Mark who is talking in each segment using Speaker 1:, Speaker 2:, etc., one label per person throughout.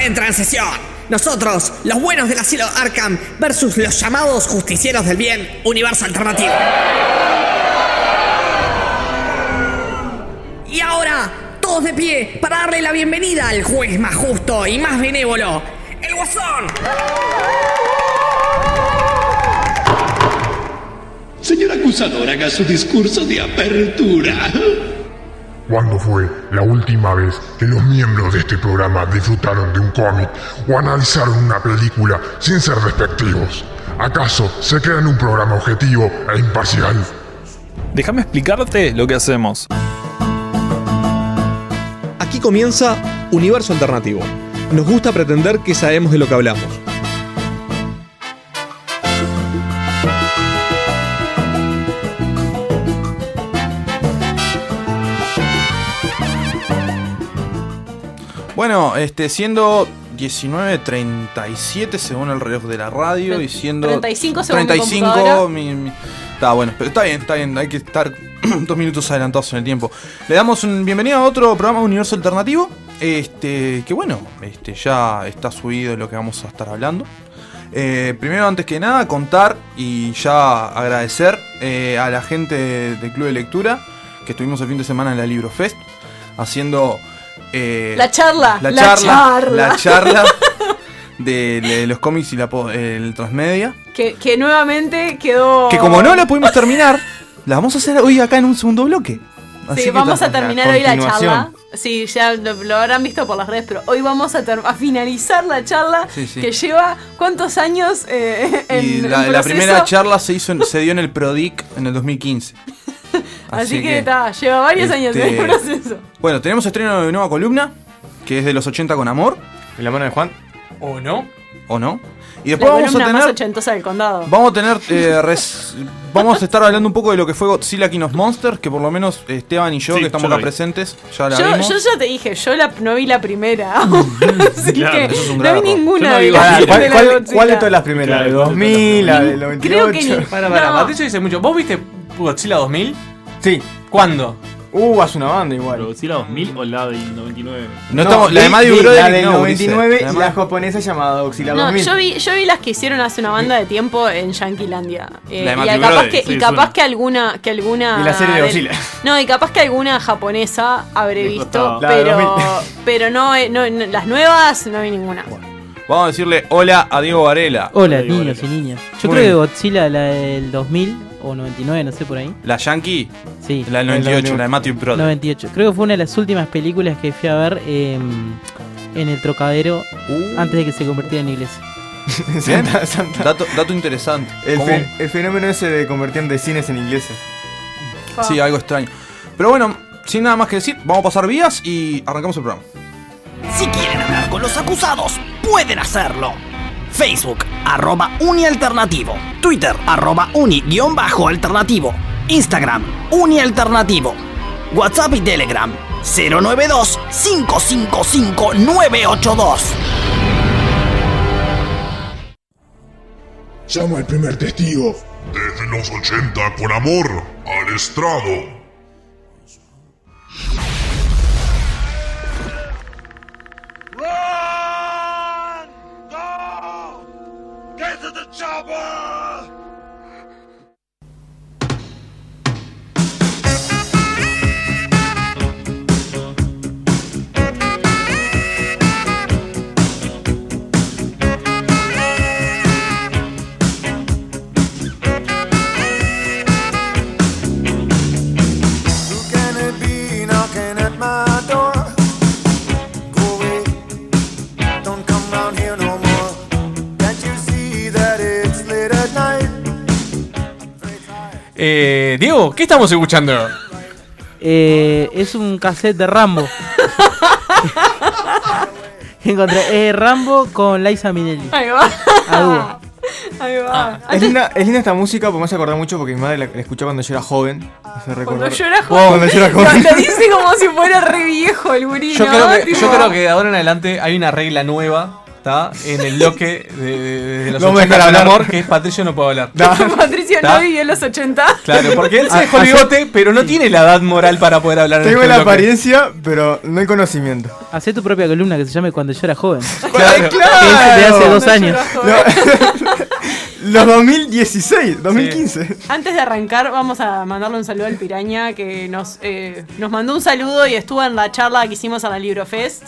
Speaker 1: En transición. Nosotros, los buenos del asilo Arkham versus los llamados justicieros del bien, universo alternativo. Y ahora, todos de pie para darle la bienvenida al juez más justo y más benévolo, el Guasón.
Speaker 2: Señor acusador, haga su discurso de apertura.
Speaker 3: ¿Cuándo fue la última vez que los miembros de este programa disfrutaron de un cómic o analizaron una película sin ser despectivos? ¿Acaso se crean un programa objetivo e imparcial?
Speaker 4: Déjame explicarte lo que hacemos.
Speaker 5: Aquí comienza Universo Alternativo. Nos gusta pretender que sabemos de lo que hablamos.
Speaker 6: Bueno, este, siendo 19.37 según el reloj de la radio y siendo
Speaker 7: 35 según mi
Speaker 6: 35
Speaker 7: computadora.
Speaker 6: mi- mi- Está bueno, pero está bien, está bien, hay que estar dos minutos adelantados en el tiempo. Le damos un bienvenido a otro programa de Universo Alternativo. Este, que bueno, este, ya está subido lo que vamos a estar hablando. Eh, primero, antes que nada, contar y ya agradecer eh, a la gente del Club de Lectura que estuvimos el fin de semana en la Libro Fest haciendo eh,
Speaker 7: La charla,
Speaker 6: la,
Speaker 7: la
Speaker 6: charla,
Speaker 7: charla.
Speaker 6: la charla de, de los cómics y la, el transmedia.
Speaker 7: Que, que nuevamente quedó.
Speaker 6: Que como no la pudimos terminar, la vamos a hacer hoy acá en un segundo bloque. Así
Speaker 7: Sí, vamos a terminar
Speaker 6: la
Speaker 7: hoy la charla. Sí, ya lo, lo habrán visto por las redes, pero hoy vamos a, a finalizar la charla
Speaker 6: Sí, sí.
Speaker 7: que lleva cuántos años eh, en,
Speaker 6: Y
Speaker 7: en
Speaker 6: la, la primera charla se hizo en- se dio en el Prodic en el 2015.
Speaker 7: Así, que está, lleva varios años en
Speaker 6: este,
Speaker 7: el proceso.
Speaker 6: Bueno, tenemos estreno de nueva columna, que es de los 80 con amor.
Speaker 8: ¿En la mano de Juan?
Speaker 9: ¿O no?
Speaker 6: ¿O no? Y
Speaker 7: La
Speaker 6: después vamos a
Speaker 7: más
Speaker 6: tener
Speaker 7: ochentosa del condado.
Speaker 6: Vamos a tener. eh, res- vamos a estar hablando un poco de lo que fue Godzilla King of Monsters, que por lo menos Esteban y yo,
Speaker 9: Sí,
Speaker 6: que estamos
Speaker 9: la
Speaker 6: acá
Speaker 9: vi.
Speaker 6: presentes, ya la
Speaker 7: Yo,
Speaker 6: vimos.
Speaker 7: yo ya te dije, yo la, no vi la primera. Así
Speaker 9: Claro,
Speaker 7: que
Speaker 6: es
Speaker 7: no vi ninguna
Speaker 9: no
Speaker 7: de
Speaker 9: vi
Speaker 7: las
Speaker 9: Godzilla.
Speaker 7: de
Speaker 8: ¿Cuál,
Speaker 7: la
Speaker 8: cuál- cuál de todas las primeras? ¿La de
Speaker 9: Claro,
Speaker 8: 2000? ¿La del
Speaker 7: Creo
Speaker 8: 98?
Speaker 7: que ni-
Speaker 9: Para, para,
Speaker 7: No.
Speaker 9: Patricio dice mucho. ¿Vos viste Godzilla 2000?
Speaker 8: Sí.
Speaker 9: ¿Cuándo?
Speaker 8: Uh, hace una banda igual.
Speaker 10: ¿Godzilla 2000 o la del 99?
Speaker 6: No estamos, la de
Speaker 8: vi
Speaker 6: Broderick,
Speaker 8: La del
Speaker 6: no,
Speaker 8: 99
Speaker 6: Ulises.
Speaker 8: y la japonesa llamada Godzilla
Speaker 7: No,
Speaker 8: 2000.
Speaker 7: yo vi, yo vi las que hicieron hace una banda de tiempo en Yanquilandia. Eh,
Speaker 6: La de
Speaker 7: y capaz, que,
Speaker 10: sí,
Speaker 7: y capaz
Speaker 10: suena.
Speaker 7: que alguna, que alguna.
Speaker 8: Y la serie de Godzilla.
Speaker 7: No, y capaz que alguna japonesa habré visto, pero,
Speaker 8: 2000.
Speaker 7: pero no, eh, no, no, las nuevas no vi ninguna.
Speaker 6: Vamos a decirle hola a Diego Varela.
Speaker 11: Hola, niños y niñas. Yo
Speaker 6: Muy
Speaker 11: creo que. Godzilla, la del 2000 o 99, no sé por ahí.
Speaker 6: La Yankee,
Speaker 11: Sí,
Speaker 6: la del 98, la de Matthew Broderick.
Speaker 11: 98. Creo que fue una de las últimas películas que fui a ver eh, en el Trocadero
Speaker 6: Uh,
Speaker 11: antes de que se convirtiera en iglesia.
Speaker 8: Santa- Santa.
Speaker 6: dato, dato interesante.
Speaker 8: El,
Speaker 6: ¿Cómo-
Speaker 8: fe- el fenómeno ese de convertir de cines en ingleses.
Speaker 6: Sí, algo extraño. Pero bueno, sin nada más que decir, vamos a pasar vías y arrancamos el programa.
Speaker 1: Si quieren hablar con los acusados, pueden hacerlo. Facebook, arroba unialternativo. Twitter, arroba uni-alternativo. Instagram, unialternativo. WhatsApp y Telegram, 092-555-982.
Speaker 3: Llama al primer testigo. Desde los 80 con amor al estrado. Cover!
Speaker 9: Eh, Diego, ¿qué estamos escuchando?
Speaker 11: Eh, es un cassette de Rambo. Encontré eh, Rambo con Liza Minnelli.
Speaker 7: Ahí va.
Speaker 11: A dúo.
Speaker 7: Ahí va.
Speaker 8: Es linda, es linda esta música porque me hace acordar mucho porque mi madre la, la escuchaba cuando yo era joven.
Speaker 7: Cuando yo era joven.
Speaker 8: cuando yo era
Speaker 7: Lo,
Speaker 8: joven.
Speaker 7: lo dice como si fuera re viejo el gurí,
Speaker 9: Yo
Speaker 7: ¿no?
Speaker 9: creo, que,
Speaker 7: Tipo-
Speaker 9: yo creo que de ahora en adelante hay una regla nueva Está en el bloque de, de- de los
Speaker 8: No me
Speaker 9: 80
Speaker 8: dejan
Speaker 9: con
Speaker 8: hablar.
Speaker 9: amor, que es Patricio no puedo hablar.
Speaker 7: Patricio
Speaker 9: ¿Está?
Speaker 7: no vivió en los 80.
Speaker 9: Claro, porque él se
Speaker 8: Ah,
Speaker 9: dejó el bigote, pero no tiene la edad moral para poder hablar en
Speaker 8: Tengo
Speaker 9: este
Speaker 8: la
Speaker 9: bloque.
Speaker 8: apariencia, pero no el conocimiento.
Speaker 11: Hacé tu propia columna que se llame Cuando yo era joven.
Speaker 9: Claro.
Speaker 11: Que es de hace dos años.
Speaker 8: Los 2016, 2015.
Speaker 7: Antes de arrancar, vamos a mandarle un saludo al Piraña que nos, eh, nos mandó un saludo y estuvo en la charla que hicimos a la Librofest.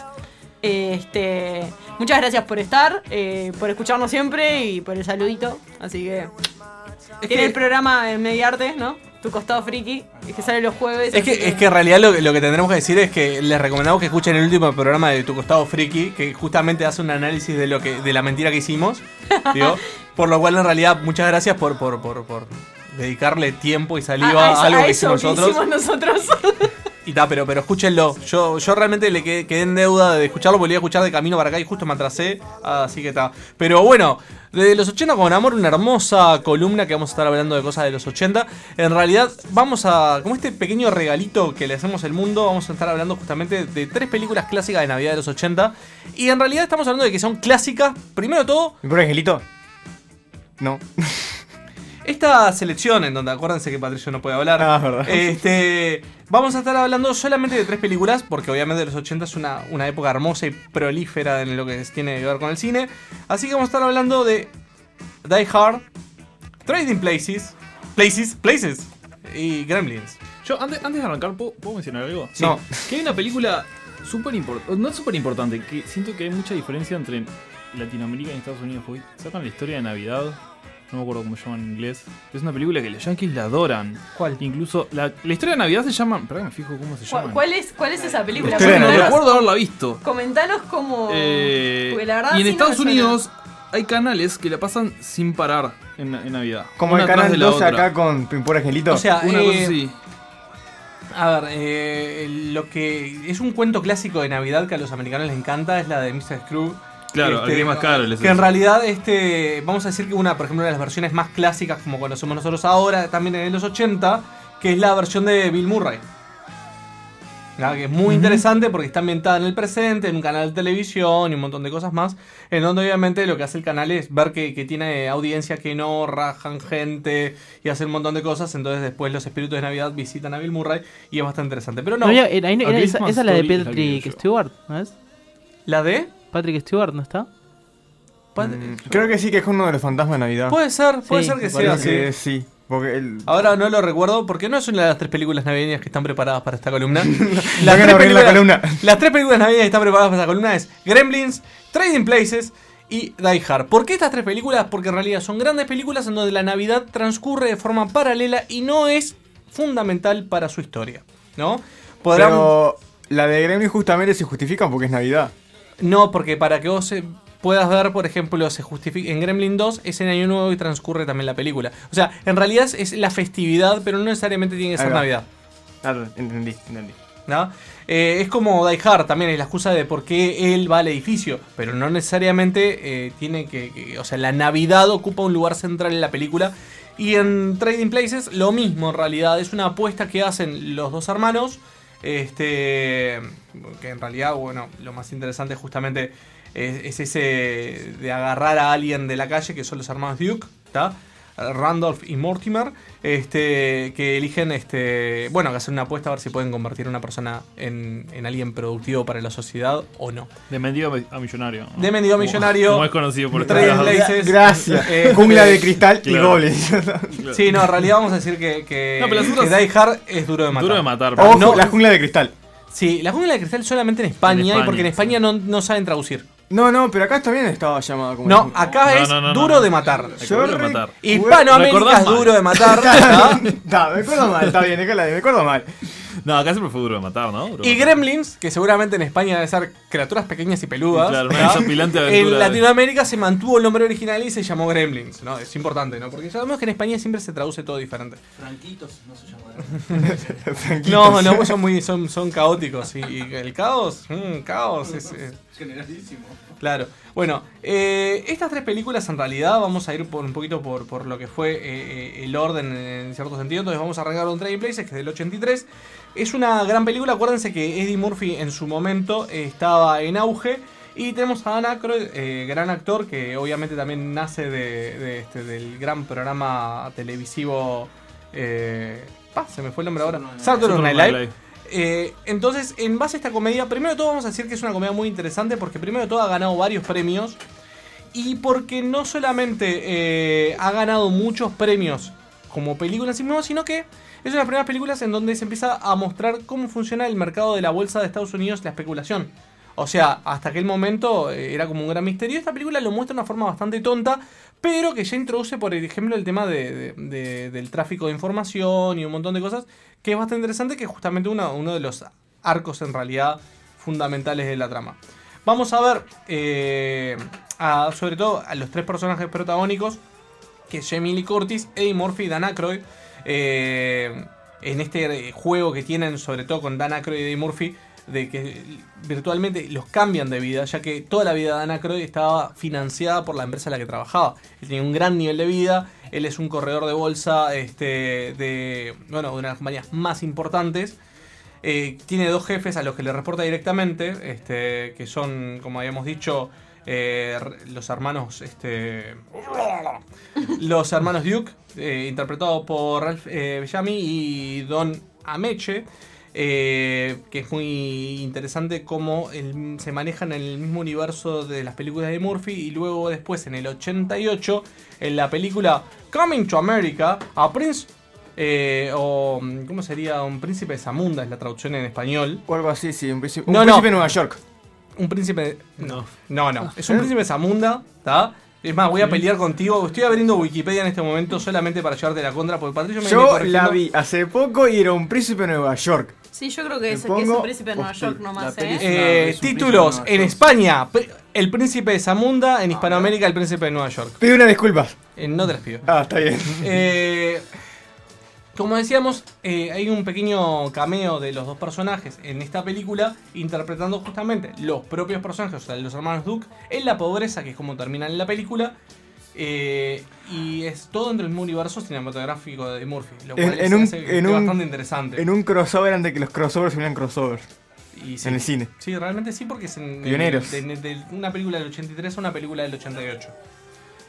Speaker 7: Este, muchas gracias por estar, eh, por escucharnos siempre y por el saludito. Así que. Tiene
Speaker 9: que-
Speaker 7: el programa en Mediarte, ¿no? Tu costado friki, que sale los jueves.
Speaker 9: Es que, es que en realidad lo, que- lo que tendremos que decir es que les recomendamos que escuchen el último programa de Tu Costado Friki, que justamente hace un análisis de lo que de la mentira que hicimos. digo, por lo cual, en realidad, muchas gracias por, por, por, por dedicarle tiempo y saliva
Speaker 7: a,
Speaker 9: a,
Speaker 7: eso-
Speaker 9: algo
Speaker 7: a
Speaker 9: que
Speaker 7: eso
Speaker 9: hicimos nosotros.
Speaker 7: hicimos nosotros.
Speaker 9: Y ta, pero, pero escúchenlo. Yo, yo realmente le quedé, en deuda de escucharlo iba a escuchar de camino para acá y justo me atrasé. Así que está. Pero bueno, desde los 80 con amor, una hermosa columna que vamos a estar hablando de cosas de los 80. En realidad, vamos a. Como este pequeño regalito que le hacemos al mundo, vamos a estar hablando justamente de tres películas clásicas de Navidad de los 80. Y en realidad estamos hablando de que son clásicas. Primero todo,
Speaker 8: ¿Mi pobre angelito? No.
Speaker 9: Esta selección, en donde acuérdense que Patricio no puede hablar,
Speaker 8: Ah, es verdad.
Speaker 9: este, vamos a estar hablando solamente de tres películas, porque obviamente los 80 es una, una época hermosa y prolífera en lo que tiene que ver con el cine. Así que vamos a estar hablando de Die Hard, Trading Places, Places, Places y Gremlins.
Speaker 10: Yo, antes, antes de arrancar, ¿puedo, puedo mencionar algo?
Speaker 9: Sí.
Speaker 8: No.
Speaker 10: Que hay una película súper importante, no súper importante, que siento que hay mucha diferencia entre Latinoamérica y Estados Unidos. Porque sacan la historia de Navidad, no me acuerdo cómo se llama en inglés. Es una película que los yankees la adoran.
Speaker 9: ¿Cuál?
Speaker 10: Incluso la, la historia de Navidad se llama. Espera que me fijo cómo se
Speaker 7: ¿Cuál,
Speaker 10: llama.
Speaker 7: cuál es, ¿Cuál es esa película?
Speaker 8: De
Speaker 10: No recuerdo haberla visto.
Speaker 7: Comentanos cómo.
Speaker 10: Eh,
Speaker 7: porque la verdad
Speaker 10: y en
Speaker 7: sí no
Speaker 10: Estados. Unidos hay canales que la pasan sin parar en, en Navidad.
Speaker 8: Como el canal
Speaker 10: de la
Speaker 8: 12
Speaker 10: otra.
Speaker 8: acá con pobre angelito.
Speaker 9: O sea,
Speaker 10: Una
Speaker 9: eh,
Speaker 10: cosa así.
Speaker 9: A ver, eh, lo que es un cuento clásico de Navidad que a los americanos les encanta es la de Mr. Scrooge.
Speaker 10: Claro,
Speaker 9: Este,
Speaker 10: el que más caro
Speaker 9: Que en realidad, este, vamos a decir que una, por ejemplo, una de las versiones más clásicas, como conocemos nosotros ahora, también en los 80, que es la versión de Bill Murray. Que es muy interesante porque está ambientada en el presente, en un canal de televisión y un montón de cosas más. En donde obviamente lo que hace el canal es ver que, que tiene audiencia que no rajan gente y hacen un montón de cosas. Entonces después los espíritus de Navidad visitan a Bill Murray y es bastante interesante. Pero no,
Speaker 11: No, era- era esa, es la de Patrick. Stewart, ¿no es?
Speaker 9: la de...
Speaker 11: Patrick Stewart, ¿no está?
Speaker 8: Mm, Creo que sí que es uno de los fantasmas de Navidad.
Speaker 9: Puede ser, puede
Speaker 11: Sí,
Speaker 9: ser que sea
Speaker 8: que sí. Porque el.
Speaker 9: Ahora no lo recuerdo porque no es una de las tres películas navideñas que están preparadas para esta columna.
Speaker 8: Van a abrir la columna.
Speaker 9: las tres películas navideñas que están preparadas para esta columna es Gremlins, Trading Places y Die Hard. ¿Por qué estas tres películas? Porque en realidad son grandes películas en donde la Navidad transcurre de forma paralela y no es fundamental para su historia. ¿No? Podrán-
Speaker 8: Pero la de Gremlin justamente se justifica porque es Navidad.
Speaker 9: No, porque para que vos eh, puedas ver, por ejemplo, se justifica en Gremlin 2 es en Año Nuevo y transcurre también la película. O sea, en realidad es, la festividad, pero no necesariamente tiene que ser. Navidad.
Speaker 8: Claro, entendí, entendí.
Speaker 9: ¿no? Eh, es como Die Hard también, es la excusa de por qué él va al edificio, pero no necesariamente eh, tiene que, que- O sea, la Navidad ocupa un lugar central en la película. Y en Trading Places lo mismo en realidad, es una apuesta que hacen los dos hermanos. Este. Que en realidad, bueno, lo más interesante justamente es, es ese de agarrar a alguien de la calle, que son los hermanos Duke, ¿está? Randolph y Mortimer, este, que eligen, este, bueno, que hacen una apuesta a ver si pueden convertir a una persona en, en alguien productivo para la sociedad o no.
Speaker 10: De mendigo a millonario. ¿no?
Speaker 9: De mendigo a millonario.
Speaker 10: Como es conocido por lados.
Speaker 9: Places.
Speaker 8: Gracias.
Speaker 9: Eh,
Speaker 8: Jungla
Speaker 9: eh,
Speaker 8: de cristal y
Speaker 10: claro.
Speaker 8: goblins.
Speaker 9: Sí, no, en realidad vamos a decir que, que,
Speaker 10: No, pero
Speaker 9: que Die Hard es duro de matar.
Speaker 10: Duro de matar.
Speaker 8: Ojo,
Speaker 9: No.
Speaker 8: la jungla de cristal.
Speaker 9: Sí, la jungla de cristal solamente en España,
Speaker 10: En España,
Speaker 9: y porque en
Speaker 10: sí.
Speaker 9: España no, no saben traducir.
Speaker 8: No, no, pero acá también estaba llamada como.
Speaker 9: No, acá
Speaker 10: No,
Speaker 9: es
Speaker 10: no, no, no,
Speaker 9: duro
Speaker 10: no.
Speaker 9: de matar.
Speaker 8: Yo re-
Speaker 10: matar.
Speaker 9: Hispanoamérica es duro de matar.
Speaker 8: Está, me acuerdo mal, está bien, déjala, me acuerdo mal.
Speaker 10: No, acá siempre fue duro de matar, ¿no? Duro
Speaker 9: Y
Speaker 10: matar.
Speaker 9: Gremlins, que seguramente en España debe ser criaturas pequeñas y peludas.
Speaker 10: Claro, una
Speaker 9: En
Speaker 10: de-
Speaker 9: Latinoamérica se mantuvo el nombre original y se llamó Gremlins. ¿no? Es importante, ¿no? Porque sabemos que en España siempre se traduce todo diferente.
Speaker 12: Franquitos no se.
Speaker 8: Tranquilos.
Speaker 9: No, no, pues son muy, son, son caóticos. Y, y el caos, mm, caos es. eh,
Speaker 12: Generalísimo.
Speaker 9: Claro. Bueno, eh, estas tres películas en realidad vamos a ir por un poquito por, por lo que fue eh, eh, el orden en cierto sentido. Entonces vamos a arrancar con Trading Places, que es del 83. Es una gran película. Acuérdense que Eddie Murphy en su momento eh, estaba en auge. Y tenemos a Dan Aykroyd, eh, gran actor, que obviamente también nace de, de este, del gran programa televisivo. Eh, pa, se me fue el nombre ahora. Saturday Night Live. Eh, entonces, en base a esta comedia, primero de todo vamos a decir que es una comedia muy interesante porque primero de todo ha ganado varios premios y porque no solamente eh, ha ganado muchos premios como película en sí mismo, sino que es una de las primeras películas en donde se empieza a mostrar cómo funciona el mercado de la bolsa de Estados Unidos, la especulación. O sea, hasta aquel momento eh, era como un gran misterio. Esta película lo muestra de una forma bastante tonta, pero que ya introduce, por ejemplo, el tema de- de- de- del tráfico de información y un montón de cosas, que es bastante interesante, que es justamente uno, de los arcos en realidad fundamentales de la trama. Vamos a ver, eh, sobre todo, a los tres personajes protagónicos, que es Jamie Lee Curtis, Eddie Murphy y Dan Aykroyd. eh, en este eh, juego que tienen, sobre todo con Dan Aykroyd y Eddie Murphy, de que virtualmente los cambian de vida, ya que toda la vida de Dan Aykroyd estaba financiada por la empresa en la que trabajaba. Él tenía un gran nivel de vida, él es un corredor de bolsa este, de, bueno, de una de las compañías más importantes. Eh, tiene dos jefes a los que le reporta directamente, este, que son, como habíamos dicho, eh, los hermanos, este, los hermanos Duke, eh, interpretado por Ralph eh, Bellamy y Don Ameche, eh, que es muy interesante cómo el- se manejan en el mismo universo de las películas de Murphy y luego después en el 88 en la película Coming to America a Prince eh, o ¿cómo sería? Un príncipe de Zamunda es la traducción en español.
Speaker 8: O algo así, sí, un príncipe, un
Speaker 9: No, no.
Speaker 8: príncipe de Nueva York.
Speaker 9: Un príncipe. No, no, no. Es un príncipe de Zamunda, ¿está? Es más, voy a pelear contigo. Estoy abriendo Wikipedia en este momento solamente para llevarte la contra, porque Patricio me
Speaker 8: Yo la vi hace poco y era un príncipe de Nueva York.
Speaker 7: Sí, yo creo que es, que es el príncipe de Nueva. York nomás, ¿eh?
Speaker 9: Eh, títulos en España: El príncipe de Zamunda, en Hispanoamérica, El príncipe de Nueva York.
Speaker 8: Pido unas disculpas.
Speaker 9: Eh, no te las pido.
Speaker 8: Ah, está bien.
Speaker 9: Eh, como decíamos, eh, hay un pequeño cameo de los dos personajes en esta película, interpretando justamente los propios personajes, o sea, los hermanos Duke, en la pobreza, que es como terminan en la película. Eh, y es todo del mismo universo cinematográfico de Murphy, lo cual
Speaker 8: En,
Speaker 9: es,
Speaker 8: en un,
Speaker 9: hace
Speaker 8: en un-
Speaker 9: bastante interesante.
Speaker 8: En un crossover antes de que los crossovers fueran crossovers.
Speaker 9: Y sí.
Speaker 8: En el cine.
Speaker 9: Sí, realmente sí, porque es en,
Speaker 8: Pioneros.
Speaker 9: de, de- de una película del 83 a una película del 88.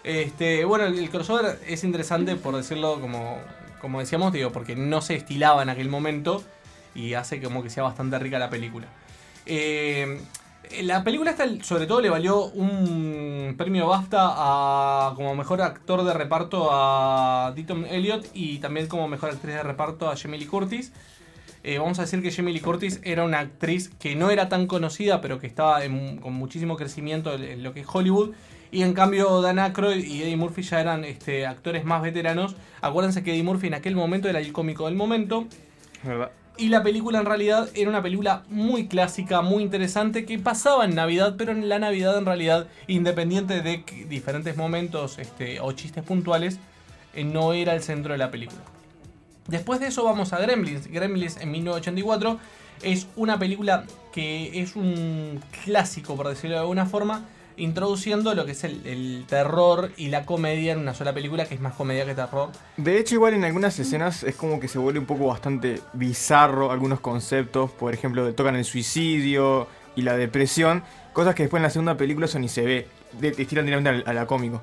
Speaker 9: Este, bueno, el, el crossover es interesante por decirlo como, como decíamos, digo, porque no se estilaba en aquel momento y hace como que sea bastante rica la película. Eh, la película sobre todo, le valió un premio BAFTA a, como mejor actor de reparto a Deaton Elliott y también como mejor actriz de reparto a Jamie Lee Curtis. Eh, vamos a decir que Jamie Lee Curtis era una actriz que no era tan conocida, pero que estaba con muchísimo crecimiento en, en lo que es Hollywood. Y en cambio, Dan Aykroyd y Eddie Murphy ya eran este, actores más veteranos. Acuérdense que Eddie Murphy en aquel momento era el cómico del momento.
Speaker 8: ¿Verdad?
Speaker 9: Y la película en realidad era una película muy clásica, muy interesante, que pasaba en Navidad, pero en la Navidad en realidad, independiente de diferentes momentos este, o chistes puntuales, eh, no era el centro de la película. Después de eso vamos a Gremlins. Gremlins en 1984 es una película que es un clásico, por decirlo de alguna forma, introduciendo lo que es el, el terror y la comedia en una sola película, que es más comedia que terror.
Speaker 8: De hecho, igual en algunas escenas es como que se vuelve un poco bastante bizarro algunos conceptos. Por ejemplo, tocan el suicidio y la depresión. Cosas que después en la segunda película eso ni se ve. De, te tiran directamente a la cómico.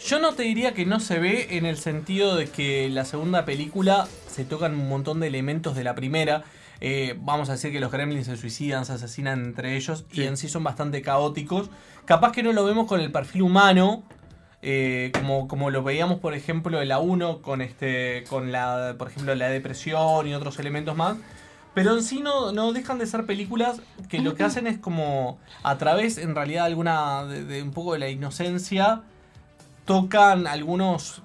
Speaker 9: Yo no te diría que no se ve en el sentido de que en la segunda película se tocan un montón de elementos de la primera. Eh, vamos a decir que los gremlins se suicidan, se asesinan entre ellos y en sí son bastante caóticos. Capaz que no lo vemos con el perfil humano, eh, como, como lo veíamos por ejemplo en la 1 con este con la por ejemplo la depresión y otros elementos más. Pero en sí no, no dejan de ser películas que lo que hacen es como a través en realidad alguna de, de un poco de la inocencia tocan algunos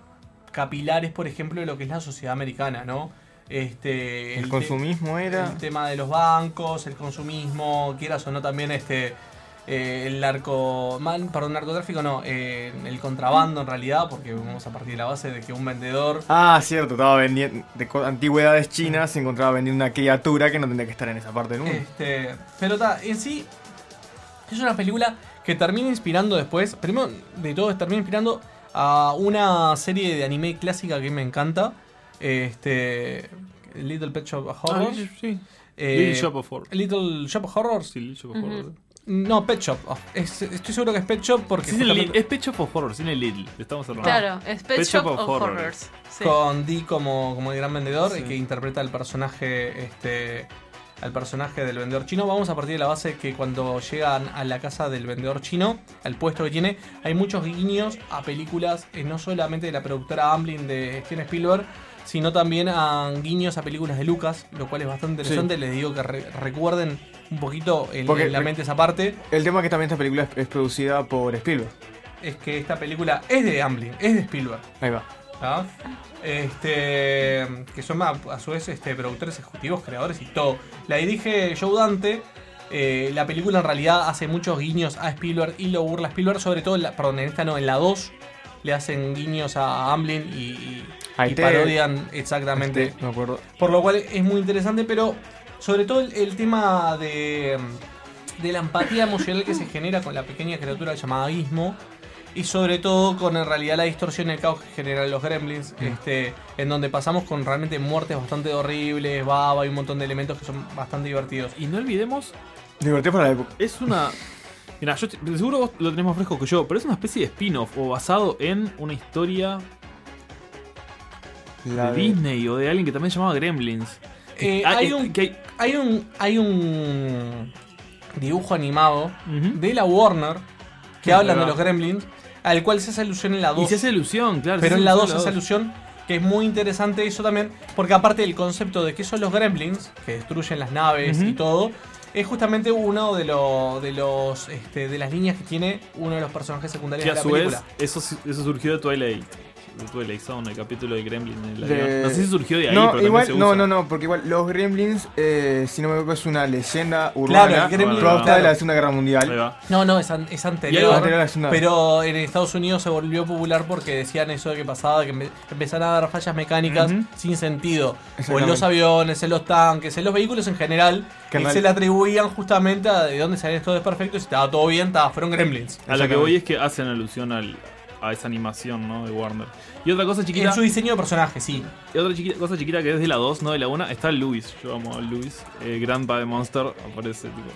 Speaker 9: capilares, por ejemplo, de lo que es la sociedad americana, ¿no? Este,
Speaker 8: El consumismo era-
Speaker 9: El tema de los bancos, el consumismo, quieras o no también este eh, el narco... man- perdón, narcotráfico no, eh, el contrabando en realidad, porque vamos a partir de la base de que un vendedor...
Speaker 8: Ah, cierto, estaba vendiendo de antigüedades chinas, se encontraba vendiendo una criatura que no tendría que estar en esa parte del mundo.
Speaker 9: Este, pero ta, en sí es una película que termina inspirando después, primero de todo termina inspirando a una serie de anime clásica que me encanta, este Little Pet Shop Horrors.
Speaker 10: Ah, sí.
Speaker 9: Eh,
Speaker 10: Little Shop of Horrors.
Speaker 9: Little Shop of Horrors.
Speaker 10: Sí, Little Shop of
Speaker 9: Ujú.
Speaker 10: Horrors.
Speaker 9: No, Pet Shop. Oh, es- estoy seguro que es Pet Shop porque.
Speaker 10: Sí, es, el
Speaker 9: justamente-
Speaker 10: li- es Pet Shop of Horrors, tiene Lidl. Estamos cerrando.
Speaker 7: Claro, es Pet Shop of Horrors. Sí.
Speaker 9: Con Dee como, como el gran vendedor
Speaker 10: Sí.
Speaker 9: y que interpreta al personaje este al personaje del vendedor chino. Vamos a partir de la base que cuando llegan a la casa del vendedor chino, al puesto que tiene, hay muchos guiños a películas, eh, no solamente de la productora Amblin de Steven Spielberg, sino también a guiños a películas de Lucas, lo cual es bastante interesante. Les digo que re- recuerden un poquito en,
Speaker 8: Porque-
Speaker 9: en la mente esa parte.
Speaker 8: El tema es que también esta película es, es producida por Spielberg.
Speaker 9: Es que esta película es de Amblin, es de Spielberg.
Speaker 8: Ahí va.
Speaker 9: Este, que son a, a su vez este, productores ejecutivos, creadores y todo. La dirige Joe Dante. eh, la película en realidad hace muchos guiños a Spielberg y lo burla a Spielberg, sobre todo, en la, perdón, en esta no, en la 2 le hacen guiños a Amblin y, y- y parodian exactamente.
Speaker 8: Este, me acuerdo.
Speaker 9: Por lo cual es muy interesante, pero sobre todo el, el tema de, de la empatía emocional que se genera con la pequeña criatura llamada Gizmo. Y sobre todo con en realidad la distorsión y el caos que generan los gremlins, este, en donde pasamos con realmente muertes bastante horribles, baba y un montón de elementos que son bastante divertidos.
Speaker 10: Y no olvidemos,
Speaker 8: Divertido para la época.
Speaker 10: es una. Mira, yo te- seguro vos lo tenés más fresco que yo, pero es una especie de spin-off o basado en una historia
Speaker 8: La
Speaker 10: de
Speaker 8: de-
Speaker 10: Disney o de alguien que también se llamaba Gremlins.
Speaker 9: Eh,
Speaker 10: Ah,
Speaker 9: hay,
Speaker 10: eh,
Speaker 9: un,
Speaker 10: que hay-
Speaker 9: un hay un dibujo animado de la Warner que
Speaker 10: Ahí
Speaker 9: hablan de los gremlins, al cual se hace alusión en la 2.
Speaker 10: Y se hace alusión, claro.
Speaker 9: Pero
Speaker 10: se
Speaker 9: en la 2
Speaker 10: alusión
Speaker 9: hace alusión que es muy interesante eso también, porque aparte del concepto de qué son los gremlins, que destruyen las naves y todo, es justamente uno de, los de los este, de las líneas que tiene uno de los personajes secundarios
Speaker 10: Que
Speaker 9: de la
Speaker 10: su
Speaker 9: película.
Speaker 10: vez, eso, eso surgió de Twilight. Zone, el capítulo de Gremlin en el
Speaker 8: de-
Speaker 10: avión. No sé si surgió de ahí,
Speaker 8: no,
Speaker 10: pero
Speaker 8: igual,
Speaker 10: se
Speaker 8: no,
Speaker 10: usa.
Speaker 8: no, no, porque igual los Gremlins, eh, si no me equivoco, es una leyenda urbana
Speaker 9: Claro, el Gremlin,
Speaker 8: producta
Speaker 9: claro.
Speaker 8: de la Segunda Guerra Mundial.
Speaker 9: No, no, es, an- es
Speaker 10: Y
Speaker 9: anterior.
Speaker 10: algo-
Speaker 8: Anterior a la Segunda-
Speaker 9: Pero en Estados Unidos se volvió popular porque decían eso de que pasaba, que empe- empezaron a dar fallas mecánicas sin sentido. O en los aviones, en los tanques, en los vehículos en general.
Speaker 8: Que
Speaker 9: y se le atribuían justamente a de dónde salían estos desperfectos. Si estaba todo bien, estaba, fueron gremlins.
Speaker 10: A lo que voy es que hacen alusión al, a esa animación, ¿no? De Warner. Y otra cosa chiquita.
Speaker 9: En su diseño de personaje, sí.
Speaker 10: Y otra chiquita, cosa chiquita que es de la 2, no de la 1, está Luis. Yo amo a Luis. Eh, Grandpa de Monster aparece, tipo.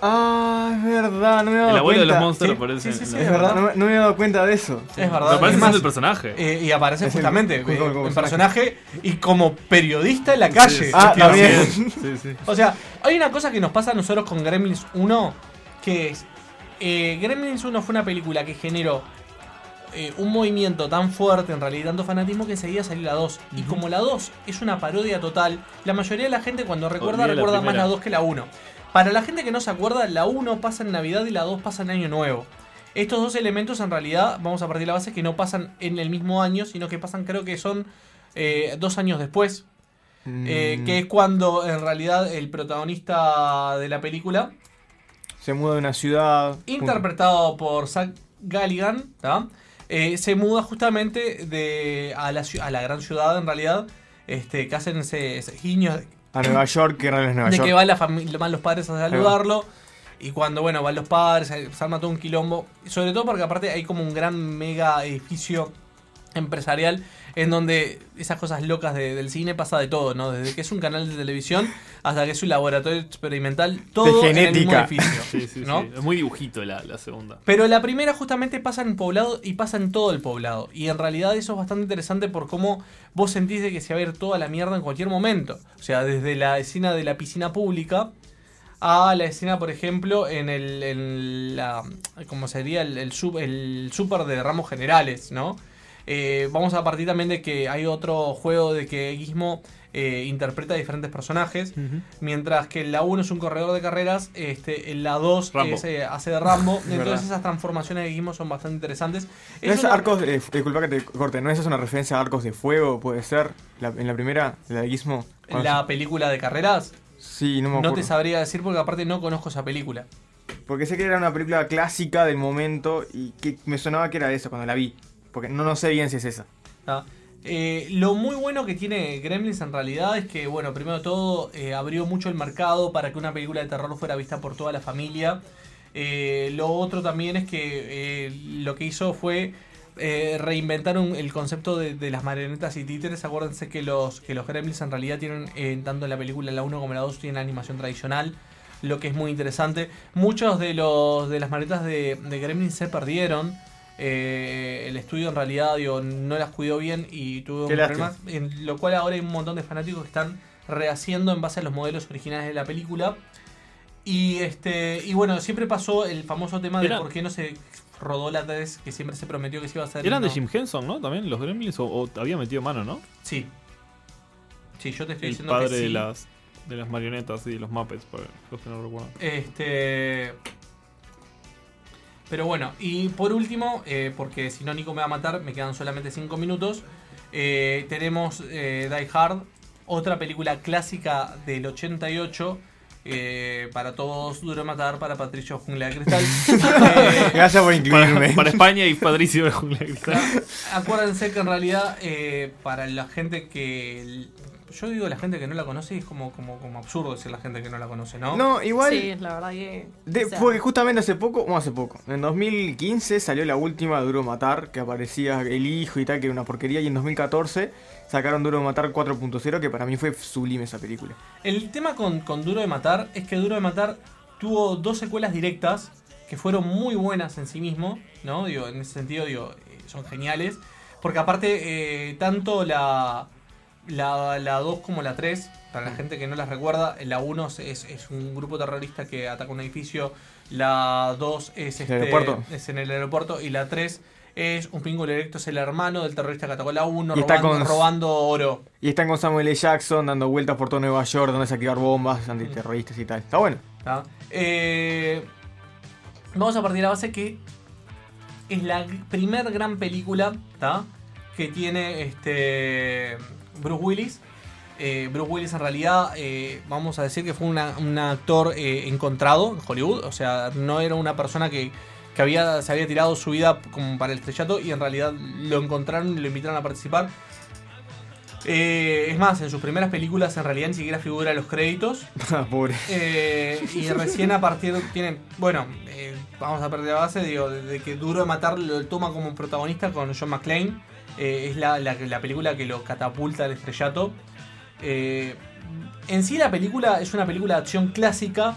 Speaker 8: Ah, es verdad, no me he dado
Speaker 10: El abuelo de
Speaker 8: cuenta.
Speaker 10: los Monsters
Speaker 8: Sí,
Speaker 10: aparece.
Speaker 9: sí, sí,
Speaker 10: en
Speaker 9: sí,
Speaker 8: Es verdad, no, me- no me he dado cuenta de eso.
Speaker 9: Es
Speaker 10: Pero
Speaker 9: verdad.
Speaker 10: aparece
Speaker 9: Es
Speaker 10: siendo
Speaker 9: más,
Speaker 10: el personaje.
Speaker 9: eh, y aparece
Speaker 8: Es el-
Speaker 9: justamente
Speaker 8: como-
Speaker 9: eh,
Speaker 8: como personaje.
Speaker 9: personaje y como periodista en la calle.
Speaker 8: Ah, también.
Speaker 10: Sí, sí.
Speaker 9: O sea, hay una cosa que nos pasa a nosotros con Gremlins 1, que es, eh, Gremlins 1 fue una película que generó eh, un movimiento tan fuerte, en realidad, tanto fanatismo, que enseguida salió la 2. Y como la 2 es una parodia total, la mayoría de la gente cuando recuerda,
Speaker 10: Olvida la
Speaker 9: recuerda más la 2 que la 1. Para la gente que no se acuerda, la 1 pasa en Navidad y la 2 pasa en Año Nuevo. Estos dos elementos en realidad, vamos a partir de la base, que no pasan en el mismo año, sino que pasan creo que son eh, dos años después. Eh,
Speaker 8: Mm,
Speaker 9: que es cuando en realidad el protagonista de la película,
Speaker 8: Se muda de una ciudad.
Speaker 9: interpretado por Zach Galligan, ¿tá? Eh, se muda justamente de, a, la, a la gran ciudad en realidad, este, que hacen ese, ese guiño
Speaker 8: A Nueva York, que es Nueva
Speaker 9: de
Speaker 8: York.
Speaker 9: que va la familia, van los padres a saludarlo. Y cuando, bueno, van los padres, se se arma todo un quilombo. Sobre todo porque aparte hay como un gran mega edificio empresarial en donde esas cosas locas de- del cine pasa de todo, ¿no? Desde que es un canal de televisión hasta que es un laboratorio experimental, todo en el mismo
Speaker 8: genética.
Speaker 9: edificio.
Speaker 10: Sí, sí,
Speaker 9: ¿no?
Speaker 10: sí. Es muy dibujito la, la segunda.
Speaker 9: Pero la primera justamente pasa en poblado y pasa en todo el poblado. Y en realidad eso es bastante interesante por cómo vos sentís de que se va a ir toda la mierda en cualquier momento. O sea, desde la escena de la piscina pública a la escena, por ejemplo, en el, en la, como sería el, el, sub- el super de ramos generales, ¿no? Eh, vamos a partir también de que hay otro juego de que Gizmo eh, interpreta diferentes personajes, mientras que en la 1 es un corredor de carreras, este, en la 2
Speaker 10: Rambo.
Speaker 9: es, eh, hace de Rambo,
Speaker 8: verdad.
Speaker 9: entonces esas transformaciones de Gizmo son bastante interesantes.
Speaker 8: ¿No
Speaker 9: Es
Speaker 8: es
Speaker 9: una-
Speaker 8: arcos de, disculpa que te corte, ¿no es una referencia a arcos de fuego? Puede ser. La- en la primera, la de Gizmo.
Speaker 9: en la película de carreras,
Speaker 8: Sí, no me
Speaker 9: no
Speaker 8: acuerdo.
Speaker 9: te sabría decir porque aparte no conozco esa película.
Speaker 8: Porque sé que era una película clásica del momento y que me sonaba que era eso cuando la vi. Porque no, no sé bien si es esa.
Speaker 9: ¿tá? Eh, lo muy bueno que tiene Gremlins en realidad es que, bueno, primero todo, eh, abrió mucho el mercado para que una película de terror fuera vista por toda la familia. Eh, lo otro también es que lo que hizo fue reinventar un- el concepto de, las marionetas y títeres. Acuérdense que los, que los Gremlins en realidad tienen, tanto en la película la 1 como la 2, tienen animación tradicional. lo que es muy interesante. Muchos de los de las marionetas de, de Gremlin se perdieron. Eh, el estudio en realidad digo, no las cuidó bien y tuvo problemas. En lo cual ahora hay un montón de fanáticos que están rehaciendo en base a los modelos originales de la película. Y este y bueno, siempre pasó el famoso tema de por qué no se rodó la 3, que siempre se prometió que se iba a hacer.
Speaker 10: Eran de
Speaker 9: no.
Speaker 10: Jim Henson, ¿no? También los Gremlins o, o había metido mano, ¿no?
Speaker 9: Sí. Sí, yo te estoy
Speaker 10: El
Speaker 9: diciendo
Speaker 10: padre
Speaker 9: que sí.
Speaker 10: de las de las marionetas y de los Muppets, para los que no recuerdan.
Speaker 9: Este. Pero bueno, y por último, eh, porque si no Nico me va a matar, me quedan solamente 5 minutos. eh, tenemos eh, Die Hard, otra película clásica del 88. eh, para todos, duro matar para Patricio Jungla de Cristal. Eh,
Speaker 8: Gracias por incluirme.
Speaker 10: Para, para España y Patricio de Jungla de Cristal.
Speaker 9: Acuérdense que en realidad, eh, para la gente que. Yo digo la gente que no la conoce y es como, como, como absurdo decir la gente que no la conoce, ¿no?
Speaker 8: No, igual.
Speaker 7: Sí, la verdad que.
Speaker 8: De-
Speaker 7: o sea,
Speaker 8: Porque justamente hace poco, bueno, hace poco, en 2015 salió la última Duro Matar, que aparecía el hijo y tal, que era una porquería, y en 2014 sacaron Duro de Matar 4.0, que para mí fue sublime esa película.
Speaker 9: El tema con, con Duro de Matar es que Duro de Matar tuvo dos secuelas directas que fueron muy buenas en sí mismo, ¿no? Digo, en ese sentido, digo, eh, son geniales. Porque aparte, eh, tanto la, la, la 2 como la 3, para la gente que no las recuerda, la 1 es, es un grupo terrorista que ataca un edificio, la 2 es, este, es en el aeropuerto y la 3 es un pingo directo, es el hermano del terrorista que atacó la 1,
Speaker 8: Y está
Speaker 9: robando,
Speaker 8: con-
Speaker 9: robando oro.
Speaker 8: Y están con Samuel L. Jackson dando vueltas por todo Nueva York, donde activar bombas antiterroristas y tal. Está bueno.
Speaker 9: Eh, vamos a partir de la base que es la primer gran película que tiene este Bruce Willis. Eh, Bruce Willis en realidad, eh, vamos a decir que fue una- un actor eh, encontrado en Hollywood. O sea, no era una persona que, que había, se había tirado su vida como para el estrellato y en realidad lo encontraron y lo invitaron a participar. Eh, es más, en sus primeras películas en realidad ni siquiera figura en los créditos.
Speaker 8: Pobre.
Speaker 9: Eh, y recién a partir tienen, bueno, vamos a perder la base, digo, de, de que Duro de Matar lo toma como protagonista con John McClane. Eh, es la, la- la película que lo catapulta al estrellato. Eh, en sí la película es una película de acción clásica,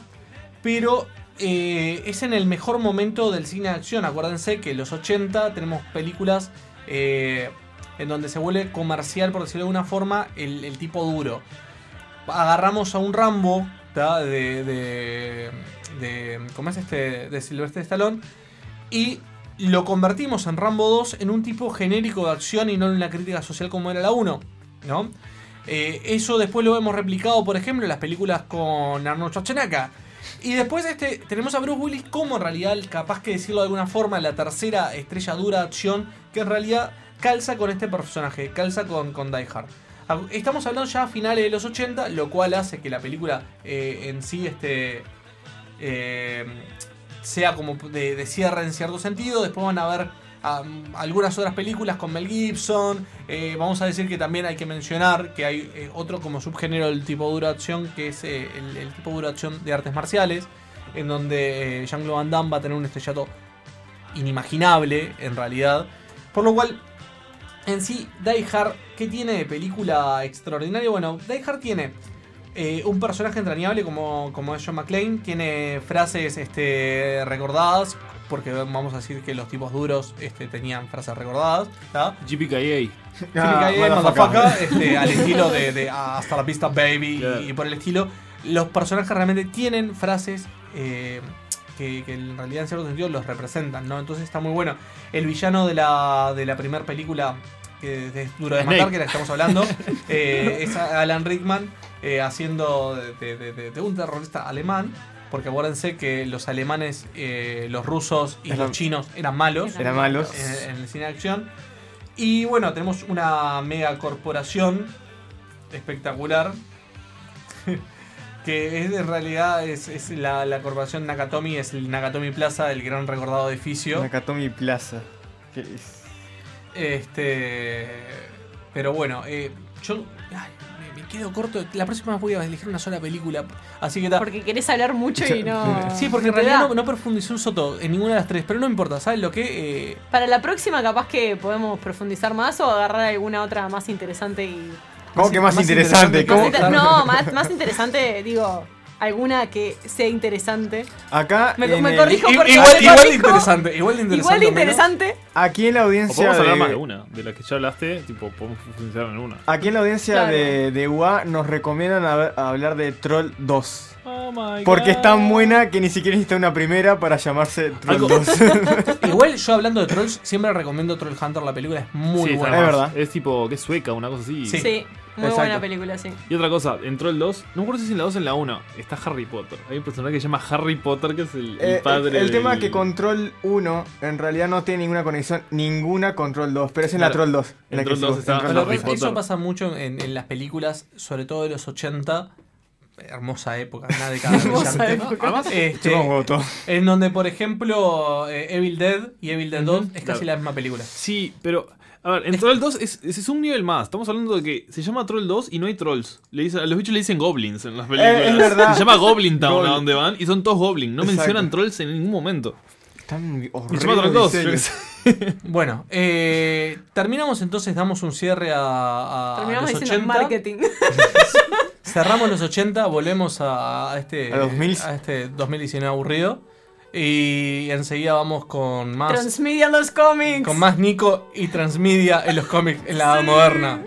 Speaker 9: pero eh, es en el mejor momento del cine de acción. Acuérdense que en los 80 tenemos películas en donde se vuelve comercial, por decirlo de alguna forma, el, tipo duro. Agarramos a un Rambo de, de- ¿Cómo es este? De Silvestre Stallone. Y lo convertimos en Rambo 2 en un tipo genérico de acción y no en una crítica social como era la 1. ¿No? Eh, eso después lo hemos replicado, por ejemplo, en las películas con Arnold Schwarzenegger. Y después este, tenemos a Bruce Willis como en realidad, capaz que decirlo de alguna forma, la tercera estrella dura de acción que en realidad calza con este personaje, calza con, con Die Hard. Ah, Estamos hablando ya a finales de los 80, lo cual hace que la película eh, en sí este, eh, sea como de, de cierre en cierto sentido. Después van a ver algunas otras películas con Mel Gibson. Eh, vamos a decir que también hay que mencionar que hay eh, otro como subgénero del tipo de duración, que es eh, el, el tipo de duración de artes marciales, en donde Jean-Claude Van Damme va a tener un estrellato inimaginable en realidad. Por lo cual, en sí, Die Hard, ¿qué tiene de película extraordinaria? Bueno, Die Hard tiene eh, un personaje entrañable como, como es John McClane, tiene frases este, recordadas, porque vamos a decir que los tipos duros este, tenían frases recordadas.
Speaker 10: GPKA.
Speaker 9: GPKA,
Speaker 10: motherfucker.
Speaker 9: motherfucker, este, al estilo de, de Hasta la pista, baby, y- y, por el estilo. Los personajes realmente tienen frases eh, que, que en realidad en cierto sentido los representan, ¿no? Entonces está muy bueno. El villano de la, de la primera película, que es duro de matar, que la que estamos hablando, eh, es Alan Rickman eh, haciendo de, de- de- de un terrorista alemán. Porque acuérdense que los alemanes, eh, los rusos y
Speaker 8: Eran-
Speaker 9: los chinos eran malos.
Speaker 8: Eran malos.
Speaker 9: En, en el cine de acción. Y bueno, tenemos una mega corporación espectacular. que es en realidad es, es la, la corporación Nakatomi, es el Nakatomi Plaza, el gran recordado edificio.
Speaker 8: Nakatomi Plaza. ¿Qué es?
Speaker 9: Este. Pero bueno, eh, yo. Quedo corto. La próxima vez voy a elegir una sola película. Así que ta-
Speaker 7: Porque querés hablar mucho y no.
Speaker 9: Sí, porque en realidad
Speaker 7: da.
Speaker 9: no, no profundizó un soto en ninguna de las tres, pero no importa, ¿sabes lo que? Eh,
Speaker 7: Para la próxima, capaz que podemos profundizar más o agarrar alguna otra más interesante y.
Speaker 8: ¿Cómo que más interesante? ¿Cómo?
Speaker 7: inter- no, más, más interesante, digo. Alguna que sea interesante.
Speaker 8: Acá.
Speaker 7: Me,
Speaker 8: en
Speaker 7: me
Speaker 8: el-
Speaker 7: corrijo porque
Speaker 9: igual-
Speaker 7: me
Speaker 9: igual de
Speaker 7: corrijo.
Speaker 9: interesante, igual de interesante
Speaker 7: Igual de
Speaker 9: menos.
Speaker 7: interesante.
Speaker 8: Aquí en la
Speaker 13: O
Speaker 8: audiencia
Speaker 13: podemos hablar
Speaker 8: de-
Speaker 13: más de una, de la que ya hablaste, tipo, podemos funcionar en una.
Speaker 8: Aquí en la audiencia
Speaker 7: Claro.
Speaker 8: de, de UA nos recomiendan a- a hablar de Troll 2.
Speaker 13: Oh my
Speaker 8: Porque
Speaker 13: God.
Speaker 8: es tan buena que ni siquiera necesita una primera para llamarse Troll
Speaker 13: Algo-
Speaker 8: 2.
Speaker 9: Igual yo hablando de Trolls, siempre recomiendo Troll Hunter, la película es muy
Speaker 13: Sí,
Speaker 9: buena.
Speaker 8: Es verdad.
Speaker 13: Es tipo, que es sueca, una cosa así.
Speaker 9: Sí.
Speaker 7: Sí, muy
Speaker 8: Exacto.
Speaker 7: buena película, sí.
Speaker 13: Y otra cosa, entró el 2, no me acuerdo si es en la 2 o en la 1, está Harry Potter. Hay un personaje que se llama Harry Potter, que es el, el
Speaker 8: Eh, el-
Speaker 13: padre
Speaker 8: el, tema
Speaker 13: del-
Speaker 8: que Control 1 en realidad no tiene ninguna conexión, ninguna Control 2, pero es en la
Speaker 13: Claro.
Speaker 8: Troll 2. En la que
Speaker 13: Troll
Speaker 8: se-
Speaker 13: 2 está
Speaker 8: en
Speaker 13: Harry
Speaker 9: eso
Speaker 13: Potter.
Speaker 9: pasa mucho en, en las películas, sobre todo de los 80. Hermosa época, una década
Speaker 7: Hermosa
Speaker 9: brillante.
Speaker 7: época.
Speaker 13: Además,
Speaker 9: Este, en donde, por ejemplo, eh, Evil Dead y Evil Dead 2 es casi
Speaker 13: claro.
Speaker 9: la misma película.
Speaker 13: Sí, pero. A ver, en Troll 2 es, es, es un nivel más. Estamos hablando de que se llama Troll 2 y no hay trolls. Le dice, a los bichos le dicen goblins en las películas.
Speaker 8: Eh, es verdad.
Speaker 13: Se llama Goblin Town
Speaker 8: Goblin.
Speaker 13: a donde van y son todos goblins. No
Speaker 8: Exacto.
Speaker 13: mencionan trolls en ningún momento.
Speaker 8: Tan
Speaker 13: Y
Speaker 8: horrible
Speaker 13: se llama Troll 2.
Speaker 8: diseño.
Speaker 13: yo qué sé.
Speaker 9: Bueno, eh, terminamos entonces, damos un cierre a, a
Speaker 7: Terminamos
Speaker 9: los
Speaker 7: diciendo
Speaker 9: 80.
Speaker 7: marketing.
Speaker 9: Cerramos los 80, volvemos a, a este,
Speaker 8: A 2000.
Speaker 9: a este 2019 aburrido. Y enseguida vamos con más.
Speaker 7: Transmedia en los cómics.
Speaker 9: Con más Nico y Transmedia en los cómics en la edad moderna.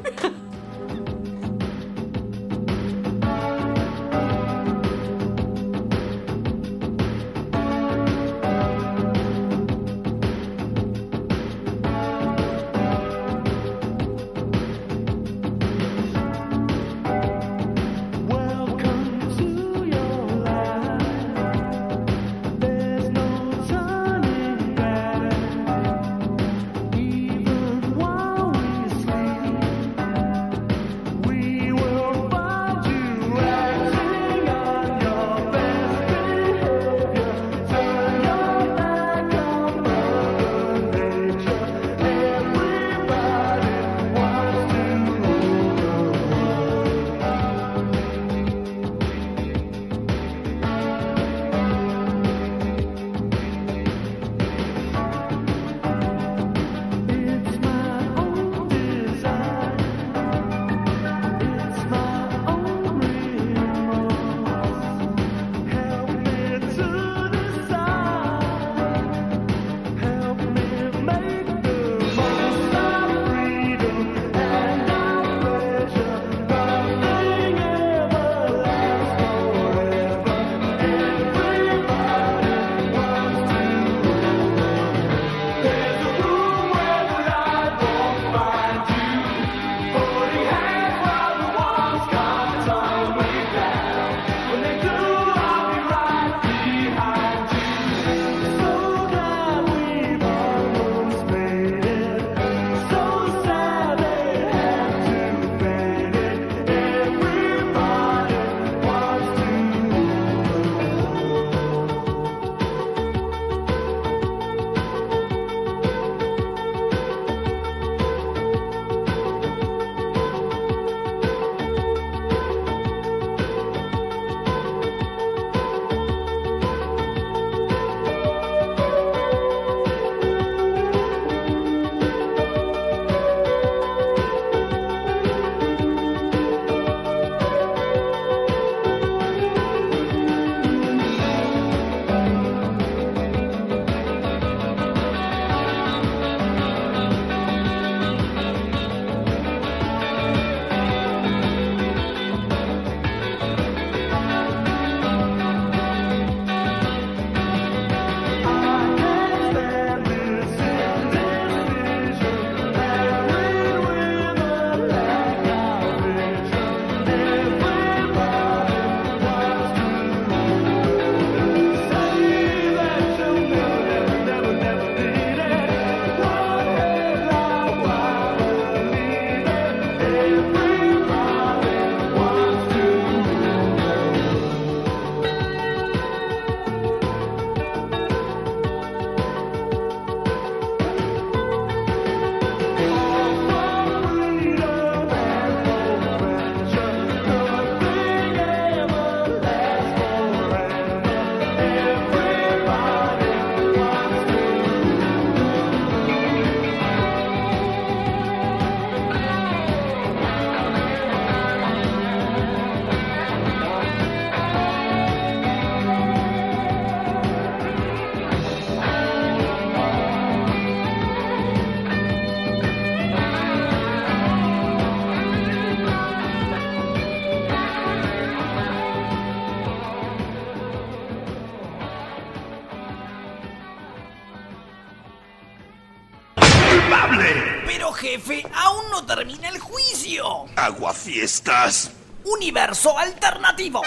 Speaker 2: Aguafiestas.
Speaker 14: Universo alternativo.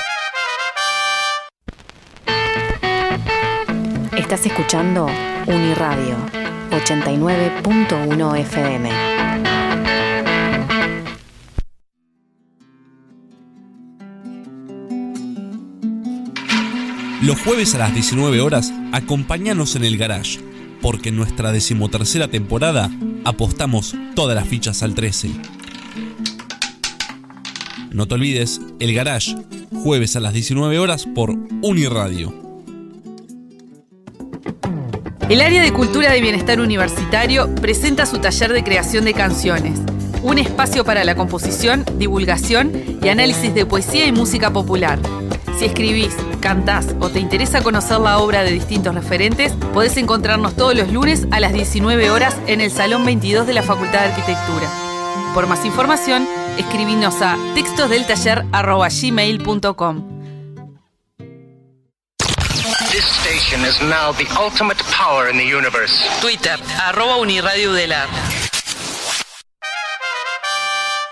Speaker 15: Estás escuchando Uniradio 89.1 FM.
Speaker 16: Los jueves a las 19 horas, acompáñanos en el garage, porque en nuestra decimotercera temporada apostamos todas las fichas al 13. No te olvides, el garage, jueves a las 19 horas por Uniradio.
Speaker 17: El área de Cultura de Bienestar Universitario presenta su taller de creación de canciones, un espacio para la composición, divulgación y análisis de poesía y música popular. Si escribís, cantás o te interesa conocer la obra de distintos referentes, podés encontrarnos todos los lunes a las 19 horas en el Salón 22 de la Facultad de Arquitectura. Por más información, escribinos a textosdeltaller.gmail.com.
Speaker 18: This station is now the ultimate power in the universe.
Speaker 17: Twitter, arroba Uniradio Udelar.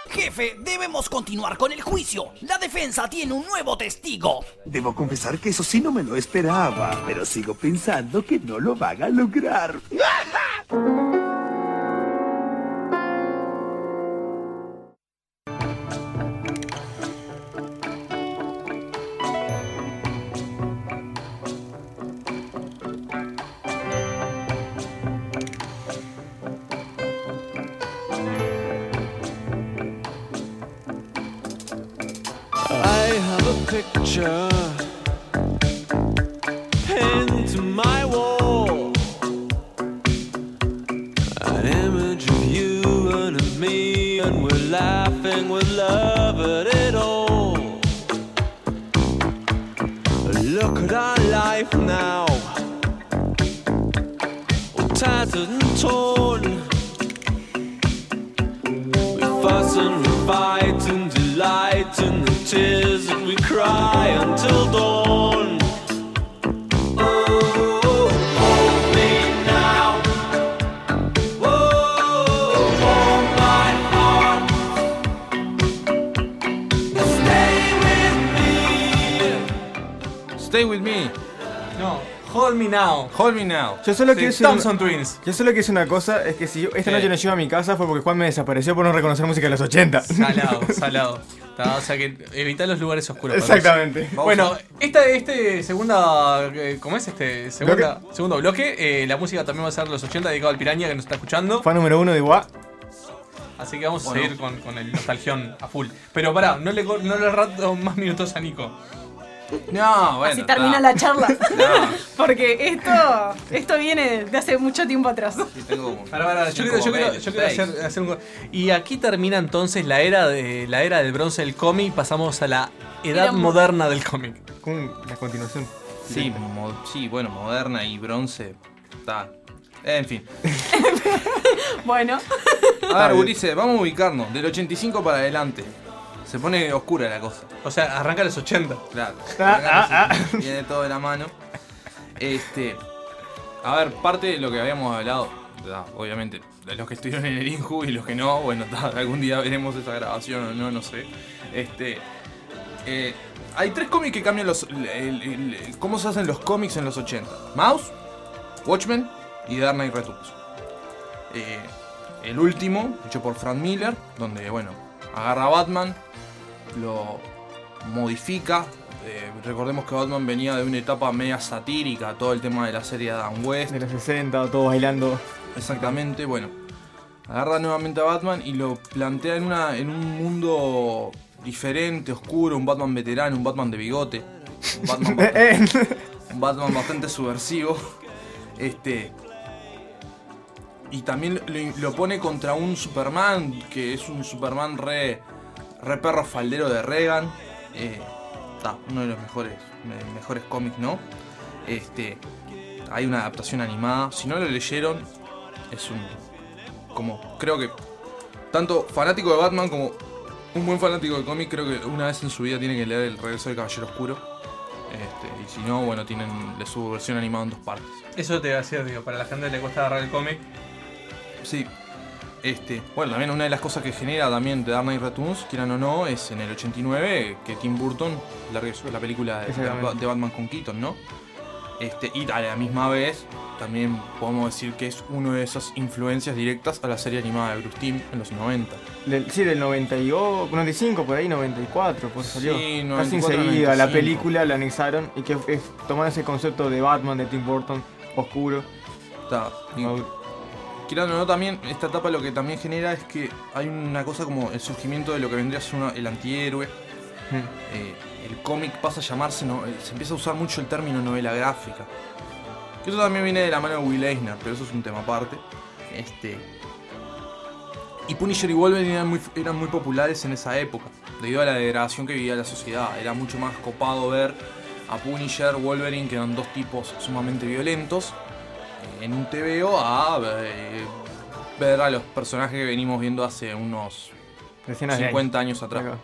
Speaker 14: Jefe, debemos continuar con el juicio. La defensa tiene un nuevo testigo.
Speaker 19: Debo confesar que eso sí no me lo esperaba, pero sigo pensando que no lo van a lograr.
Speaker 20: me now.
Speaker 8: Yo solo
Speaker 9: Sí,
Speaker 8: quiero decir
Speaker 9: Thompson Twins.
Speaker 8: Yo solo quiero decir una cosa, es que si yo esta
Speaker 9: ¿Qué?
Speaker 8: noche no llego a mi casa fue porque Juan me desapareció por no reconocer música de los 80.
Speaker 9: Salado, salado. O sea que evita los lugares oscuros.
Speaker 8: Exactamente.
Speaker 9: Bueno, esta, este segunda. eh, ¿Cómo es este? Segunda, segundo bloque. eh, la música también va a ser los 80 dedicado al piraña que nos está escuchando.
Speaker 8: Fan número uno de Gua.
Speaker 9: Así que vamos a seguir con, con el nostalgión a full. Pero pará, no le, no le rato más minutos a Nico.
Speaker 6: No, bueno.
Speaker 7: Así termina la charla.
Speaker 6: No.
Speaker 7: Porque esto, esto viene de hace mucho tiempo atrás.
Speaker 6: Tengo
Speaker 9: Pará, pará, yo quiero, yo quiero- yo quiero
Speaker 6: seis.
Speaker 9: hacer, hacer un. Y aquí termina entonces la era de la era del bronce del cómic. Pasamos a la edad moderna del cómic.
Speaker 8: Con la continuación.
Speaker 6: Sí, mo- sí, bueno, moderna y bronce. Está. En fin.
Speaker 7: Bueno.
Speaker 6: A ver, Ulises, vamos a ubicarnos. Del 85 para adelante. Se pone oscura la cosa.
Speaker 9: O sea, arranca los 80.
Speaker 6: Claro.
Speaker 8: Ah, ah, ah.
Speaker 6: Viene todo de la mano. Este. A ver, parte de lo que habíamos hablado. da, obviamente, de los que estuvieron en el Inju y los que no. Bueno, da, algún día veremos esa grabación o no, no sé. Este. eh, hay tres cómics que cambian los. el- el- el- cómo se hacen los cómics en los 80. Mouse, Watchmen y Dark Knight Returns. Eh, el último, hecho por Frank Miller, donde, bueno, agarra a Batman, lo modifica. eh, recordemos que Batman venía de una etapa media satírica, todo el tema de la serie Adam West.
Speaker 8: De los 60, todos bailando.
Speaker 6: Exactamente, bueno. Agarra nuevamente a Batman y lo plantea en, una, en un mundo diferente, oscuro, un Batman veterano, un Batman de bigote. Un Batman, bastante, un Batman bastante subversivo. Este. Y también lo, lo pone contra un Superman, que es un Superman re, re perro faldero de Reagan. Eh, ta, uno de los mejores, me- mejores cómics, ¿no? Este, hay una adaptación animada. Si no lo leyeron, es un. Como, creo que. Tanto fanático de Batman como un buen fanático de cómic, creo que una vez en su vida tiene que leer El Regreso del Caballero Oscuro. Este, y si no, bueno, tienen su versión animada en dos partes.
Speaker 9: Eso te iba a decir, digo, para la gente que le cuesta agarrar el cómic.
Speaker 6: Sí. Este, bueno, también una de las cosas que genera también The Dark Knight Returns, quieran o no, es en el 89 que Tim Burton largue la película de, Batman con Keaton, ¿no? Este, y a la misma vez también podemos decir que es una de esas influencias directas a la serie animada de Bruce Timm en los 90.
Speaker 8: Del, sí, del 92, 95, por ahí, 94, pues salió.
Speaker 6: Sí,
Speaker 8: Casi
Speaker 6: 94,
Speaker 8: enseguida, la
Speaker 6: 95.
Speaker 8: película la anexaron y que es tomar ese concepto de Batman de Tim Burton, oscuro.
Speaker 6: Está. Quieran o no, también esta etapa lo que también genera es que hay una cosa como el surgimiento de lo que vendría a ser una- el antihéroe. Eh, el cómic pasa a llamarse, no- eh, se empieza a usar mucho el término novela gráfica. Que eso también viene de la mano de Will Eisner, pero eso es un tema aparte. Este. Y Punisher y Wolverine eran muy, eran muy populares en esa época, debido a la degradación que vivía la sociedad. Era mucho más copado ver a Punisher, Wolverine, que eran dos tipos sumamente violentos, en un TVO a eh, ver a los personajes que venimos viendo hace unos
Speaker 8: Decenas de
Speaker 6: 50
Speaker 8: años.
Speaker 6: años atrás.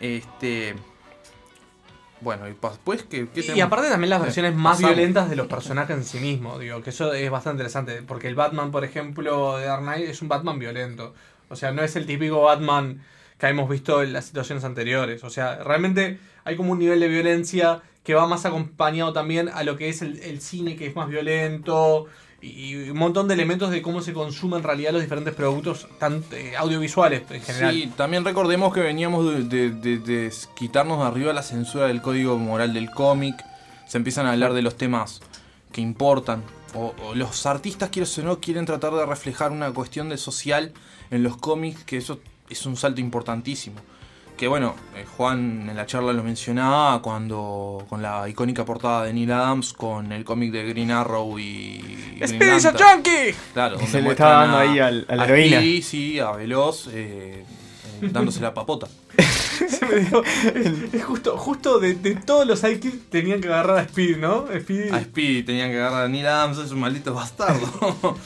Speaker 6: Este. Bueno, y después que.
Speaker 9: Y aparte también las versiones más
Speaker 6: Pasamos.
Speaker 9: violentas de los personajes en sí mismos, digo, que eso es bastante interesante, porque el Batman, por ejemplo, de Dark Knight es un Batman violento. O sea, no es el típico Batman que hemos visto en las situaciones anteriores. O sea, realmente hay como un nivel de violencia que va más acompañado también a lo que es el, cine, que es más violento, y, un montón de elementos de cómo se consumen en realidad los diferentes productos tan, eh, audiovisuales en general.
Speaker 6: Sí, también recordemos que veníamos de, quitarnos de arriba la censura del código moral del cómic. Se empiezan a hablar de los temas que importan. O, o los artistas, quiero o no, quieren tratar de reflejar una cuestión de social en los cómics, que eso es un salto importantísimo. Que bueno, eh, Juan en la charla lo mencionaba cuando con la icónica portada de Neil Adams con el cómic de Green Arrow y Green
Speaker 9: ¡Speedy is a
Speaker 6: Lantern.
Speaker 9: junkie!
Speaker 6: Claro,
Speaker 8: Que
Speaker 6: donde
Speaker 8: se le estaba dando ahí al- a la heroína.
Speaker 6: Speedy, sí, a Veloz, eh, eh, dándose la papota.
Speaker 9: Se me dio- es, justo, justo de, de todos los sidekicks tenían que agarrar a Speed, ¿no? Speedy.
Speaker 6: A Speedy tenían que agarrar a Neil Adams, es un maldito bastardo.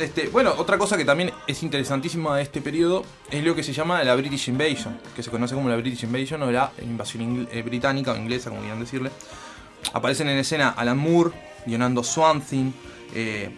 Speaker 6: Este, bueno, otra cosa que también es interesantísima de este periodo es lo que se llama la British Invasion, que se conoce como la British Invasion o la invasión eh, británica o inglesa, como quieran decirle. Aparecen en escena Alan Moore, guionando Swamp Thing, eh,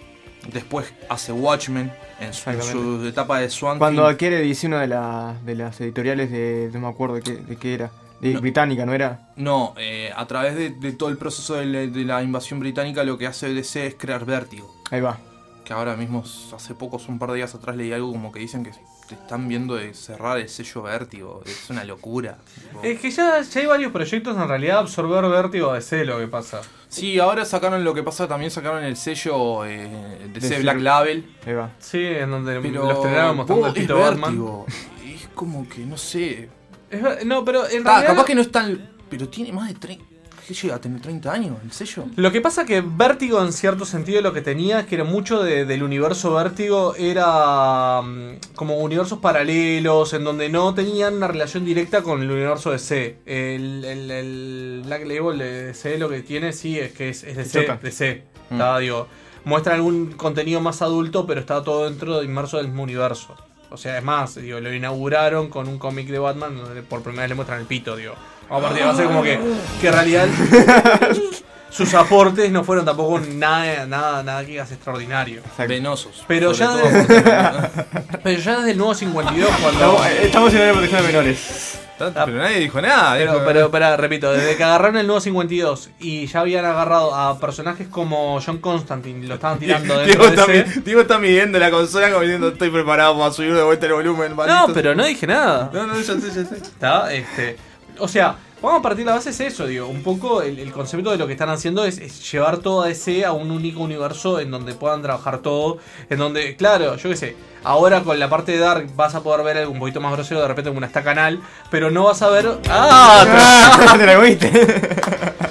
Speaker 6: después hace Watchmen, en su, en su etapa de Swamp
Speaker 8: Cuando
Speaker 6: Thing.
Speaker 8: adquiere edición una de, la- de las editoriales de. No me acuerdo de qué, de qué era. De británica, ¿no era?
Speaker 6: No, eh, a través de, de todo el proceso de la, de la invasión británica lo que hace DC es crear vértigo.
Speaker 8: Ahí va.
Speaker 6: Que ahora mismo, hace pocos, un par de días atrás leí algo como que dicen que te están viendo de cerrar el sello vértigo. Es una locura.
Speaker 9: Es que ya, ya hay varios proyectos en realidad absorber vértigo de C lo que pasa.
Speaker 6: Sí, ahora sacaron lo que pasa, también sacaron el sello eh, DC
Speaker 9: De
Speaker 6: Black
Speaker 9: Black-
Speaker 6: Label.
Speaker 8: Ahí va.
Speaker 9: Sí, en donde
Speaker 6: Pero
Speaker 9: lo estrenaron mostrando el pito Batman.
Speaker 6: Vértigo. Es como que, no sé.
Speaker 9: Es no, pero en
Speaker 6: Ta,
Speaker 9: realidad.
Speaker 6: capaz que no es tan. Pero tiene más de 30. ¿Qué llega a tener 30 años el sello?
Speaker 9: Lo que pasa que Vértigo en cierto sentido lo que tenía es que era mucho de- del universo Vértigo era mm, como universos paralelos en donde no tenían una relación directa con el universo de C. El, el- el Black Label de DC lo que tiene sí es que es, es de C,
Speaker 8: Choca.
Speaker 9: de C.
Speaker 6: Mm.
Speaker 9: Está, digo, muestra algún contenido más adulto pero está todo dentro de inmerso del mismo universo. O sea, es más, digo, lo inauguraron con un cómic de Batman donde por primera vez le muestran el pito, digo. A partir de va a ser como que, que en realidad sus aportes no fueron tampoco nada, nada, nada que digas extraordinario.
Speaker 6: Venosos.
Speaker 9: Pero ya,
Speaker 6: sobre
Speaker 9: de-
Speaker 6: todo.
Speaker 9: pero ya desde el nuevo 52 cuando...
Speaker 8: Estamos, eh, estamos en la protección de menores.
Speaker 6: Pero nadie dijo nada.
Speaker 9: Pero,
Speaker 6: dijo-
Speaker 9: pero, pero, repito, desde que agarraron el nuevo 52 y ya habían agarrado a personajes como John Constantine y lo estaban tirando
Speaker 6: Diego
Speaker 9: dentro
Speaker 6: está,
Speaker 9: de ese...
Speaker 6: mi- Diego está midiendo la consola como diciendo estoy preparado para subir de vuelta el volumen.
Speaker 9: No,
Speaker 6: maldito".
Speaker 9: pero no dije nada.
Speaker 6: No, no, ya sé, ya sé.
Speaker 9: ¿Está? Este, o sea, vamos a partir de la base es eso, digo. Un poco el, el concepto de lo que están haciendo es, es llevar todo ese a un único universo en donde puedan trabajar todo. En donde, claro, yo qué sé, ahora con la parte de Dark vas a poder ver algo un poquito más grosero de repente como una está canal, pero no vas a ver. ¡Ah!
Speaker 8: te la.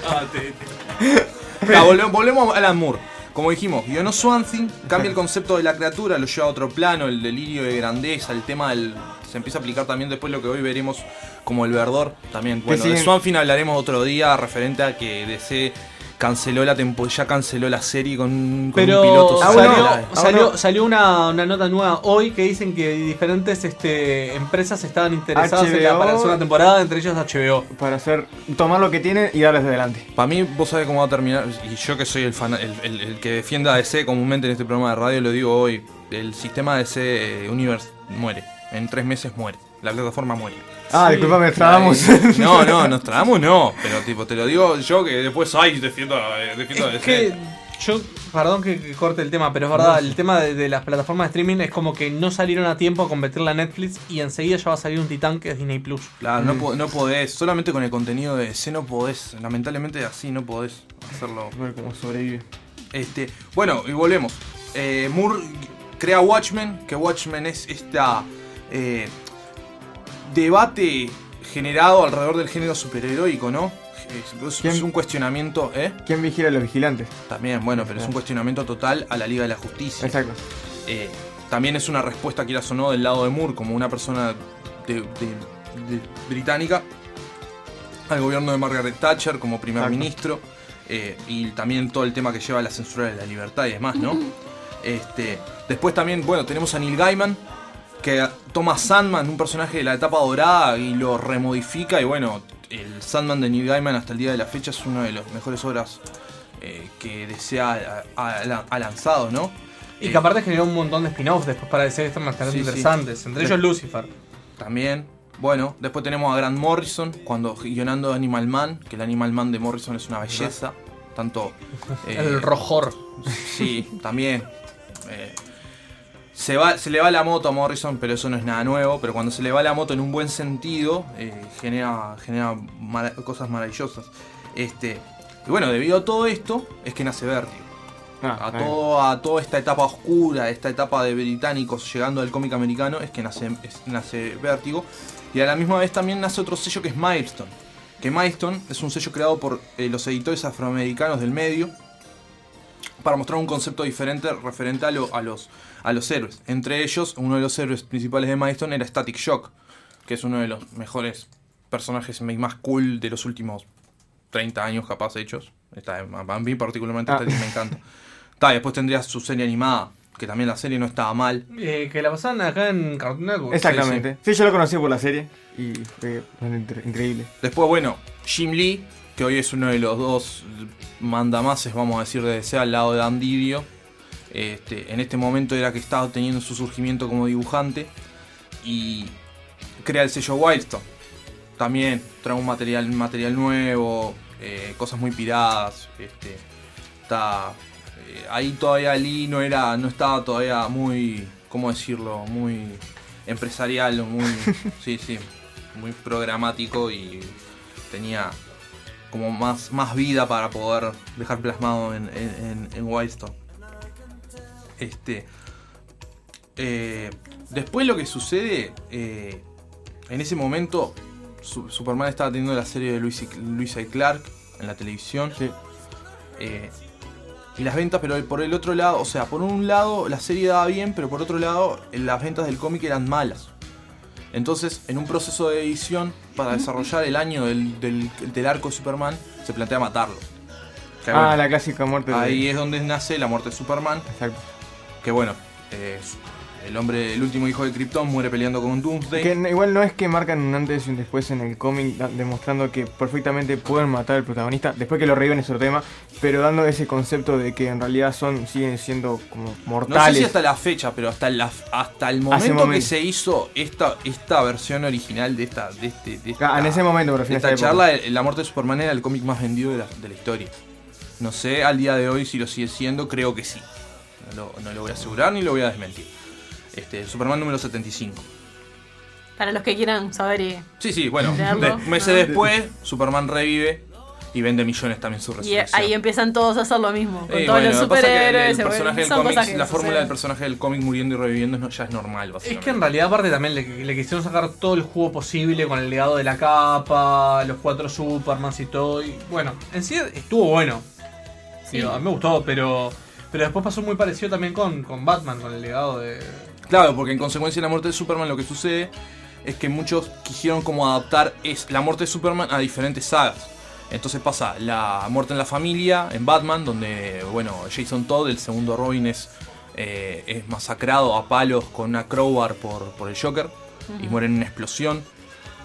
Speaker 6: Ah, Ah, volvemos, volvemos a Alan Moore. Como dijimos, guionó Swamp Thing, cambia el concepto de la criatura, lo lleva a otro plano, el delirio de grandeza, el tema del. Se empieza a aplicar también después lo que hoy veremos como el verdor. También, bueno, de Thing hablaremos otro día referente a que DC canceló la tempo ya canceló la serie con, con
Speaker 9: Pero
Speaker 6: un piloto.
Speaker 9: salió,
Speaker 6: salió-
Speaker 9: salió, salió una, una nota nueva hoy que dicen que diferentes este, empresas estaban interesadas en la, para hacer una temporada, entre ellas HBO.
Speaker 8: Para hacer, tomar lo que tienen y darles de adelante.
Speaker 6: Para mí, vos sabés cómo va a terminar. Y yo que soy el, fan, el, el- el que defienda a DC comúnmente en este programa de radio, lo digo hoy. El sistema DC eh, Universe muere. En tres meses muere. La plataforma muere.
Speaker 8: Ah, disculpame, nos trabamos.
Speaker 6: No, no, nos trabamos no. Pero tipo, te lo digo yo que después, ay, defiendo, a- defiendo
Speaker 9: Es que yo, perdón que, que corte el tema, pero es verdad, el tema de, de las plataformas de streaming es como que no salieron a tiempo a competir la Netflix y enseguida ya va a salir un titán que es Disney Plus.
Speaker 6: Claro, no, po- no podés, solamente con el contenido de DC no podés, lamentablemente así no podés hacerlo.
Speaker 8: Ver cómo sobrevive.
Speaker 6: Este, bueno, y volvemos. Eh, Moore crea Watchmen, que Watchmen es esta eh, debate generado alrededor del género superheroico, ¿no? Es, es un cuestionamiento, ¿eh?
Speaker 8: ¿Quién vigila a los vigilantes?
Speaker 6: También, bueno, pero es un cuestionamiento total a la Liga de la Justicia.
Speaker 8: Exacto.
Speaker 6: Eh, también es una respuesta, quieras o no, del lado de Moore, como una persona de- de- de- británica, al gobierno de Margaret Thatcher como primer
Speaker 8: Exacto.
Speaker 6: ministro, eh, y también todo el tema que lleva a la censura de la libertad y demás, ¿no? Este, después también, bueno, tenemos a Neil Gaiman, que toma Sandman, un personaje de la etapa dorada, y lo remodifica, y bueno, el Sandman de Neil Gaiman hasta el día de la fecha es una de las mejores obras eh, que desea ha, lanzado, ¿no?
Speaker 9: Y que aparte generó un montón de spin-offs después para decir están bastante
Speaker 6: Sí, sí.
Speaker 9: interesantes, entre ellos Lucifer.
Speaker 6: También. Bueno, después tenemos a Grant Morrison cuando guionando Animal Man, que el Animal Man de Morrison es una belleza. Tanto. eh,
Speaker 9: El rojor.
Speaker 6: Sí, también. Se, va, se le va la moto a Morrison, pero eso no es nada nuevo. Pero cuando se le va la moto en un buen sentido, eh, genera, genera mara- cosas maravillosas. Este, y bueno, debido a todo esto, es que nace Vértigo.
Speaker 8: Ah,
Speaker 6: a, todo, a toda esta etapa oscura, esta etapa de británicos llegando al cómic americano, es que nace, es- nace Vértigo. Y a la misma vez también nace otro sello que es Milestone. Que Milestone es un sello creado por eh, los editores afroamericanos del medio para mostrar un concepto diferente referente a, lo- a los, a los héroes. Entre ellos, uno de los héroes principales de Milestone era Static Shock, que es uno de los mejores personajes más cool de los últimos 30 años capaz hechos. Está, a mí particularmente
Speaker 8: Ah.
Speaker 6: Static me encanta. Está, después tendrías su serie animada, que también la serie no estaba mal.
Speaker 9: Eh, que la pasaban acá en Cartoon Network.
Speaker 8: Exactamente. Sí, yo lo conocí por la serie y fue increíble.
Speaker 6: Después, bueno, Jim Lee, que hoy es uno de los dos mandamases, vamos a decir, de DC al lado de Dan Didio. Este, en este momento era que estaba teniendo su surgimiento como dibujante. Y crea el sello Wildstorm. También trae un material, material nuevo, eh, cosas muy piradas. Este, está, eh, ahí todavía Lee no, era, no estaba todavía muy, ¿cómo decirlo? Muy empresarial, muy, sí, sí, muy programático y tenía como más, más vida para poder dejar plasmado en, en, en- Wildstorm. Este, eh, después lo que sucede, eh, en ese momento Su- Superman estaba teniendo la serie de Luis y, Luisa y Clark en la televisión. Eh, y las ventas, pero por el otro lado, o sea, por un lado la serie daba bien, pero por otro lado las ventas del cómic eran malas. Entonces, en un proceso de edición, para desarrollar el año del, del- del arco de Superman, se plantea matarlo. Que,
Speaker 8: Ah,
Speaker 6: bueno,
Speaker 8: la clásica muerte de-
Speaker 6: Ahí es donde nace la muerte de Superman.
Speaker 8: Exacto.
Speaker 6: Que bueno, eh, el hombre, el último hijo de Krypton muere peleando con Doomsday.
Speaker 8: Que igual no es que marcan un antes y un después en el cómic, demostrando que perfectamente pueden matar al protagonista, después que lo reviven es otro tema, pero dando ese concepto de que en realidad son siguen siendo como
Speaker 6: No sé
Speaker 8: mortales.
Speaker 6: si hasta la fecha, pero hasta, la, hasta el momento, que se hizo esta, esta versión original de esta, de este, de esta,
Speaker 8: Ah, en ese momento, pero
Speaker 6: de esta charla, La muerte de Superman era el cómic más vendido de la, de la historia. No sé al día de hoy si lo sigue siendo, creo que sí. No lo, no lo voy a asegurar ni lo voy a desmentir. Este, Superman número 75.
Speaker 7: Para los que quieran saber y.
Speaker 6: Sí, sí, bueno, de- meses
Speaker 7: Ah.
Speaker 6: después, Superman revive y vende millones también su
Speaker 7: Y
Speaker 6: resurrección.
Speaker 7: ahí empiezan todos a hacer lo mismo. Con
Speaker 6: Eh,
Speaker 7: todos
Speaker 6: bueno,
Speaker 7: los superhéroes.
Speaker 6: el personaje del
Speaker 7: son
Speaker 6: cómic,
Speaker 7: cosas que
Speaker 6: la fórmula del personaje del cómic muriendo y reviviendo no- ya es normal,
Speaker 9: Es que en realidad aparte también le, le quisieron sacar todo el jugo posible con el legado de la capa, los cuatro Supermans y todo. Y bueno, en sí estuvo bueno.
Speaker 7: Sí.
Speaker 9: Digo, a mí me gustó, pero, pero después pasó muy parecido también con, con Batman, con el legado de...
Speaker 6: Claro, porque en consecuencia de la muerte de Superman lo que sucede es que muchos quisieron como adaptar es la muerte de Superman a diferentes sagas. Entonces pasa la muerte en la familia en Batman, donde bueno, Jason Todd, el segundo Robin, es, eh, es masacrado a palos con una crowbar por, por el Joker y muere en una explosión.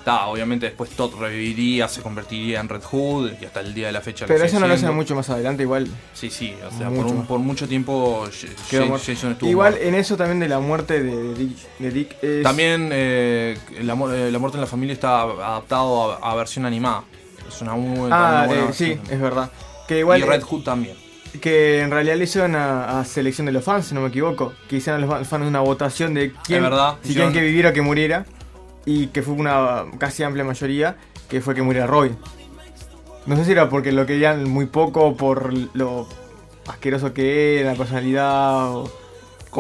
Speaker 6: Ta, obviamente después Todd reviviría, se convertiría en Red Hood y hasta el día de la fecha.
Speaker 8: Pero eso no lo hacen mucho más adelante, igual.
Speaker 6: Sí, sí, o sea,
Speaker 8: Mucho
Speaker 6: por, un-
Speaker 8: más.
Speaker 6: por mucho tiempo. Jason estuvo
Speaker 8: Igual
Speaker 6: muerto.
Speaker 8: en eso también de la muerte de, Dick, de Dick es-
Speaker 6: También eh, la, eh, La muerte en la familia está adaptado a, a versión animada. Es una muy buena,
Speaker 8: Ah,
Speaker 6: una buena
Speaker 8: eh, sí, es verdad. Que igual,
Speaker 6: y Red Hood también.
Speaker 8: Que en realidad le hicieron a, a selección de los fans, si no me equivoco. Que hicieron a los fans una votación de quién,
Speaker 6: verdad,
Speaker 8: si quieren que viviera o que muriera. Y que fue una casi amplia mayoría que fue que muriera Robin. No sé si era porque lo querían muy poco, por lo asqueroso que era, la personalidad, o,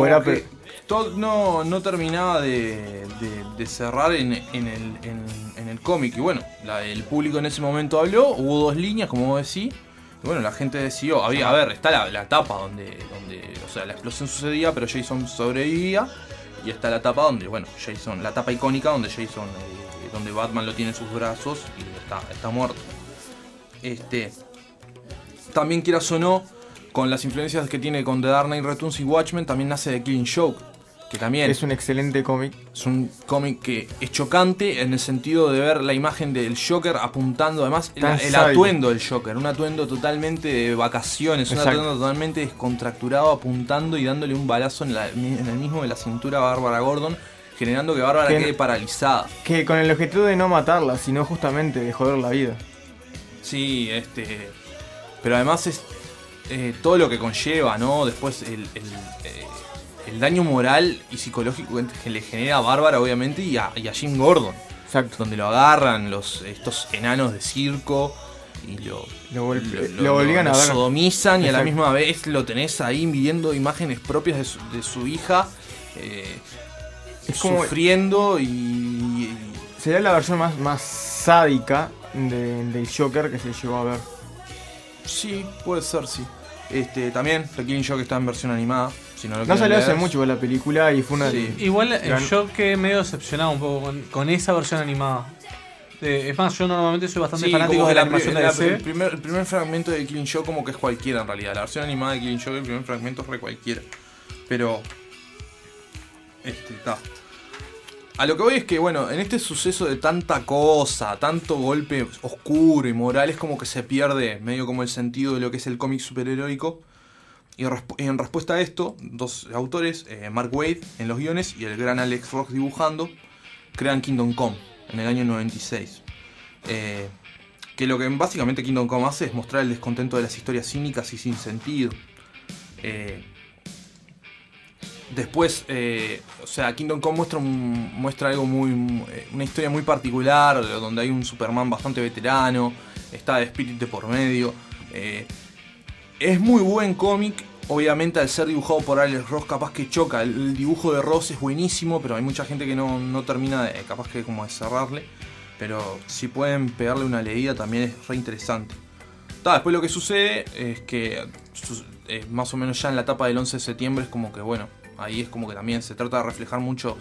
Speaker 8: era...
Speaker 6: que Todd no, no terminaba de, de- de cerrar en, en el, en- en el cómic. Y bueno, la- el público en ese momento habló, hubo dos líneas, como vos decís. Y bueno, la gente decidió, había, a ver, está la, la etapa donde, donde, o sea, la explosión sucedía, pero Jason sobrevivía. Y está la etapa donde, bueno, Jason, la etapa icónica donde Jason, eh, donde Batman lo tiene en sus brazos y está, está muerto. Este, también quieras o no, con las influencias que tiene con The Dark Knight Returns y Watchmen, también nace The Killing Joke. Que también
Speaker 8: Es un excelente cómic.
Speaker 6: es un cómic que es chocante en el sentido de ver la imagen del Joker apuntando, además el atuendo del Joker, un atuendo totalmente de vacaciones, un atuendo totalmente descontracturado, apuntando y dándole un balazo en, la- en el mismo de la cintura a Bárbara Gordon, generando que Bárbara
Speaker 8: Que-
Speaker 6: quede paralizada.
Speaker 8: Que con el objetivo de no matarla, sino justamente de joder la vida.
Speaker 6: Sí, este. Pero además es eh, todo lo que conlleva, ¿no? Después el, el, eh, el daño moral y psicológico que le genera a Bárbara, obviamente, y a, y a Jim Gordon.
Speaker 8: Exacto.
Speaker 6: Donde lo agarran los, estos enanos de circo y lo,
Speaker 8: Lo golpe- lo obligan a ver.
Speaker 6: sodomizan y a la misma vez lo tenés ahí viendo imágenes propias de su, de su hija. eh,
Speaker 8: Es como-
Speaker 6: sufriendo y, y-
Speaker 8: Sería la versión más, más sádica de- del Joker que se llegó a ver.
Speaker 6: Sí, puede ser, sí. Este, también, The Killing Joke está en versión animada. Si no, lo
Speaker 8: No
Speaker 6: quieren
Speaker 8: salió hace mucho la película y fue una.
Speaker 9: Igual eh,
Speaker 8: gran-
Speaker 9: yo quedé medio decepcionado un poco con, con esa versión animada. Eh, es más, yo normalmente soy bastante
Speaker 6: Sí,
Speaker 9: fanático de la, animación de
Speaker 6: la-
Speaker 9: DC.
Speaker 6: el, primer, el primer fragmento de Killing Joke como que es cualquiera en realidad. La versión animada de Killing Joke, el primer fragmento es re cualquiera. Pero... Este, está. A lo que voy es que, bueno, en este suceso de tanta cosa, tanto golpe oscuro y moral, es como que se pierde medio como el sentido de lo que es el cómic superheroico. Y en respuesta a esto, dos autores, eh, Mark Wade en los guiones y el gran Alex Ross dibujando, crean Kingdom Come en el año 96. Eh, que lo que básicamente Kingdom Come hace es mostrar el descontento de las historias cínicas y sin sentido. Eh, después, o sea, Kingdom Come muestra, un- muestra algo muy. una historia muy particular, donde hay un Superman bastante veterano, está de Spirit de por medio. Es muy buen cómic. Obviamente al ser dibujado por Alex Ross capaz que choca. El, dibujo de Ross es buenísimo, pero hay mucha gente que no, no termina de, capaz que como de cerrarle. Pero si pueden pegarle una leída también es re interesante. Ta, después lo que sucede es que eh, más o menos ya en la etapa del 11 de septiembre es como que bueno, ahí es como que también se trata de reflejar mucho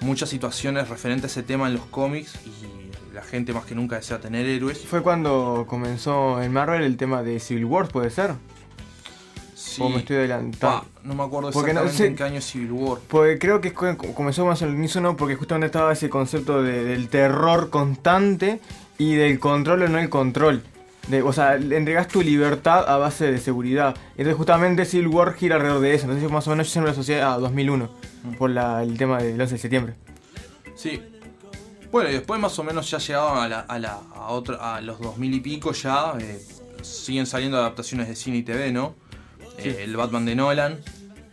Speaker 6: muchas situaciones referentes a ese tema en los cómics y la gente más que nunca desea tener héroes.
Speaker 8: Fue cuando comenzó en Marvel el tema de Civil War, ¿puede ser?
Speaker 6: Sí.
Speaker 8: O me estoy adelantando.
Speaker 6: Pa, no me acuerdo
Speaker 8: Porque no
Speaker 6: exactamente
Speaker 8: sé-
Speaker 6: en qué año Civil War.
Speaker 8: Porque creo que comenzó más al unísono porque justamente estaba ese concepto de- del terror constante y del control o no el control. De, o sea, entregas tu libertad a base de seguridad. Entonces justamente Civil War gira alrededor de eso. Entonces más o menos yo siempre lo asocié a 2001 por la- el tema del 11 de septiembre.
Speaker 6: Sí. Bueno, y después más o menos ya llegaban a, la, a, la- a otra- a los 2000 y pico ya. eh, siguen saliendo adaptaciones de cine y TV, ¿no? Eh,
Speaker 8: Sí.
Speaker 6: el Batman de Nolan,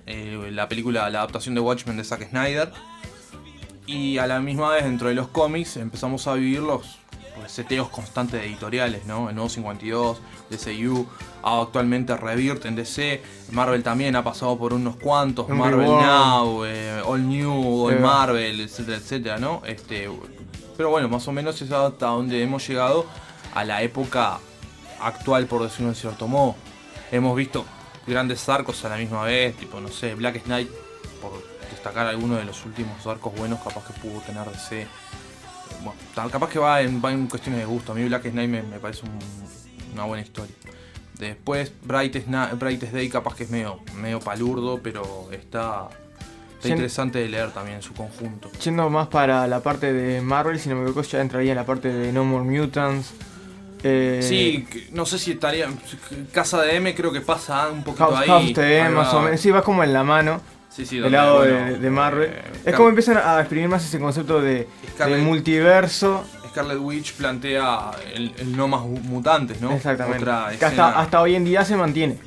Speaker 6: eh, la película, la adaptación de Watchmen de Zack Snyder. Y a la misma vez dentro de los cómics empezamos a vivir los reseteos constantes de editoriales, ¿no? El nuevo 52, DCU, actualmente Rebirth en DC, Marvel también ha pasado por unos cuantos, Marvel. Now, eh, All New, All. Marvel, etcétera, etcétera, ¿no? Este, pero bueno, más o menos es hasta donde hemos llegado a la época actual, por decirlo de cierto modo. Hemos visto grandes arcos a la misma vez, tipo, no sé, Black Knight, por destacar alguno de los últimos arcos buenos capaz que pudo tener DC. Eh, Bueno, capaz que va en, va en cuestiones de gusto. A mí Black Knight me, me parece un, una buena historia. Después, Brightest, Na- Brightest Day capaz que es medio, medio palurdo, pero está, está interesante de leer también en su conjunto.
Speaker 8: Yendo más para la parte de Marvel, si no me equivoco, ya entraría en la parte de No More Mutants. Eh,
Speaker 6: Sí, no sé si estaría. Casa de M creo que pasa un poquito
Speaker 8: House,
Speaker 6: ahí.
Speaker 8: House más o menos. Sí, va como en la mano.
Speaker 6: Sí, sí,
Speaker 8: del lado
Speaker 6: bueno,
Speaker 8: de, de Marvel.
Speaker 6: eh,
Speaker 8: es como empiezan a exprimir más ese concepto de, de multiverso.
Speaker 6: Scarlet Witch plantea el, el no más mutantes, ¿no?
Speaker 8: Exactamente.
Speaker 6: Otra
Speaker 8: Que hasta, hasta hoy en día se mantiene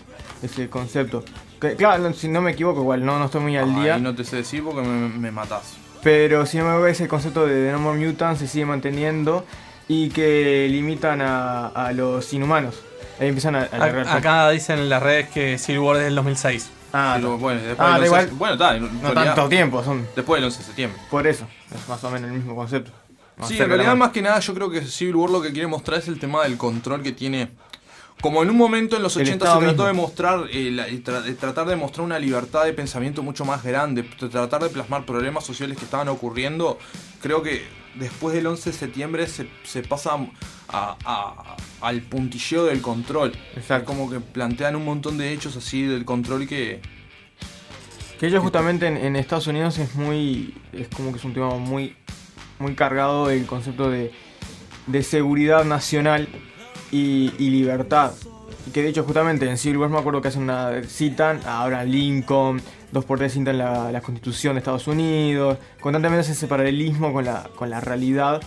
Speaker 8: ese concepto. Que, claro, si no me equivoco, igual no, no estoy muy al día.
Speaker 6: Ahí no te sé decir porque me, me matás.
Speaker 8: Pero si no me ese concepto de, de No More Mutants se sigue manteniendo y que limitan a, a los inhumanos. Ahí empiezan a, a
Speaker 9: Acá dicen en las redes que Civil War es del 2006.
Speaker 8: Ah, ta.
Speaker 6: bueno, después
Speaker 8: Ah,
Speaker 6: del
Speaker 8: da
Speaker 6: 11
Speaker 8: igual.
Speaker 6: bueno, está,
Speaker 8: No tanto tiempo, son.
Speaker 6: Después del 11 de septiembre.
Speaker 8: Por eso, es más o menos el mismo concepto. Más
Speaker 6: Sí, en realidad más que nada yo creo que Civil War lo que quiere mostrar es el tema del control que tiene. Como en un momento en los
Speaker 8: El
Speaker 6: 80
Speaker 8: Estado
Speaker 6: se trató
Speaker 8: mismo.
Speaker 6: de mostrar, eh, la- y tra- de tratar de mostrar una libertad de pensamiento mucho más grande, de tratar de plasmar problemas sociales que estaban ocurriendo, creo que después del 11 de septiembre se, se pasa a- a- al puntilleo del control.
Speaker 8: Exacto.
Speaker 6: Como que plantean un montón de hechos así del control que...
Speaker 8: Que ellos justamente en, en Estados Unidos es muy. es como que es un tema muy. muy cargado el concepto de, de seguridad nacional y, y libertad. Y que de hecho justamente en War me acuerdo que hacen una. citan a Abraham Lincoln, dos por tres citan la, la constitución de Estados Unidos. Constantemente ese paralelismo con la, con la realidad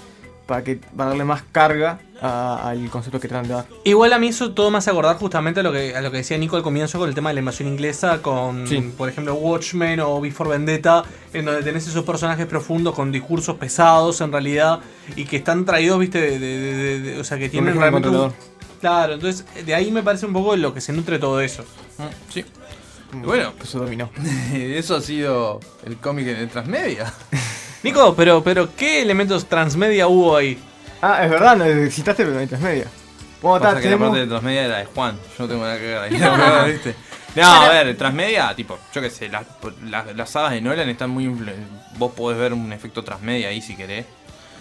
Speaker 8: para que para darle más carga a- al concepto que tratan de dar.
Speaker 9: Igual a mí eso todo me hace acordar justamente a lo que, a lo que decía Nico al comienzo con el tema de la invasión inglesa, con
Speaker 8: Sí.
Speaker 9: por ejemplo Watchmen o Before Vendetta, en donde tenés esos personajes profundos con discursos pesados en realidad y que están traídos, viste, de, de- de- de- o sea, que tienen realmente un-. Claro, entonces de ahí me parece un poco lo que se nutre todo eso.
Speaker 6: Sí. Y bueno,
Speaker 8: eso dominó.
Speaker 6: eso ha sido el cómic en Transmedia.
Speaker 9: Nico, pero, pero ¿qué elementos transmedia hubo ahí?
Speaker 8: Ah, es verdad, no citaste pero mientras media. Bueno,
Speaker 6: Pasa
Speaker 8: ta,
Speaker 6: que la
Speaker 8: tenemos-
Speaker 6: parte de Transmedia era de Juan. Yo no tengo nada que ver ahí. No, ¿viste? No, a ver, Transmedia, tipo, yo qué sé, las, las- las sagas de Nolan están muy. Vos podés ver un efecto Transmedia ahí si querés.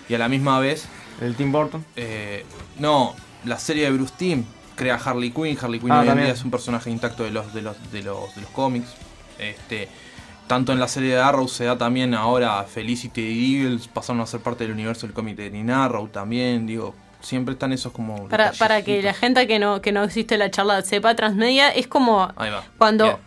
Speaker 6: Y a la misma vez.
Speaker 8: ¿El Tim Burton?
Speaker 6: Eh, no, la serie de Bruce Timm crea Harley Quinn. Harley Quinn
Speaker 8: Ah,
Speaker 6: hoy en
Speaker 8: también.
Speaker 6: día es un personaje intacto de los, de los, de los, de los cómics. Este. Tanto en la serie de Arrow se da también ahora Felicity y Eagles pasaron a ser parte del universo del cómic de Green Arrow también, digo, siempre están esos como
Speaker 7: Para, para que la gente que no, que no existe la charla sepa, Transmedia es como cuando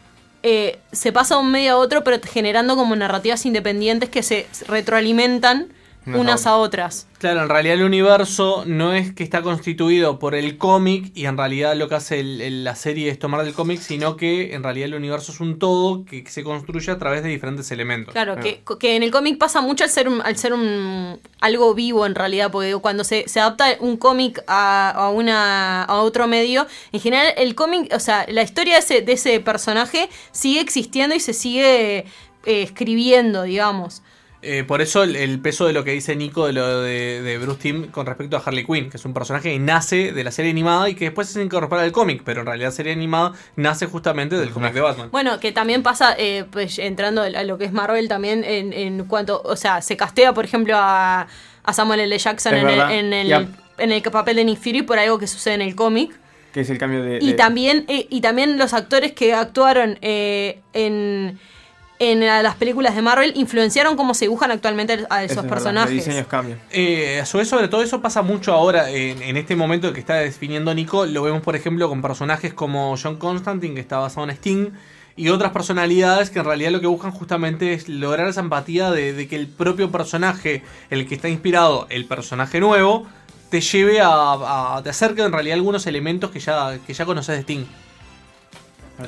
Speaker 7: eh, se pasa de un medio a otro, pero generando como narrativas independientes que se retroalimentan
Speaker 9: Unas
Speaker 7: unas
Speaker 9: a
Speaker 7: otras.
Speaker 9: Claro, en realidad el universo no es que está constituido por el cómic y en realidad lo que hace el- el- la serie es tomar del cómic, sino que en realidad el universo es un todo que se construye a través de diferentes elementos.
Speaker 7: Claro, que, que en el cómic pasa mucho al ser, al ser un, algo vivo en realidad, porque cuando se, se adapta un cómic a, a, una, a otro medio, en general el cómic, o sea, la historia de ese, de ese personaje sigue existiendo y se sigue eh, escribiendo, digamos.
Speaker 9: Eh, por eso el, el peso de lo que dice Nico de lo de, de Bruce Timm con respecto a Harley Quinn, que es un personaje que nace de la serie animada y que después se incorpora al cómic, pero en realidad la serie animada nace justamente del cómic de Batman.
Speaker 7: Bueno, que también pasa, eh, pues entrando a lo que es Marvel también, en, en cuanto, o sea, se castea, por ejemplo, a, a Samuel L. Jackson en el, en, el, en el papel de Nick Fury por algo que sucede en el cómic.
Speaker 8: Que es el cambio de.
Speaker 7: Y
Speaker 8: de-
Speaker 7: también, eh, y también los actores que actuaron eh, en, en eh, las películas de Marvel influenciaron cómo se dibujan actualmente a
Speaker 8: Eso
Speaker 7: esos
Speaker 8: es verdad,
Speaker 7: personajes.
Speaker 8: Los diseños cambian.
Speaker 9: Eh, a su vez, sobre todo eso pasa mucho ahora en, en este momento que está definiendo Nico. Lo vemos, por ejemplo, con personajes como John Constantine, que está basado en Sting, y otras personalidades que en realidad lo que buscan justamente es lograr esa empatía de, de que el propio personaje, el que está inspirado, el personaje nuevo, te lleve a, a- te acerque en realidad algunos elementos que ya, que ya conoces de Sting.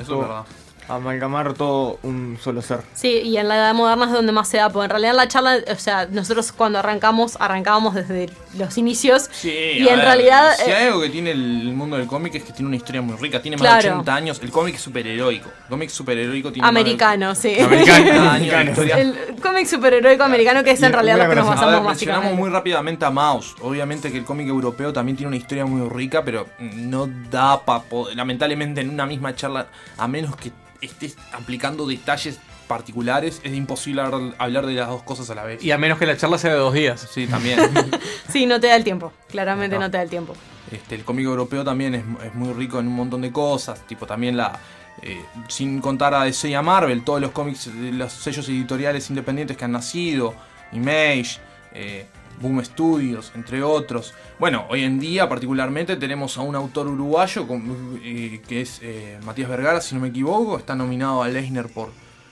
Speaker 6: Eso es verdad.
Speaker 8: Amalgamar todo un solo ser.
Speaker 7: Sí, y en la edad moderna es donde más se da, porque en realidad en la charla, o sea, nosotros cuando arrancamos, arrancábamos desde los inicios. y
Speaker 6: a
Speaker 7: en
Speaker 6: ver,
Speaker 7: realidad...
Speaker 6: Si
Speaker 7: eh,
Speaker 6: hay algo que tiene el mundo del cómic es que tiene una historia muy rica. Tiene más
Speaker 7: Claro.
Speaker 6: de 80 años. El cómic es superheroico. El cómic superheroico tiene
Speaker 7: americano, sí.
Speaker 6: Más de 80 años de historia.
Speaker 7: El cómic superheroico americano que es en realidad lo que nos
Speaker 6: A
Speaker 7: basamos
Speaker 6: ver, mencionamos
Speaker 7: básicamente.
Speaker 6: muy rápidamente a Mouse. Obviamente que el cómic europeo también tiene una historia muy rica, pero no da para Lamentablemente en una misma charla, a menos que estés aplicando detalles particulares, es imposible hablar, de las dos cosas a la vez.
Speaker 9: Y a menos que la charla sea de dos días.
Speaker 6: Sí, también.
Speaker 7: Sí, no te da el tiempo. Claramente no, te da el tiempo.
Speaker 6: Este, el cómic europeo también es, es muy rico en un montón de cosas, tipo también la... eh, sin contar a DC y a Marvel, todos los cómics, de los sellos editoriales independientes que han nacido, Image, eh, Boom Studios, entre otros. Bueno, hoy en día particularmente tenemos a un autor uruguayo con- eh, que es eh, Matías Vergara, si no me equivoco, está nominado a Leisner por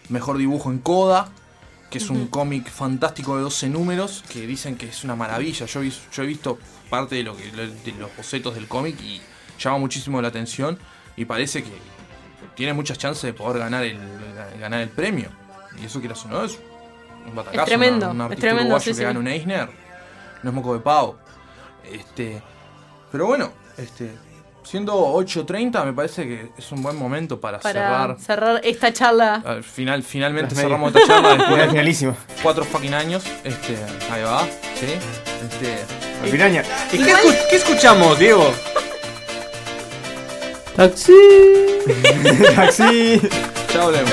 Speaker 6: Mejor Dibujo en Coda, que es un cómic fantástico de 12 números, que dicen que es una maravilla. Yo, yo he visto parte de, lo que, de los bocetos del cómic y llama muchísimo la atención y parece que tiene muchas chances de poder ganar el, ganar el premio. Y eso quieras o no, es un batacazo.
Speaker 7: Es tremendo,
Speaker 6: una- un
Speaker 7: es tremendo, sí,
Speaker 6: que
Speaker 7: sí.
Speaker 6: gana un Eisner, no es moco de pavo. Este, pero bueno, este, siendo 8.30 me parece que es un buen momento para,
Speaker 7: Para
Speaker 6: cerrar.
Speaker 7: cerrar esta charla.
Speaker 6: Al final, finalmente
Speaker 8: Las
Speaker 6: cerramos
Speaker 8: medias.
Speaker 6: esta charla después
Speaker 8: Final,
Speaker 6: de
Speaker 8: finalísimo.
Speaker 6: cuatro fucking años. Este, ahí va, ¿sí? Este,
Speaker 8: La piraña.
Speaker 9: ¿Y qué, escu- qué escuchamos, Diego?
Speaker 11: Taxi.
Speaker 8: Taxi.
Speaker 6: Chao, Lemo.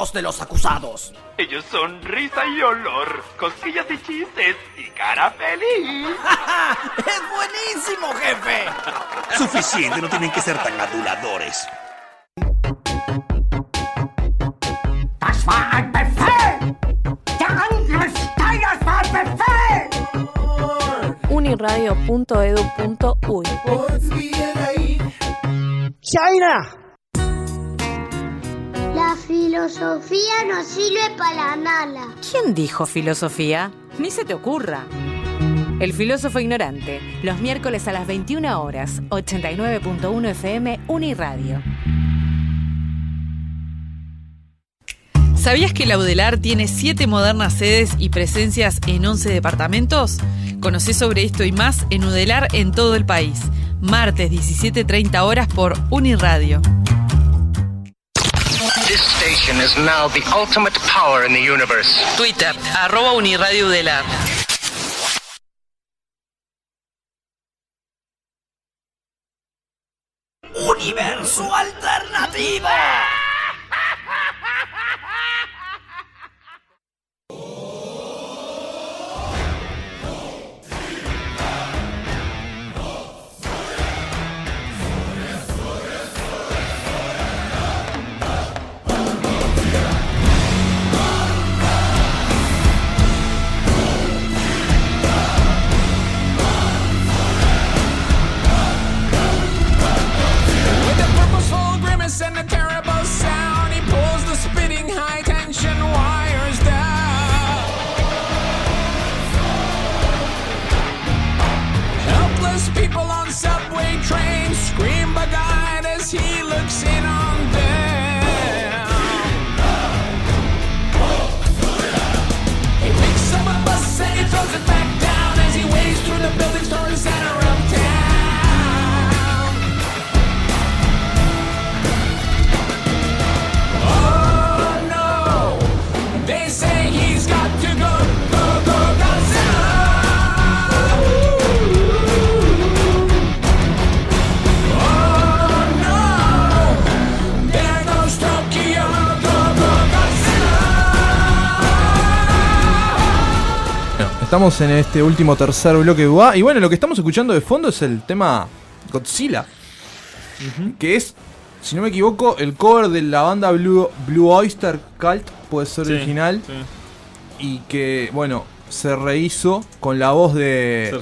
Speaker 14: ¿Qué sabemos de los acusados?
Speaker 21: Ellos son risa y olor, cosquillas y chistes y cara feliz.
Speaker 14: ¡Es buenísimo, jefe!
Speaker 22: Suficiente, no tienen que ser tan aduladores.
Speaker 20: Das war ein Befehl! Der Angriff Steiners war ein Befehl!
Speaker 15: uniradio.edu.uy
Speaker 20: ¡China!
Speaker 23: Filosofía no sirve para nada.
Speaker 15: ¿Quién dijo filosofía? Ni se te ocurra. El filósofo ignorante, los miércoles a las 21 horas, 89.1 FM Uniradio.
Speaker 17: ¿Sabías que la UDELAR tiene 7 modernas sedes y presencias en 11 departamentos? Conocé sobre esto y más en UDELAR en todo el país. Martes 17.30 horas por Uniradio.
Speaker 18: Station is now the ultimate power in the universe.
Speaker 17: Twitter, arroba Uniradio UDELAR.
Speaker 14: Universo alternativo.
Speaker 20: and a terrible sound. He pulls the spitting high tension wires down. Helpless people on subway trains scream by God as he looks in
Speaker 6: on. Estamos en este último tercer bloque de UA. Y bueno, lo que estamos escuchando de fondo es el tema Godzilla. Que es, si no me equivoco, el cover de la banda Blue, Blue Oyster Cult, puede ser
Speaker 13: Sí,
Speaker 6: original.
Speaker 13: sí.
Speaker 6: Y que, bueno, se rehizo con la voz de.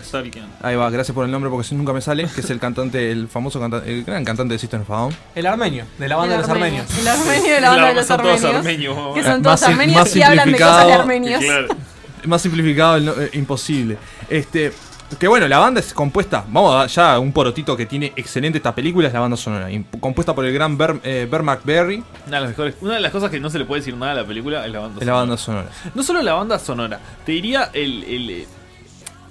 Speaker 6: Ahí va, gracias por el nombre porque si nunca me sale. Que es el cantante, el famoso cantante, el gran cantante de System of a Down.
Speaker 9: El armenio, de la banda
Speaker 7: El
Speaker 9: de los
Speaker 7: armenio.
Speaker 9: armenios.
Speaker 7: El armenio de la banda de los
Speaker 13: son todos
Speaker 7: armenios.
Speaker 13: armenios.
Speaker 7: Que son
Speaker 6: Eh,
Speaker 7: todos
Speaker 6: más
Speaker 7: armenios
Speaker 6: más
Speaker 7: y hablan de cosas de armenios.
Speaker 6: Más simplificado, no- eh, imposible. Este. Que bueno, la banda es compuesta. Vamos a dar ya un porotito que tiene excelente esta película. Es la banda sonora. Compuesta por el gran Ber, eh, Ber McBerry.
Speaker 13: Una de, las mejores, una de las cosas que no se le puede decir nada a la película es la banda
Speaker 6: Es la banda sonora.
Speaker 13: No solo la banda sonora, te diría el, el,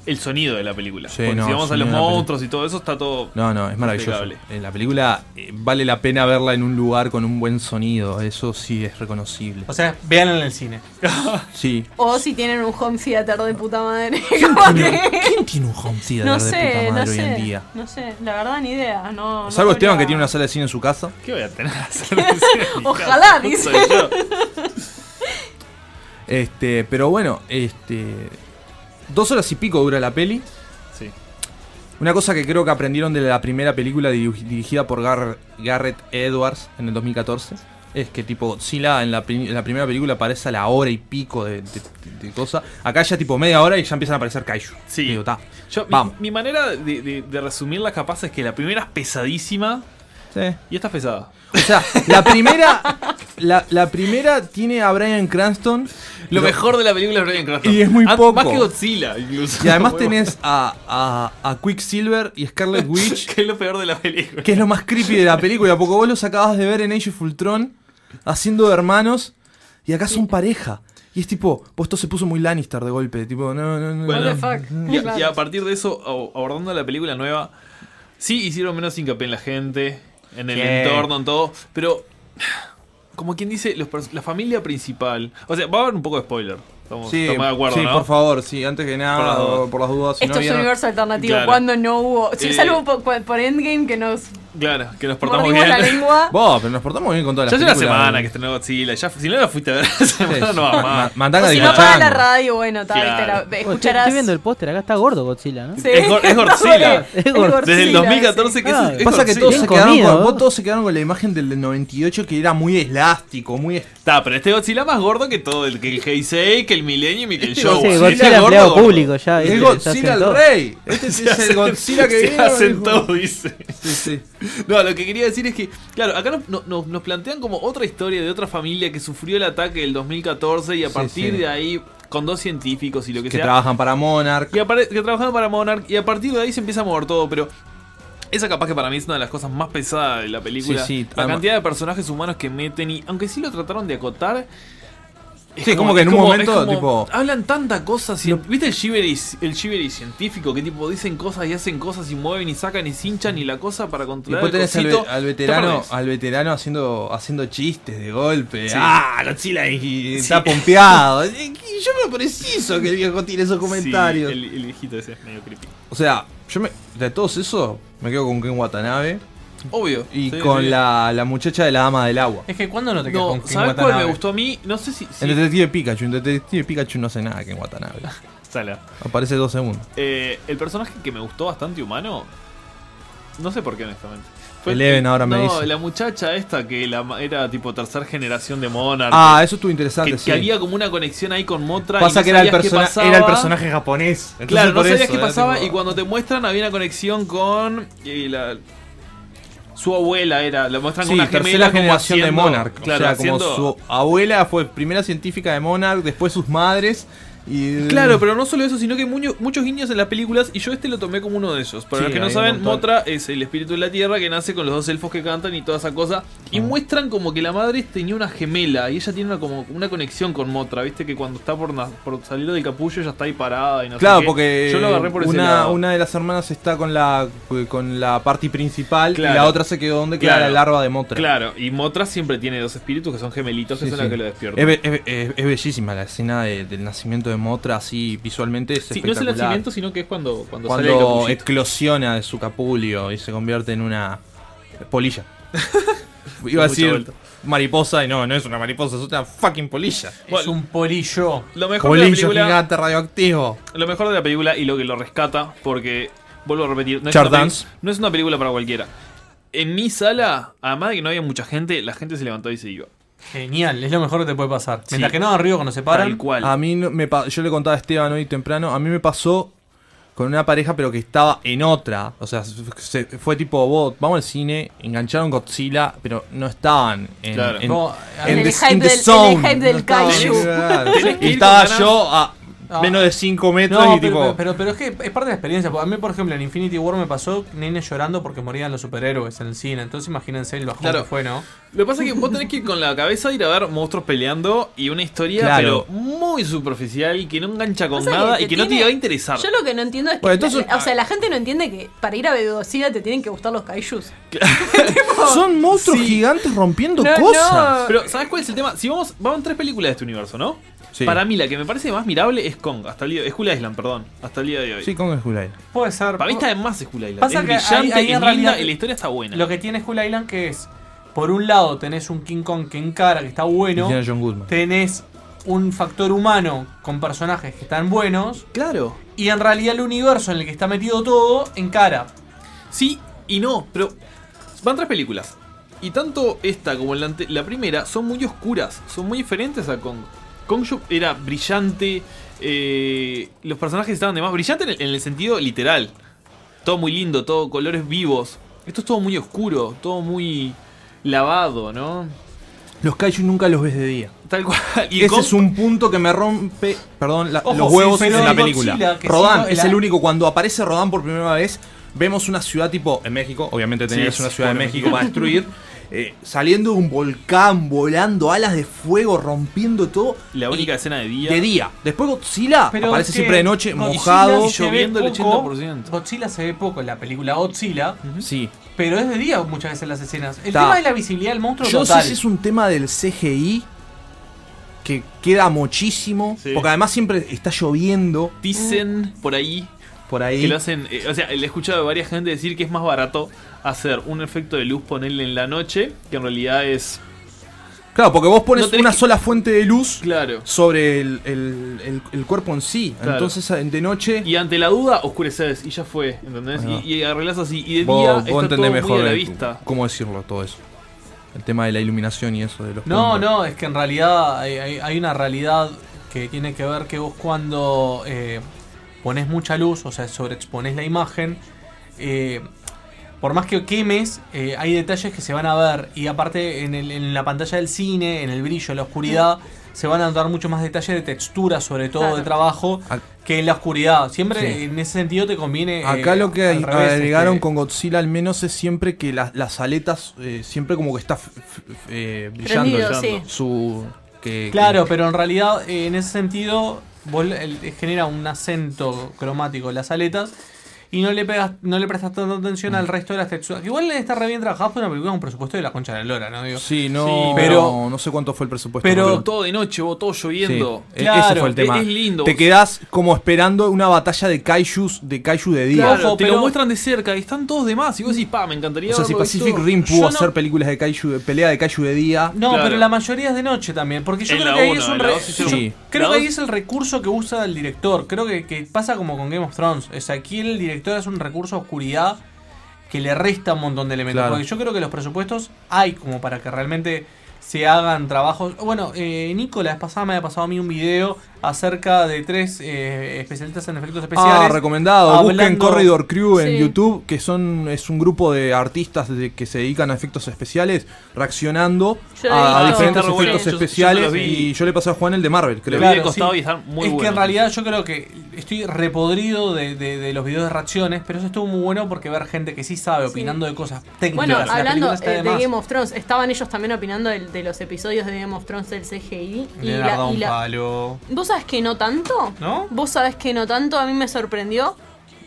Speaker 13: el sonido de la película.
Speaker 6: Sí,
Speaker 13: Porque
Speaker 6: no,
Speaker 13: si vamos a los
Speaker 6: de
Speaker 13: monstruos y todo eso, está todo.
Speaker 6: No, no, es maravilloso.
Speaker 13: impecable.
Speaker 6: Eh, La película eh, vale la pena verla en un lugar con un buen sonido. Eso sí es reconocible.
Speaker 9: O sea, vean en el cine.
Speaker 6: Sí.
Speaker 7: O si tienen un home theater de puta madre.
Speaker 6: ¿Quién tiene un home theater
Speaker 7: No
Speaker 6: de
Speaker 7: sé,
Speaker 6: puta
Speaker 7: no
Speaker 6: madre
Speaker 7: sé.
Speaker 6: hoy en día?
Speaker 7: No sé, la verdad ni idea. No, no
Speaker 6: Salvo Esteban que tiene una sala de cine en su casa.
Speaker 13: ¿Qué voy a tener?
Speaker 7: Ojalá, dice.
Speaker 6: Este, pero bueno, este. Dos horas y pico dura la peli.
Speaker 13: Sí.
Speaker 6: Una cosa que creo que aprendieron de la primera película diri- dirigida por Gar- Garrett Edwards en el 2014 es que tipo Godzilla en la, en la primera película aparece a la hora y pico de, de, de cosa. Acá ya tipo media hora y ya empiezan a aparecer Kaiju.
Speaker 13: Sí.
Speaker 6: Digo, ta,
Speaker 13: Yo, mi,
Speaker 6: vamos.
Speaker 13: mi manera de, de, de resumirla capaz es que la primera es pesadísima.
Speaker 6: Sí.
Speaker 13: Y esta es pesada.
Speaker 6: O sea, la primera. La, la primera tiene a Brian Cranston.
Speaker 13: Lo mejor de la película es Brian Cranston.
Speaker 6: Y es muy
Speaker 13: Ah,
Speaker 6: poco.
Speaker 13: Más que Godzilla, incluso.
Speaker 6: Y además tenés a, a, a Quicksilver y Scarlet Witch.
Speaker 13: que es lo peor de la película.
Speaker 6: que es lo más creepy de la película, porque vos los acabas de ver en Age of Ultron haciendo de hermanos y acá son pareja. Y es tipo, pues esto se puso muy Lannister de golpe, tipo, no, no, no.
Speaker 13: Bueno,
Speaker 6: no.
Speaker 13: y, a, y a partir de eso, abordando la película nueva, sí hicieron menos hincapié en la gente, en el entorno, en todo, pero como quien dice, los pers- la familia principal. O sea, va a haber un poco de spoiler. Estamos,
Speaker 6: Sí,
Speaker 13: estamos de acuerdo,
Speaker 6: sí,
Speaker 13: ¿no?
Speaker 6: por favor, sí, antes que nada,
Speaker 13: Por las dudas.
Speaker 6: por las dudas. si
Speaker 7: Esto
Speaker 6: no
Speaker 7: es
Speaker 6: vieron-
Speaker 7: universo alternativo.
Speaker 13: Claro.
Speaker 7: Cuando no hubo. Sí,
Speaker 13: Eh,
Speaker 7: salvo por, por- por Endgame que nos.
Speaker 13: Claro, que nos portamos
Speaker 7: Mordimos
Speaker 13: bien.
Speaker 7: la lengua.
Speaker 6: Vos, pero nos portamos bien con todas
Speaker 13: Ya
Speaker 6: las
Speaker 13: hace una
Speaker 6: películas.
Speaker 13: semana que estrenó Godzilla. Ya, si no la fuiste a ver semana, no va
Speaker 6: sí.
Speaker 13: más.
Speaker 6: Ma- mandala
Speaker 7: O si no paga la radio, bueno, tal,
Speaker 13: Claro.
Speaker 7: te la-
Speaker 11: estoy,
Speaker 7: escucharás.
Speaker 11: estoy viendo el póster, acá está gordo Godzilla, ¿no?
Speaker 7: Sí.
Speaker 13: Es, Gor- es Godzilla.
Speaker 11: Es Godzilla.
Speaker 13: Desde el
Speaker 11: sí.
Speaker 13: 2014 que es,
Speaker 11: Ah,
Speaker 13: es
Speaker 6: Pasa que
Speaker 13: Godzilla.
Speaker 6: todos se,
Speaker 11: Bien
Speaker 6: quedaron
Speaker 11: comido,
Speaker 6: con, todos se quedaron con la imagen del del 98 que era muy elástico, muy...
Speaker 13: Está, pero este Godzilla más gordo que todo, el que el Heisei, que el Millennium y que el
Speaker 6: Este
Speaker 13: Show.
Speaker 11: Sí,
Speaker 6: Godzilla
Speaker 11: Godzilla
Speaker 13: es gordo,
Speaker 11: empleado
Speaker 13: gordo.
Speaker 11: público ya.
Speaker 6: Es
Speaker 11: ¿viste?
Speaker 6: Godzilla
Speaker 11: Se
Speaker 6: el
Speaker 11: todo.
Speaker 6: rey. Este es el Godzilla que
Speaker 13: se
Speaker 6: viene.
Speaker 13: hacen todo, dice.
Speaker 6: Sí, sí.
Speaker 13: No, lo que quería decir es que, claro, acá nos, no- no- nos plantean como otra historia de otra familia que sufrió el ataque del 2014 y a
Speaker 6: Sí,
Speaker 13: partir
Speaker 6: sí.
Speaker 13: de ahí, con dos científicos y lo que,
Speaker 6: Que
Speaker 13: sea,
Speaker 6: trabajan para Monarch.
Speaker 13: y que trabajaron para Monarch y a partir de ahí se empieza a mover todo, pero esa capaz que para mí es una de las cosas más pesadas de la película.
Speaker 6: Sí, sí,
Speaker 13: la cantidad de personajes humanos que meten y aunque sí lo trataron de acotar. Es
Speaker 6: Sí, como que en un
Speaker 13: como-
Speaker 6: momento,
Speaker 13: como-
Speaker 6: tipo-
Speaker 13: Hablan tanta cosas. cien- ¿Viste el Shivery, el Shivery científico? Que tipo dicen cosas y hacen cosas y mueven y sacan y cinchan y la cosa para
Speaker 6: Y
Speaker 13: controlar
Speaker 6: después
Speaker 13: el
Speaker 6: tenés al, veterano, al veterano haciendo, haciendo chistes de golpe.
Speaker 13: Sí.
Speaker 6: Ah, Godzilla y, y
Speaker 13: Sí.
Speaker 6: está pompeado. Y yo no preciso que el viejo tire esos comentarios.
Speaker 13: Sí, el, el viejito ese es medio creepy.
Speaker 6: O sea, yo me, de todos esos me quedo con Ken Watanabe.
Speaker 13: Obvio.
Speaker 6: Y
Speaker 13: Sí,
Speaker 6: con
Speaker 13: sí.
Speaker 6: La, la muchacha de la dama del agua.
Speaker 9: Es que cuando no te quedas
Speaker 13: No,
Speaker 9: con Ken
Speaker 13: ¿sabes cuál me gustó a mí? No sé si. si-
Speaker 6: El detective Pikachu. El detective Pikachu no hace nada Ken Watanabe.
Speaker 13: Sala.
Speaker 6: Aparece dos segundos.
Speaker 13: Eh, el personaje que me gustó bastante humano. No sé por qué, honestamente.
Speaker 6: Eleven ahora me
Speaker 13: no,
Speaker 6: dice.
Speaker 13: la muchacha esta que la, era tipo tercera generación de Monarch.
Speaker 6: Ah, eso estuvo interesante,
Speaker 13: Que,
Speaker 6: sí.
Speaker 13: que había como una conexión ahí con Motra.
Speaker 6: Pasa
Speaker 13: y no
Speaker 6: que era el, persona- era el personaje japonés. Entonces
Speaker 13: Claro, no sabías
Speaker 6: eso,
Speaker 13: qué pasaba
Speaker 6: tipo-
Speaker 13: y cuando te muestran había una conexión con eh, la- su abuela era, la muestran
Speaker 6: Sí,
Speaker 13: con una
Speaker 6: tercera
Speaker 13: como
Speaker 6: generación de Monarch.
Speaker 13: Claro,
Speaker 6: o sea, como su abuela fue primera científica de Monarch, después sus madres Y,
Speaker 13: Claro, pero no solo eso, sino que muño- muchos guiños en las películas y yo este lo tomé como uno de esos. Para
Speaker 6: Sí,
Speaker 13: los que no saben. Motra es el espíritu de la tierra que nace con los dos elfos que cantan y toda esa cosa. Y muestran como que la madre tenía una gemela y ella tiene una, como una conexión con Motra. Viste que cuando está por, por salir del capullo ella está ahí parada y no sé
Speaker 6: Claro,
Speaker 13: qué.
Speaker 6: porque
Speaker 13: Yo lo agarré por ese
Speaker 6: una,
Speaker 13: lado.
Speaker 6: una de las hermanas está con la con la party principal
Speaker 13: Claro.
Speaker 6: y la otra se quedó donde queda
Speaker 13: Claro.
Speaker 6: la larva de Motra.
Speaker 13: Claro, y Motra siempre tiene dos espíritus que son gemelitos, que
Speaker 6: Sí,
Speaker 13: son
Speaker 6: sí.
Speaker 13: los que lo despiertan.
Speaker 6: Es, be- es be- es- es bellísima la escena de- del nacimiento de Motra, así visualmente es
Speaker 13: Sí, no es el nacimiento, sino que es cuando, cuando, sale
Speaker 6: Cuando
Speaker 13: capullito.
Speaker 6: eclosiona de su capulio y se convierte en una polilla. Iba a decir
Speaker 13: vuelta.
Speaker 6: mariposa y no, no es una mariposa, es una fucking polilla.
Speaker 9: Es un polillo.
Speaker 13: Lo mejor de la
Speaker 6: Polillo
Speaker 13: película,
Speaker 6: gigante radioactivo.
Speaker 13: Lo mejor de la película y lo que lo rescata, porque vuelvo a repetir, no es, una, no es una película para cualquiera. En mi sala, además de que no había mucha gente, la gente se levantó y se iba.
Speaker 9: Genial, es lo mejor que te puede pasar.
Speaker 13: Sí.
Speaker 9: Mientras que no ruido cuando se paran.
Speaker 13: Tal cual.
Speaker 6: A mí no- me yo le contaba a Esteban hoy temprano, a mí me pasó con una pareja pero que estaba en otra, o sea, se- fue tipo, vos, vamos al cine, engancharon Godzilla, pero no estaban en,
Speaker 13: Claro.
Speaker 6: en,
Speaker 13: No,
Speaker 6: en
Speaker 7: el
Speaker 6: the-
Speaker 7: hype
Speaker 6: in the
Speaker 7: del- el
Speaker 6: zone.
Speaker 7: hype del
Speaker 6: No
Speaker 7: kaiju.
Speaker 6: Estaba yo a
Speaker 9: Ah.
Speaker 6: menos de 5 metros
Speaker 9: No,
Speaker 6: y
Speaker 9: pero,
Speaker 6: tipo...
Speaker 9: pero, pero es que es parte de la experiencia. A mí, por ejemplo, en Infinity War me pasó nenes llorando porque morían los superhéroes en el cine. Entonces imagínense el bajón
Speaker 13: Claro.
Speaker 9: que fue, ¿no?
Speaker 13: Lo que pasa es que vos tenés que ir con la cabeza a ir a ver monstruos peleando y una historia,
Speaker 6: Claro.
Speaker 13: pero muy superficial, que no engancha con nada y que no te va a interesar.
Speaker 7: Yo lo que no entiendo es que.
Speaker 6: Bueno, entonces-
Speaker 7: la- o sea, la gente no entiende que para ir a Vedocidad te tienen que gustar los kaijus.
Speaker 6: Son monstruos gigantes rompiendo
Speaker 7: No,
Speaker 6: cosas.
Speaker 7: no.
Speaker 13: Pero, ¿sabes cuál es el tema? Si vamos, vamos en tres películas de este universo, ¿no?
Speaker 6: Sí.
Speaker 13: Para mí, la que me parece más mirable es Kong, hasta el día, es Skull Island, perdón, hasta el día de hoy.
Speaker 6: Sí, con el Hulay.
Speaker 9: Puede ser.
Speaker 13: Para mí está de más Skull Island.
Speaker 9: Pasa
Speaker 13: es
Speaker 9: que
Speaker 13: brillante,
Speaker 9: ahí- ahí
Speaker 13: es
Speaker 9: en
Speaker 13: linda la historia está buena.
Speaker 9: Lo que tiene Skull Island que es, por un lado tenés un King Kong que encara, que está bueno.
Speaker 6: Y tiene a John Goodman.
Speaker 9: Tenés un factor humano con personajes que están buenos.
Speaker 13: Claro.
Speaker 9: Y en realidad el universo en el que está metido todo encara.
Speaker 13: Sí y no, pero van tres películas. Y tanto esta como la, la primera son muy oscuras, son muy diferentes a Kong. Kong yo- era brillante, eh, los personajes estaban de más brillante en el, en el sentido literal. Todo muy lindo, todo colores vivos. Esto es todo muy oscuro, todo muy lavado, ¿no?
Speaker 6: Los kaiju nunca los ves de día.
Speaker 13: Tal cual. Y
Speaker 6: Ese es un punto que me rompe, perdón, la-
Speaker 9: Ojo,
Speaker 6: los huevos en la película.
Speaker 9: Godzilla, sí,
Speaker 6: es
Speaker 9: la-
Speaker 6: el único. Cuando aparece Rodán por primera vez, vemos una ciudad tipo en México, obviamente tenía
Speaker 13: Sí,
Speaker 6: una ciudad de México para destruir. eh, saliendo de un volcán, volando alas de fuego, rompiendo todo.
Speaker 13: La única escena de día.
Speaker 6: De día. Después Godzilla
Speaker 9: Pero
Speaker 6: aparece siempre de noche,
Speaker 9: Godzilla
Speaker 6: mojado.
Speaker 9: ve
Speaker 13: lloviendo el
Speaker 9: poco.
Speaker 13: 80%.
Speaker 9: Godzilla se ve poco en la película Godzilla.
Speaker 6: Sí.
Speaker 9: Pero es de día muchas veces las escenas. El tema es la visibilidad del monstruo
Speaker 6: Yo no
Speaker 9: total.
Speaker 6: sé si es un tema del CGI que queda muchísimo.
Speaker 13: Sí.
Speaker 6: Porque además siempre está lloviendo.
Speaker 13: Dicen por ahí
Speaker 6: Por ahí.
Speaker 13: que lo hacen. eh, o sea, le he escuchado a varias gente decir que es más barato hacer un efecto de luz, ponerle en la noche, que en realidad es.
Speaker 6: Claro, porque vos pones
Speaker 13: No
Speaker 6: una
Speaker 13: que-
Speaker 6: sola fuente de luz
Speaker 13: Claro.
Speaker 6: sobre el, el- el- el cuerpo en sí.
Speaker 13: Claro.
Speaker 6: Entonces de noche.
Speaker 13: Y ante la duda, oscureces y ya fue, ¿entendés? Y, y arreglás así. Y de
Speaker 6: vos,
Speaker 13: día
Speaker 6: vos
Speaker 13: está todo
Speaker 6: entendés
Speaker 13: muy
Speaker 6: mejor
Speaker 13: a la vista.
Speaker 6: cómo decirlo todo eso. El tema de la iluminación y eso de los
Speaker 9: No,
Speaker 6: puntos.
Speaker 9: no, es que en realidad hay, hay- hay una realidad que tiene que ver que vos cuando eh, pones mucha luz, o sea, sobreexpones la imagen, eh, por más que quemes, eh, hay detalles que se van a ver. Y aparte, en, el- en la pantalla del cine, en el brillo, en la oscuridad, se van a notar mucho más detalles de textura, sobre todo
Speaker 7: Claro.
Speaker 9: de trabajo, que en la oscuridad. Siempre
Speaker 6: Sí.
Speaker 9: en ese sentido te conviene.
Speaker 6: Acá
Speaker 9: eh,
Speaker 6: lo que
Speaker 9: revés,
Speaker 6: agregaron
Speaker 9: este,
Speaker 6: con Godzilla al menos es siempre que las- las aletas eh, siempre como que está f- f- eh, brillando
Speaker 7: Prendido, sí.
Speaker 6: su que,
Speaker 9: Claro,
Speaker 6: que-
Speaker 9: pero en realidad eh, en ese sentido vos le- el- genera un acento cromático en las aletas y no le pegas, no le prestas tanta atención al resto de las texturas. Que igual está re bien trabajado por una película con un presupuesto de la concha de la lora, ¿no? Digo,
Speaker 6: Sí, no,
Speaker 13: Sí,
Speaker 6: pero
Speaker 9: pero-
Speaker 6: no sé cuánto fue el presupuesto.
Speaker 9: pero-
Speaker 6: porque-
Speaker 13: Todo de noche, vos todo lloviendo.
Speaker 6: Sí, e-
Speaker 9: Claro,
Speaker 6: ese fue el tema.
Speaker 13: es lindo.
Speaker 6: Te quedás como esperando una batalla de kaijus de kaiju de día.
Speaker 13: Claro,
Speaker 9: Ojo,
Speaker 13: te
Speaker 9: pero-
Speaker 13: lo muestran de cerca y están todos de más. Y vos decís, pa, me encantaría
Speaker 6: o sea, si Pacific. Rim
Speaker 9: Yo
Speaker 6: pudo
Speaker 9: no-
Speaker 6: hacer películas de kaiju, de pelea de kaiju de día.
Speaker 9: No,
Speaker 13: Claro.
Speaker 9: pero la mayoría es de noche también. Porque yo
Speaker 13: En
Speaker 9: creo que ahí es un re- yo. Creo que ahí es el recurso que usa el director. Creo que, que pasa como con Game of Thrones. O sea, aquí el director es un recurso a oscuridad que le resta un montón de elementos.
Speaker 6: Claro.
Speaker 9: Porque yo creo que los presupuestos hay como para que realmente se hagan trabajos. Bueno, eh, Nico la vez pasada me había pasado a mí un video acerca de tres eh, especialistas en efectos especiales.
Speaker 6: Ah, recomendado. Busquen
Speaker 9: hablando-
Speaker 6: Corridor Crew en
Speaker 9: Sí.
Speaker 6: YouTube, que son es un grupo de artistas de- que se dedican a efectos especiales, reaccionando
Speaker 7: Yo
Speaker 6: a, diferentes
Speaker 7: bueno.
Speaker 6: efectos
Speaker 7: Yo- yo
Speaker 6: especiales. y yo le pasé a Juan el de Marvel, creo.
Speaker 9: Claro, sí. es que en realidad yo creo que estoy repodrido de, de- de los videos de reacciones, pero eso estuvo muy bueno porque ver gente que sí sabe opinando de cosas técnicas.
Speaker 7: Bueno, hablando eh,
Speaker 9: de más.
Speaker 7: Game of Thrones, estaban ellos también opinando del- de, los episodios de Game of Thrones del CGI. Y
Speaker 9: Leonardo
Speaker 7: la, y
Speaker 9: un
Speaker 7: la-
Speaker 9: palo.
Speaker 7: ¿Vos sabés que no tanto?
Speaker 9: ¿No?
Speaker 7: Vos sabés que no tanto, a mí me sorprendió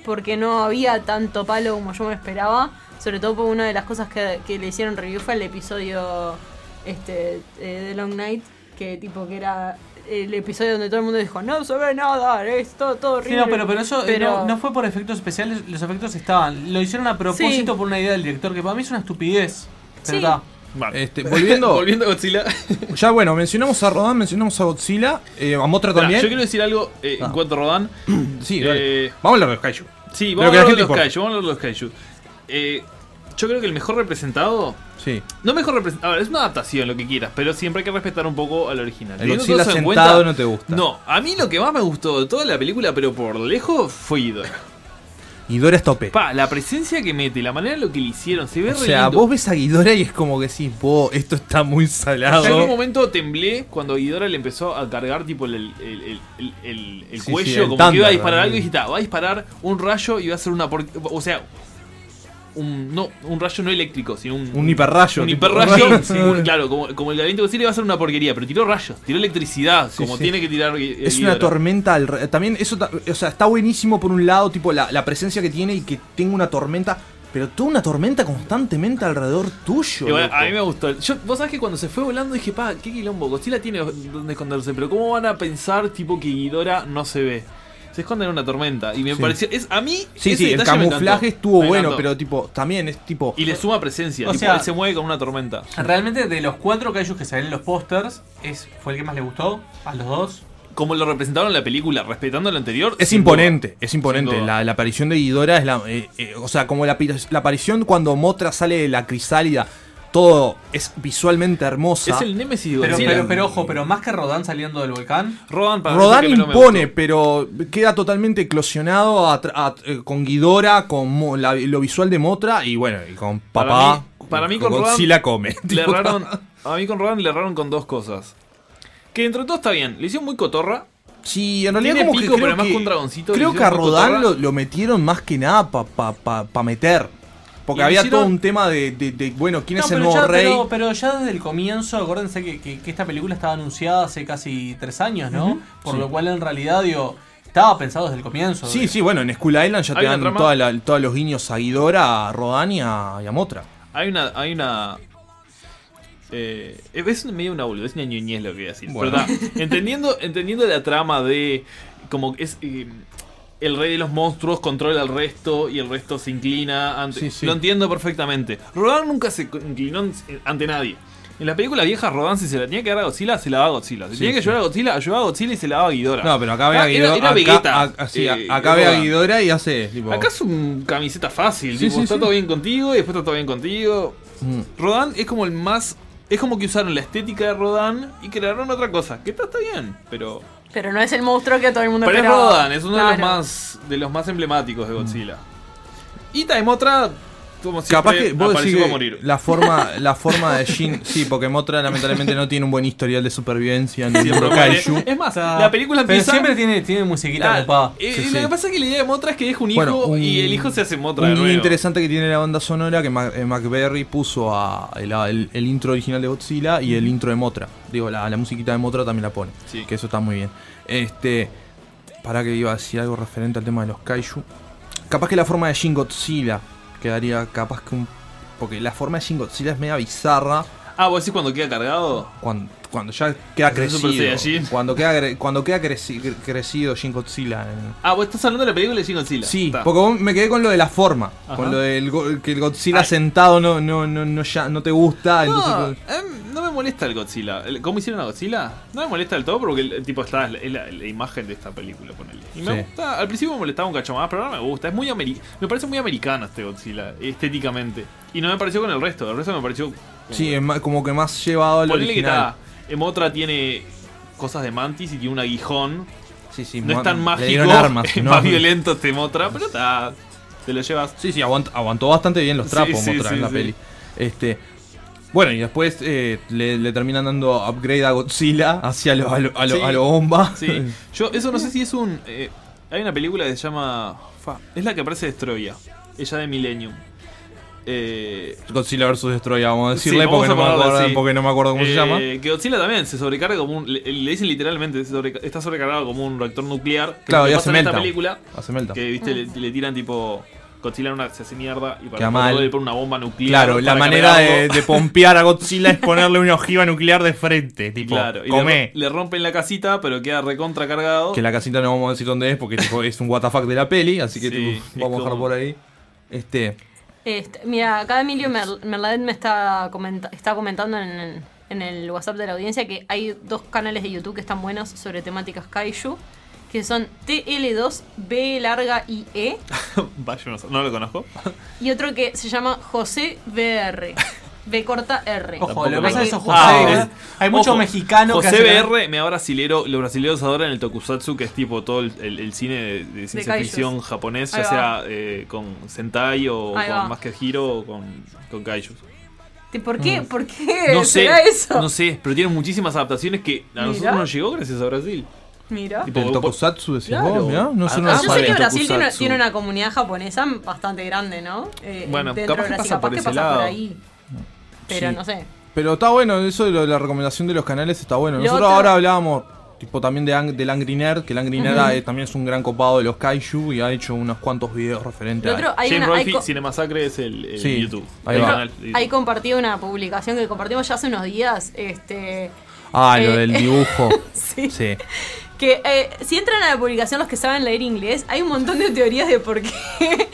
Speaker 7: porque no había tanto palo como yo me esperaba. Sobre todo porque una de las cosas que, que le hicieron review fue el episodio este eh, de Long Night, que tipo que era el episodio donde todo el mundo dijo, no se ve nada, es todo, todo
Speaker 9: Sí,
Speaker 7: horrible.
Speaker 9: no, pero, pero eso eh,
Speaker 7: Pero-
Speaker 9: no, no fue por efectos especiales, los efectos estaban. Lo hicieron a propósito
Speaker 7: Sí.
Speaker 9: por una idea del director, que para mí es una estupidez. Pero
Speaker 7: Sí.
Speaker 9: está.
Speaker 6: Este, volviendo,
Speaker 13: Volviendo a Godzilla.
Speaker 6: ya bueno, mencionamos a Rodan, mencionamos a Godzilla, eh, a Motra
Speaker 13: Pará,
Speaker 6: también.
Speaker 13: yo quiero decir algo eh, en
Speaker 6: Ah.
Speaker 13: cuanto a Rodan.
Speaker 6: Sí, dale.
Speaker 13: Eh,
Speaker 6: Vamos a hablar de los Kaiju.
Speaker 13: Sí, vamos a
Speaker 6: la
Speaker 13: hablar de los. Kaiju. Vamos a hablar de los Kaiju. Eh, yo creo que el mejor representado.
Speaker 6: Sí.
Speaker 13: No mejor representado. A ver, es una adaptación, lo que quieras, pero siempre hay que respetar un poco al original.
Speaker 6: El Godzilla sentado
Speaker 13: cuenta-
Speaker 6: no te gusta.
Speaker 13: No, a mí lo que más me gustó de toda la película, pero por lejos, fue Ghidorah.
Speaker 6: Y Dora es tope.
Speaker 13: Pa, la presencia que mete, la manera en lo que le hicieron, se ve
Speaker 6: O
Speaker 13: re
Speaker 6: sea,
Speaker 13: lindo.
Speaker 6: vos ves a Ghidorah y es como que sí, "Wow, esto está muy salado.
Speaker 13: Yo en un momento temblé cuando Ghidorah le empezó a cargar tipo el, el, el, el- el- el
Speaker 6: Sí, sí,
Speaker 13: cuello,
Speaker 6: el
Speaker 13: como que iba a disparar algo y dije, "Ta, va a disparar un rayo y va a ser una por... O sea, un, no, un rayo no eléctrico, sino un...
Speaker 6: Un hiperrayo,
Speaker 13: Un hiperrayo,
Speaker 6: rayo.
Speaker 13: sí, un- claro, como, como el de Godzilla iba a ser una porquería, pero tiró rayos, tiró electricidad,
Speaker 6: Sí,
Speaker 13: como
Speaker 6: sí.
Speaker 13: tiene que tirar
Speaker 6: Es una tormenta al También eso, o sea, está buenísimo por un lado, tipo la, la presencia que tiene y que tenga una tormenta, pero toda una tormenta constantemente alrededor tuyo.
Speaker 13: A mí me gustó. Yo, vos sabés que cuando se fue volando dije, pa, qué quilombo. Godzilla tiene donde esconderse, pero ¿cómo van a pensar tipo que Ghidorah no se ve? Se esconde en una tormenta. Y me
Speaker 6: Sí.
Speaker 13: pareció. Es, a mí.
Speaker 6: Sí,
Speaker 13: ese
Speaker 6: sí, el camuflaje estuvo
Speaker 13: Me
Speaker 6: bueno,
Speaker 13: encantó.
Speaker 6: pero tipo, también es tipo.
Speaker 13: Y le suma presencia.
Speaker 9: O
Speaker 13: tipo,
Speaker 9: sea-
Speaker 13: él se mueve con una tormenta.
Speaker 9: Realmente de los cuatro kaijus que salen en los pósters, es, fue el que más le gustó a los dos.
Speaker 13: Como lo representaron en la película, respetando lo anterior.
Speaker 6: Es imponente,
Speaker 13: duda.
Speaker 6: es imponente. La, la aparición de Ghidorah es la. eh, eh, o sea, como la, la aparición cuando Motra sale de la crisálida, todo es visualmente hermosa.
Speaker 13: Es el némesis de
Speaker 9: Pero,
Speaker 13: Godzilla.
Speaker 9: pero, pero ojo, pero más que Rodan saliendo del volcán.
Speaker 13: Rodan para
Speaker 6: Rodan impone, pero queda totalmente eclosionado a tra- a- eh, con Ghidorah, con mo- la- lo visual de Motra y bueno, y con
Speaker 13: Para
Speaker 6: papá.
Speaker 13: mí- Para mí, con, Rodan.
Speaker 6: Godzilla come.
Speaker 13: Le
Speaker 6: Tipo,
Speaker 13: erraron, a mí con Rodan le erraron con dos cosas. Que dentro de todo está bien. Le hicieron muy cotorra.
Speaker 6: Sí, en realidad
Speaker 13: Tiene
Speaker 6: como
Speaker 13: pico,
Speaker 6: que creo
Speaker 13: pero además
Speaker 6: que,
Speaker 13: un dragoncito.
Speaker 6: creo que a Rodan lo, lo metieron más que nada para pa, pa- pa meter. Porque
Speaker 9: Y
Speaker 6: había
Speaker 9: hicieron-
Speaker 6: todo un tema de, de- de, bueno, ¿quién
Speaker 9: No,
Speaker 6: es el nuevo
Speaker 9: ya,
Speaker 6: rey?
Speaker 9: Pero, pero ya desde el comienzo, acuérdense que, que- que esta película estaba anunciada hace casi tres años, ¿no?
Speaker 6: Ujú.
Speaker 9: Por
Speaker 6: Sí.
Speaker 9: lo cual en realidad, digo, estaba pensado desde el comienzo.
Speaker 6: Sí, sí, bueno, en Skull Island ya te dan
Speaker 13: trama-
Speaker 6: toda la- todos los guiños a a Rodan y a, y a Motra.
Speaker 13: Hay una. Hay una eh, es medio una boludez, una ñoñez lo que voy a decir.
Speaker 6: Bueno.
Speaker 13: Pero está, entendiendo, entendiendo la trama de. Como que es. eh, el rey de los monstruos controla al resto y el resto se inclina ante.
Speaker 6: Sí, sí.
Speaker 13: Lo entiendo perfectamente. Rodan nunca se inclinó ante nadie. En las películas viejas, Rodan, si se la tenía que dar a Godzilla, se la daba a Godzilla. Si
Speaker 6: Sí,
Speaker 13: tenía que ayudar a Godzilla, ayudaba a Godzilla y se la daba a Ghidorah.
Speaker 6: No, pero acá ve a
Speaker 13: Ah, era-
Speaker 6: Ghidorah.
Speaker 13: Era,
Speaker 6: acá,
Speaker 13: Vegeta.
Speaker 6: a- sí, a-
Speaker 13: eh,
Speaker 6: acá ve a. Ghidorah y hace. Tipo,
Speaker 13: Acá es un camiseta fácil,
Speaker 6: Sí,
Speaker 13: tipo, está todo bien contigo y después está todo bien contigo.
Speaker 6: Mm.
Speaker 13: Rodan es como el más. Es como que usaron la estética de Rodan y crearon otra cosa. Que está, está bien, pero.
Speaker 7: Pero no es el monstruo que todo el mundo
Speaker 13: Pero es. Rodan, es uno de los más. de los más emblemáticos de Godzilla. Y Taimotra, como siempre,
Speaker 6: Capaz que vos decís que
Speaker 13: morir.
Speaker 6: la forma, la forma de Shin. Sí, porque Motra lamentablemente no tiene un buen historial de supervivencia en el
Speaker 13: Siempre.
Speaker 6: Kaiju.
Speaker 13: Es más, la película
Speaker 9: Pero
Speaker 13: empieza.
Speaker 9: siempre tiene, tiene musiquita copada.
Speaker 13: eh,
Speaker 6: Sí,
Speaker 13: Lo
Speaker 6: sí.
Speaker 13: que pasa es que la idea de Motra es que deja un hijo
Speaker 6: Bueno, un-
Speaker 13: y el hijo se hace Motra
Speaker 6: Un
Speaker 13: de
Speaker 6: guiño
Speaker 13: nuevo.
Speaker 6: interesante que tiene la banda sonora que Mac, eh, McBerry puso a el, el- el intro original de Godzilla y el intro de Motra. Digo, la, la musiquita de Motra también la pone.
Speaker 13: Sí.
Speaker 6: Que eso está muy bien. Este. Para que iba a decir algo referente al tema de los Kaiju. Capaz que la forma de Shin Godzilla quedaría capaz que un. Porque la forma de Shin Godzilla es media bizarra.
Speaker 13: Ah, vos decís cuando queda cargado.
Speaker 6: Cuando, cuando ya queda crecido. Cuando queda, cre- cuando queda creci- cre- crecido Shin Godzilla. en-
Speaker 13: Ah, vos estás hablando de la película de Shin Godzilla.
Speaker 6: Sí,
Speaker 13: Está.
Speaker 6: porque vos- me quedé con lo de la forma.
Speaker 13: Ajá.
Speaker 6: Con lo del go- que el Godzilla sentado no, no, no, no, ya, no te gusta.
Speaker 13: No,
Speaker 6: entonces,
Speaker 13: em, no me molesta el Godzilla. ¿Cómo hicieron a Godzilla? No me molesta del todo porque el, tipo está es la, la imagen de esta película, ponele. Y me
Speaker 6: Sí.
Speaker 13: gusta, al principio me molestaba un cacho más, pero ahora me gusta. Es muy ameri- me parece muy americano este Godzilla, estéticamente. Y no me pareció con el resto. El resto me pareció
Speaker 6: Sí, es más- como que más llevado al
Speaker 13: que Emotra tiene cosas de mantis y tiene un aguijón.
Speaker 6: Sí, sí,
Speaker 13: No es tan mágico,
Speaker 6: armas,
Speaker 13: es
Speaker 6: ¿no?
Speaker 13: más violento este Emotra, pero está. Te lo llevas.
Speaker 6: Sí, sí, aguant- aguantó bastante bien los trapos
Speaker 13: sí,
Speaker 6: Mothra, en la peli. Este. Bueno, y después eh, le, le terminan dando upgrade a Godzilla hacia lo, a, lo, a lo-
Speaker 13: Sí.
Speaker 6: a lo bomba.
Speaker 13: Sí. Yo, eso no sé si es un. eh, hay una película que se llama. fa, es la que aparece Destroya. Ella de Millennium. Eh,
Speaker 6: Godzilla vs Destroya, vamos a
Speaker 13: sí,
Speaker 6: decirle
Speaker 13: vamos
Speaker 6: porque,
Speaker 13: a
Speaker 6: no me
Speaker 13: ponerle
Speaker 6: acuerdo, porque no me acuerdo cómo se
Speaker 13: Eh,
Speaker 6: llama.
Speaker 13: Que Godzilla también se sobrecarga como un. Le, le dicen literalmente, se sobreca- está sobrecargado como un reactor nuclear. Que
Speaker 6: Claro, y hace
Speaker 13: esta
Speaker 6: meltdown.
Speaker 13: película.
Speaker 6: Hace meltdown.
Speaker 13: Que viste, le, le tiran tipo. Godzilla en una, se hace mierda y para
Speaker 6: Queda mal.
Speaker 13: le ponen una bomba nuclear.
Speaker 6: Claro, la manera de, pompear a Godzilla es ponerle una ojiva nuclear de frente. Tipo,
Speaker 13: Claro, y le,
Speaker 6: come.
Speaker 13: le rompen la casita, pero queda recontra cargado.
Speaker 6: Que la casita no vamos a decir dónde es porque tipo, es un WTF de la peli, así que
Speaker 13: Sí,
Speaker 6: tipo, vamos a dejar
Speaker 13: como-
Speaker 6: por ahí. Este.
Speaker 7: Este, mira, acá Emilio me está, comenta- está comentando en, en el WhatsApp de la audiencia que hay dos canales de YouTube que están buenos sobre temáticas kaiju, que son TL2 B larga IE
Speaker 13: Vaya, no, no lo conozco.
Speaker 7: y otro que se llama José BR. B corta R.
Speaker 9: Ojo, lo que pasa es eso, José.
Speaker 13: Ah,
Speaker 9: ¿eh? Hay muchos mexicanos que
Speaker 13: José
Speaker 9: hacen-
Speaker 13: BR me da brasilero. Los brasileños adoran el tokusatsu, que es tipo todo el, el- el cine de, de ciencia ficción japonés,
Speaker 7: Ahí
Speaker 13: ya
Speaker 7: va.
Speaker 13: sea eh, con Sentai o
Speaker 7: Ahí
Speaker 13: con
Speaker 7: va.
Speaker 13: Masker Hero o con, con Kaijus.
Speaker 7: ¿Por qué? ¿Por qué
Speaker 13: No sé,
Speaker 7: eso?
Speaker 13: no sé, pero tienen muchísimas adaptaciones que a nosotros
Speaker 7: Mira.
Speaker 13: nos llegó gracias a Brasil.
Speaker 7: Mira.
Speaker 13: Tipo,
Speaker 6: el tokusatsu decís
Speaker 13: Claro.
Speaker 6: vos, mirá, no sé
Speaker 13: ah,
Speaker 6: una
Speaker 7: Yo sé que Brasil tiene, tiene una comunidad japonesa bastante grande, ¿no? Eh,
Speaker 13: Bueno, capaz que pasa
Speaker 7: capaz
Speaker 13: por
Speaker 7: que
Speaker 13: ese
Speaker 7: pasa
Speaker 13: lado.
Speaker 7: por ahí. Pero
Speaker 6: Sí.
Speaker 7: no sé.
Speaker 6: Pero está bueno, eso de lo de la recomendación de los canales está bueno.
Speaker 7: Lo
Speaker 6: Nosotros
Speaker 7: otro-
Speaker 6: ahora hablábamos tipo también de Ang- del Angry Nerd, que el Angry Nerd
Speaker 7: Ujú.
Speaker 6: eh, también es un gran copado de los kaiju y ha hecho unos cuantos videos referentes
Speaker 7: Lo
Speaker 6: a
Speaker 7: otro, hay
Speaker 13: James
Speaker 7: una- hay
Speaker 13: Rolfe,
Speaker 7: co-
Speaker 13: Cinemasacre es el, el
Speaker 6: Sí,
Speaker 13: YouTube.
Speaker 6: ahí
Speaker 13: el
Speaker 6: va.
Speaker 13: canal de
Speaker 7: Hay
Speaker 13: YouTube.
Speaker 7: compartido una publicación que compartimos ya hace unos días. Este.
Speaker 6: Ah, lo
Speaker 7: eh,
Speaker 6: del dibujo.
Speaker 7: sí.
Speaker 6: sí.
Speaker 7: Que eh, si entran a la publicación los que saben leer inglés, hay un montón de teorías de por qué.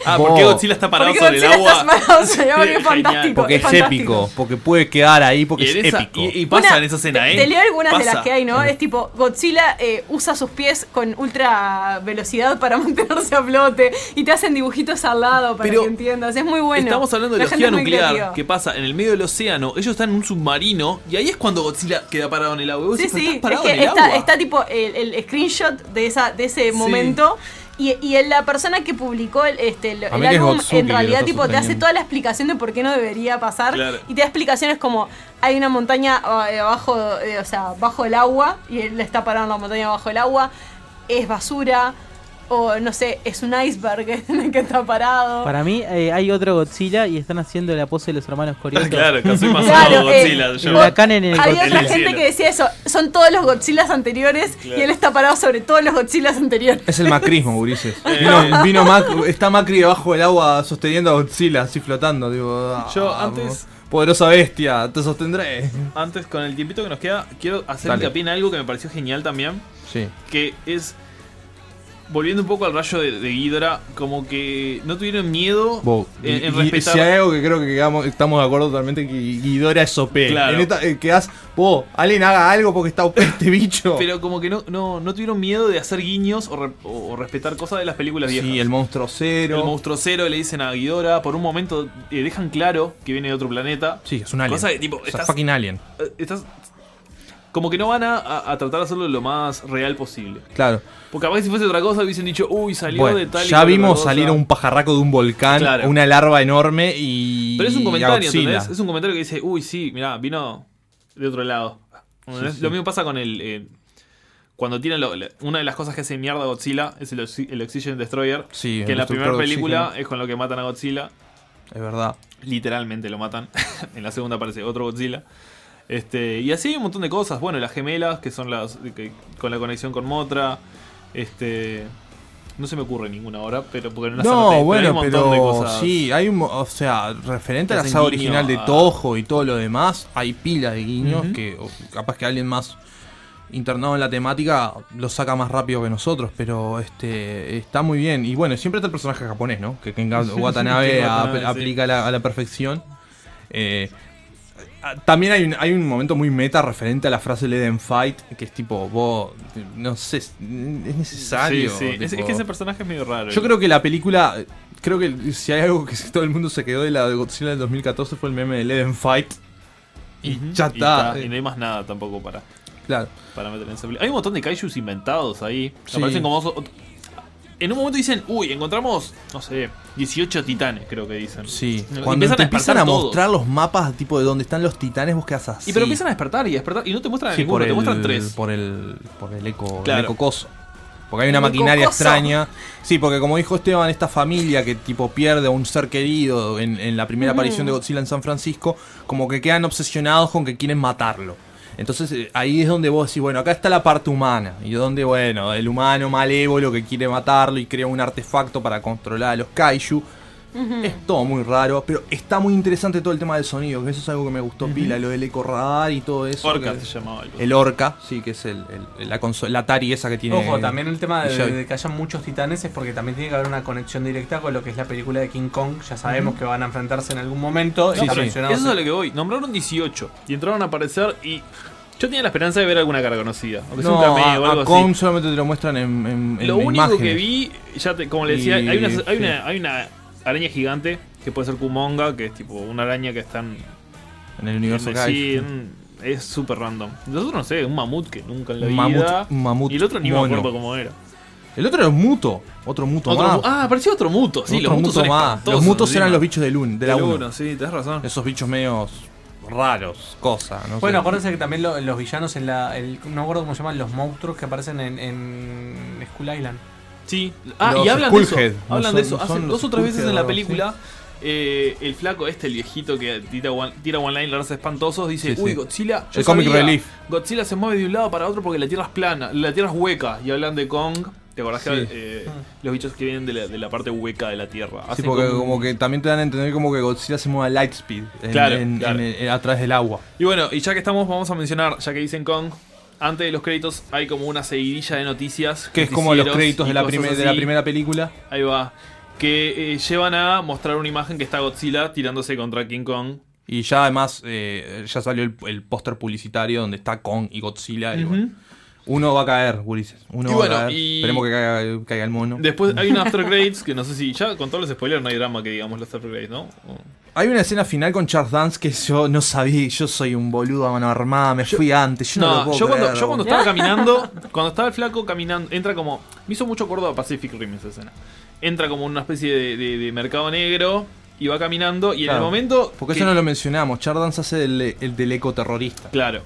Speaker 13: Ah, ¿por qué Godzilla está parado
Speaker 7: ¿Por qué
Speaker 13: sobre el agua?
Speaker 7: está parado sobre el agua? Que es fantástico.
Speaker 6: Porque es,
Speaker 7: fantástico.
Speaker 6: épico, porque puede quedar ahí, porque
Speaker 13: Y
Speaker 6: es
Speaker 13: esa-
Speaker 6: épico.
Speaker 13: y- y pasa
Speaker 7: Una-
Speaker 13: en esa escena,
Speaker 7: te-
Speaker 13: ¿eh?
Speaker 7: Te leo algunas de las que hay, ¿no? Es tipo, Godzilla eh, usa sus pies con ultra velocidad para mantenerse a flote y te hacen dibujitos al lado para
Speaker 13: Pero
Speaker 7: que entiendas. Es muy bueno.
Speaker 13: Estamos hablando de
Speaker 7: La muy
Speaker 13: nuclear. ¿Qué pasa? En el medio del océano, ellos están en un submarino y ahí es cuando Godzilla queda parado en el agua.
Speaker 7: Sí,
Speaker 13: decís, "Pero
Speaker 7: sí, es que está,
Speaker 13: agua".
Speaker 7: está tipo el, el screenshot de esa de ese momento. Y, y la persona que publicó el, este, el, álbum,
Speaker 6: Gotsuki
Speaker 7: en realidad, tipo, te hace toda la explicación de por qué no debería pasar.
Speaker 13: Claro.
Speaker 7: Y te da explicaciones como: hay una montaña eh, abajo, eh, o sea, bajo el agua, y él está parado en la montaña bajo el agua, es basura, o no sé, es un iceberg en el que está parado.
Speaker 11: Para mí eh, hay otro Godzilla y están haciendo la pose de los hermanos Corioto.
Speaker 13: Claro, Kazuma
Speaker 7: Claro,
Speaker 13: Masaru
Speaker 7: eh,
Speaker 13: Godzilla.
Speaker 11: El
Speaker 13: yo-
Speaker 11: huracán en el
Speaker 7: Había
Speaker 13: en
Speaker 7: otra gente que decía eso, son todos los Godzillas anteriores
Speaker 13: Claro.
Speaker 7: y él está parado sobre todos los Godzillas anteriores.
Speaker 6: Es el macrismo, Ulises.
Speaker 13: Eh.
Speaker 6: Vino, vino Mac, está Macri debajo del agua sosteniendo a Godzilla, así flotando. Digo, ah,
Speaker 13: Yo antes-
Speaker 6: Poderosa bestia, te sostendré.
Speaker 13: Antes, con el tiempito que nos queda, quiero hacer hincapié en algo que me pareció genial también.
Speaker 6: Sí.
Speaker 13: Que es. Volviendo un poco al rayo de, de Ghidorah, como que no tuvieron miedo
Speaker 6: Bo,
Speaker 13: en, en
Speaker 6: y-
Speaker 13: respetar.
Speaker 6: si hay algo que creo que quedamos- estamos de acuerdo totalmente que Guidora es OP.
Speaker 13: Claro.
Speaker 6: En esta, eh, quedás, vos, alguien haga algo porque está OP este bicho.
Speaker 13: Pero como que no, no, no tuvieron miedo de hacer guiños o, re- o- o respetar cosas de las películas viejas.
Speaker 6: sí, el monstruo cero.
Speaker 13: El monstruo cero le dicen a Ghidorah, por un momento eh, dejan claro que viene de otro planeta.
Speaker 6: Sí, es un alien.
Speaker 13: Cosa que, tipo,
Speaker 6: O sea,
Speaker 13: estás-
Speaker 6: fucking alien.
Speaker 13: Eh, estás- como que no van a, a- a tratar de hacerlo lo más real posible.
Speaker 6: Claro.
Speaker 13: Porque capaz que si fuese otra cosa hubiesen dicho, uy, salió
Speaker 6: Bueno,
Speaker 13: de tal y
Speaker 6: ya vimos
Speaker 13: otra cosa".
Speaker 6: salir a un pajarraco de un volcán,
Speaker 13: Claro.
Speaker 6: una larva enorme y.
Speaker 13: Pero es un comentario. ¿entendés? Es un comentario que dice, uy, sí, mirá, vino de otro lado. ¿Entendés?
Speaker 6: Sí, sí.
Speaker 13: Lo mismo pasa con el... eh, cuando tienen lo- la- una de las cosas que hace mierda a Godzilla es el, Oxy- el Oxygen Destroyer.
Speaker 6: Sí,
Speaker 13: que en la
Speaker 6: destructor
Speaker 13: primera
Speaker 6: de
Speaker 13: película
Speaker 6: oxígeno.
Speaker 13: es con lo que matan a Godzilla.
Speaker 6: Es verdad.
Speaker 13: Literalmente lo matan. en la segunda aparece otro Godzilla. Este, y así hay un montón de cosas. Bueno, las gemelas, que son las que- con la conexión con Motra. Este. No se me ocurre ninguna ahora, pero porque no las anoté,
Speaker 6: No,
Speaker 13: pero hay
Speaker 6: bueno,
Speaker 13: un montón
Speaker 6: pero,
Speaker 13: de cosas.
Speaker 6: sí, hay un, o sea, referente a la saga original de
Speaker 13: a-
Speaker 6: Toho y todo lo demás, hay pila de guiños que capaz que alguien más internado en la temática lo saca más rápido que nosotros, pero este está muy bien. Y bueno, siempre está el personaje japonés, ¿no? Que Ken Watanabe, aplica a la, a la perfección. Eh, también hay un, hay un momento muy meta referente a la frase Let them fight, que es tipo, vos, no sé, es necesario.
Speaker 13: Sí, sí. Es, que ese personaje es medio raro.
Speaker 6: yo creo que la película, eh, creo que si hay algo que todo el mundo se quedó de la de Godzilla del 2014 fue el meme de Let them Fight. Y
Speaker 13: Ujú.
Speaker 6: ya está.
Speaker 13: Y no hay más nada tampoco para,
Speaker 6: Claro.
Speaker 13: para meter en esa. Hay un montón de kaijus inventados ahí.
Speaker 6: Sí.
Speaker 13: Aparecen como. En un momento dicen, uy, encontramos, no sé, 18 titanes, creo que dicen.
Speaker 6: Sí, cuando
Speaker 13: empiezan
Speaker 6: te
Speaker 13: a
Speaker 6: empiezan a mostrar los mapas tipo de dónde están los titanes, vos quedás así.
Speaker 13: Y pero empiezan a despertar y a despertar. Y no te muestran
Speaker 6: Sí,
Speaker 13: ninguno, te
Speaker 6: el,
Speaker 13: muestran tres.
Speaker 6: Por el, por el eco,
Speaker 13: Claro.
Speaker 6: el ecocoso. Porque hay una maquinaria extraña. Sí, porque como dijo Esteban, esta familia que tipo pierde a un ser querido en, en la primera aparición de Godzilla en San Francisco, como que quedan obsesionados con que quieren matarlo. Entonces eh, ahí es donde vos decís, bueno, acá está la parte humana. Y donde, bueno, el humano malévolo que quiere matarlo y crea un artefacto para controlar a los kaiju. Es todo muy raro, pero está muy interesante todo el tema del sonido, que eso es algo que me gustó pila, lo del eco radar y todo eso.
Speaker 13: Orca se llamaba el-
Speaker 6: El Orca, sí, que es el, el- la, la Atari esa que tiene.
Speaker 9: Ojo, también el tema de, que haya muchos titanes es porque también tiene que haber una conexión directa con lo que es la película de King Kong. Ya sabemos que van a enfrentarse en algún momento.
Speaker 13: Sí,
Speaker 9: está
Speaker 13: sí.
Speaker 9: mencionado
Speaker 13: Eso es a lo que voy. Nombraron 18 y entraron a aparecer y yo tenía la esperanza de ver alguna cara conocida. Aunque sea un cameo o algo
Speaker 6: a
Speaker 13: así.
Speaker 6: Kong solamente te lo muestran en, en- en
Speaker 13: Lo único
Speaker 6: imágenes.
Speaker 13: que vi, ya te- como le decía,
Speaker 6: Y-
Speaker 13: hay, una, hay,
Speaker 6: sí.
Speaker 13: una, hay una araña gigante que puede ser Kumonga, que es tipo una araña que está en,
Speaker 6: En el universo
Speaker 13: en- sí, en- es súper random. Nosotros no sé, un mamut que nunca en la
Speaker 6: Un
Speaker 13: vida.
Speaker 6: mamut- un mamut
Speaker 13: y el otro ni me
Speaker 6: mono.
Speaker 13: acuerdo cómo era.
Speaker 6: El otro era un muto, otro muto
Speaker 13: Otro
Speaker 6: más.
Speaker 13: mu- ah, parecía otro muto. Sí,
Speaker 6: Otro
Speaker 13: los mutos
Speaker 6: muto
Speaker 13: son
Speaker 6: más. Los mutos eran los bichos del un, de la
Speaker 13: Del
Speaker 6: 1.
Speaker 13: uno, sí, tenés razón.
Speaker 6: Esos bichos medios raros, cosa. No
Speaker 9: Bueno,
Speaker 6: sé.
Speaker 9: acuérdense que también lo- los villanos en la. El, no me acuerdo cómo se llaman los monstruos que aparecen en, en Skull Island.
Speaker 13: Sí. Ah,
Speaker 6: Los
Speaker 13: y hablan de eso.
Speaker 6: Skullhead, ¿no
Speaker 13: Hablan de eso.
Speaker 6: son
Speaker 13: Hace
Speaker 6: los
Speaker 13: dos o tres veces en la película. eh, el flaco este, el viejito que tira one, tira one liners espantosos, dice,
Speaker 6: Sí,
Speaker 13: uy,
Speaker 6: sí.
Speaker 13: Godzilla. yo
Speaker 6: El comic relief.
Speaker 13: Godzilla se mueve de un lado para otro porque la tierra es plana, la tierra es hueca. Y hablan de Kong. ¿Te acordás
Speaker 6: Sí.
Speaker 13: que eh, los bichos que vienen de la, de la parte hueca de la tierra?
Speaker 6: Sí,
Speaker 13: Hacen
Speaker 6: porque
Speaker 13: como-
Speaker 6: como que también te dan a entender como que Godzilla se mueve a light speed en-
Speaker 13: Claro,
Speaker 6: en-
Speaker 13: claro.
Speaker 6: en- en- a través del agua.
Speaker 13: Y bueno, y ya que estamos, vamos a mencionar, ya que dicen Kong, antes de los créditos hay como una seguidilla de noticias.
Speaker 6: Que es como los créditos de la, de la primera película.
Speaker 13: Ahí va. Que eh, llevan a mostrar una imagen que está Godzilla tirándose contra King Kong.
Speaker 6: Y ya además eh, ya salió el, el póster publicitario donde está Kong y Godzilla. y
Speaker 13: Ujú.
Speaker 6: bueno, uno va a caer, Ulises. Uno
Speaker 13: Y
Speaker 6: va
Speaker 13: bueno,
Speaker 6: a caer.
Speaker 13: y-
Speaker 6: Esperemos que caiga, caiga el mono.
Speaker 13: Después hay una After Credits que no sé si ya con todos los spoilers no hay drama que digamos los After Credits, ¿no? O-
Speaker 6: Hay una escena final con Charles Dance que yo no sabía. Yo soy un boludo a mano armada. Me fui antes. Yo no, lo puedo
Speaker 13: yo, cuando,
Speaker 6: creer,
Speaker 13: yo cuando estaba caminando, cuando estaba el flaco caminando, entra como. Me hizo mucho acuerdo a Pacific Rim esa escena. Entra como una especie de, de- de mercado negro y va caminando y en el momento.
Speaker 6: Porque
Speaker 13: que-
Speaker 6: eso no lo mencionamos. Charles Dance hace del, el del ecoterrorista.
Speaker 13: Claro.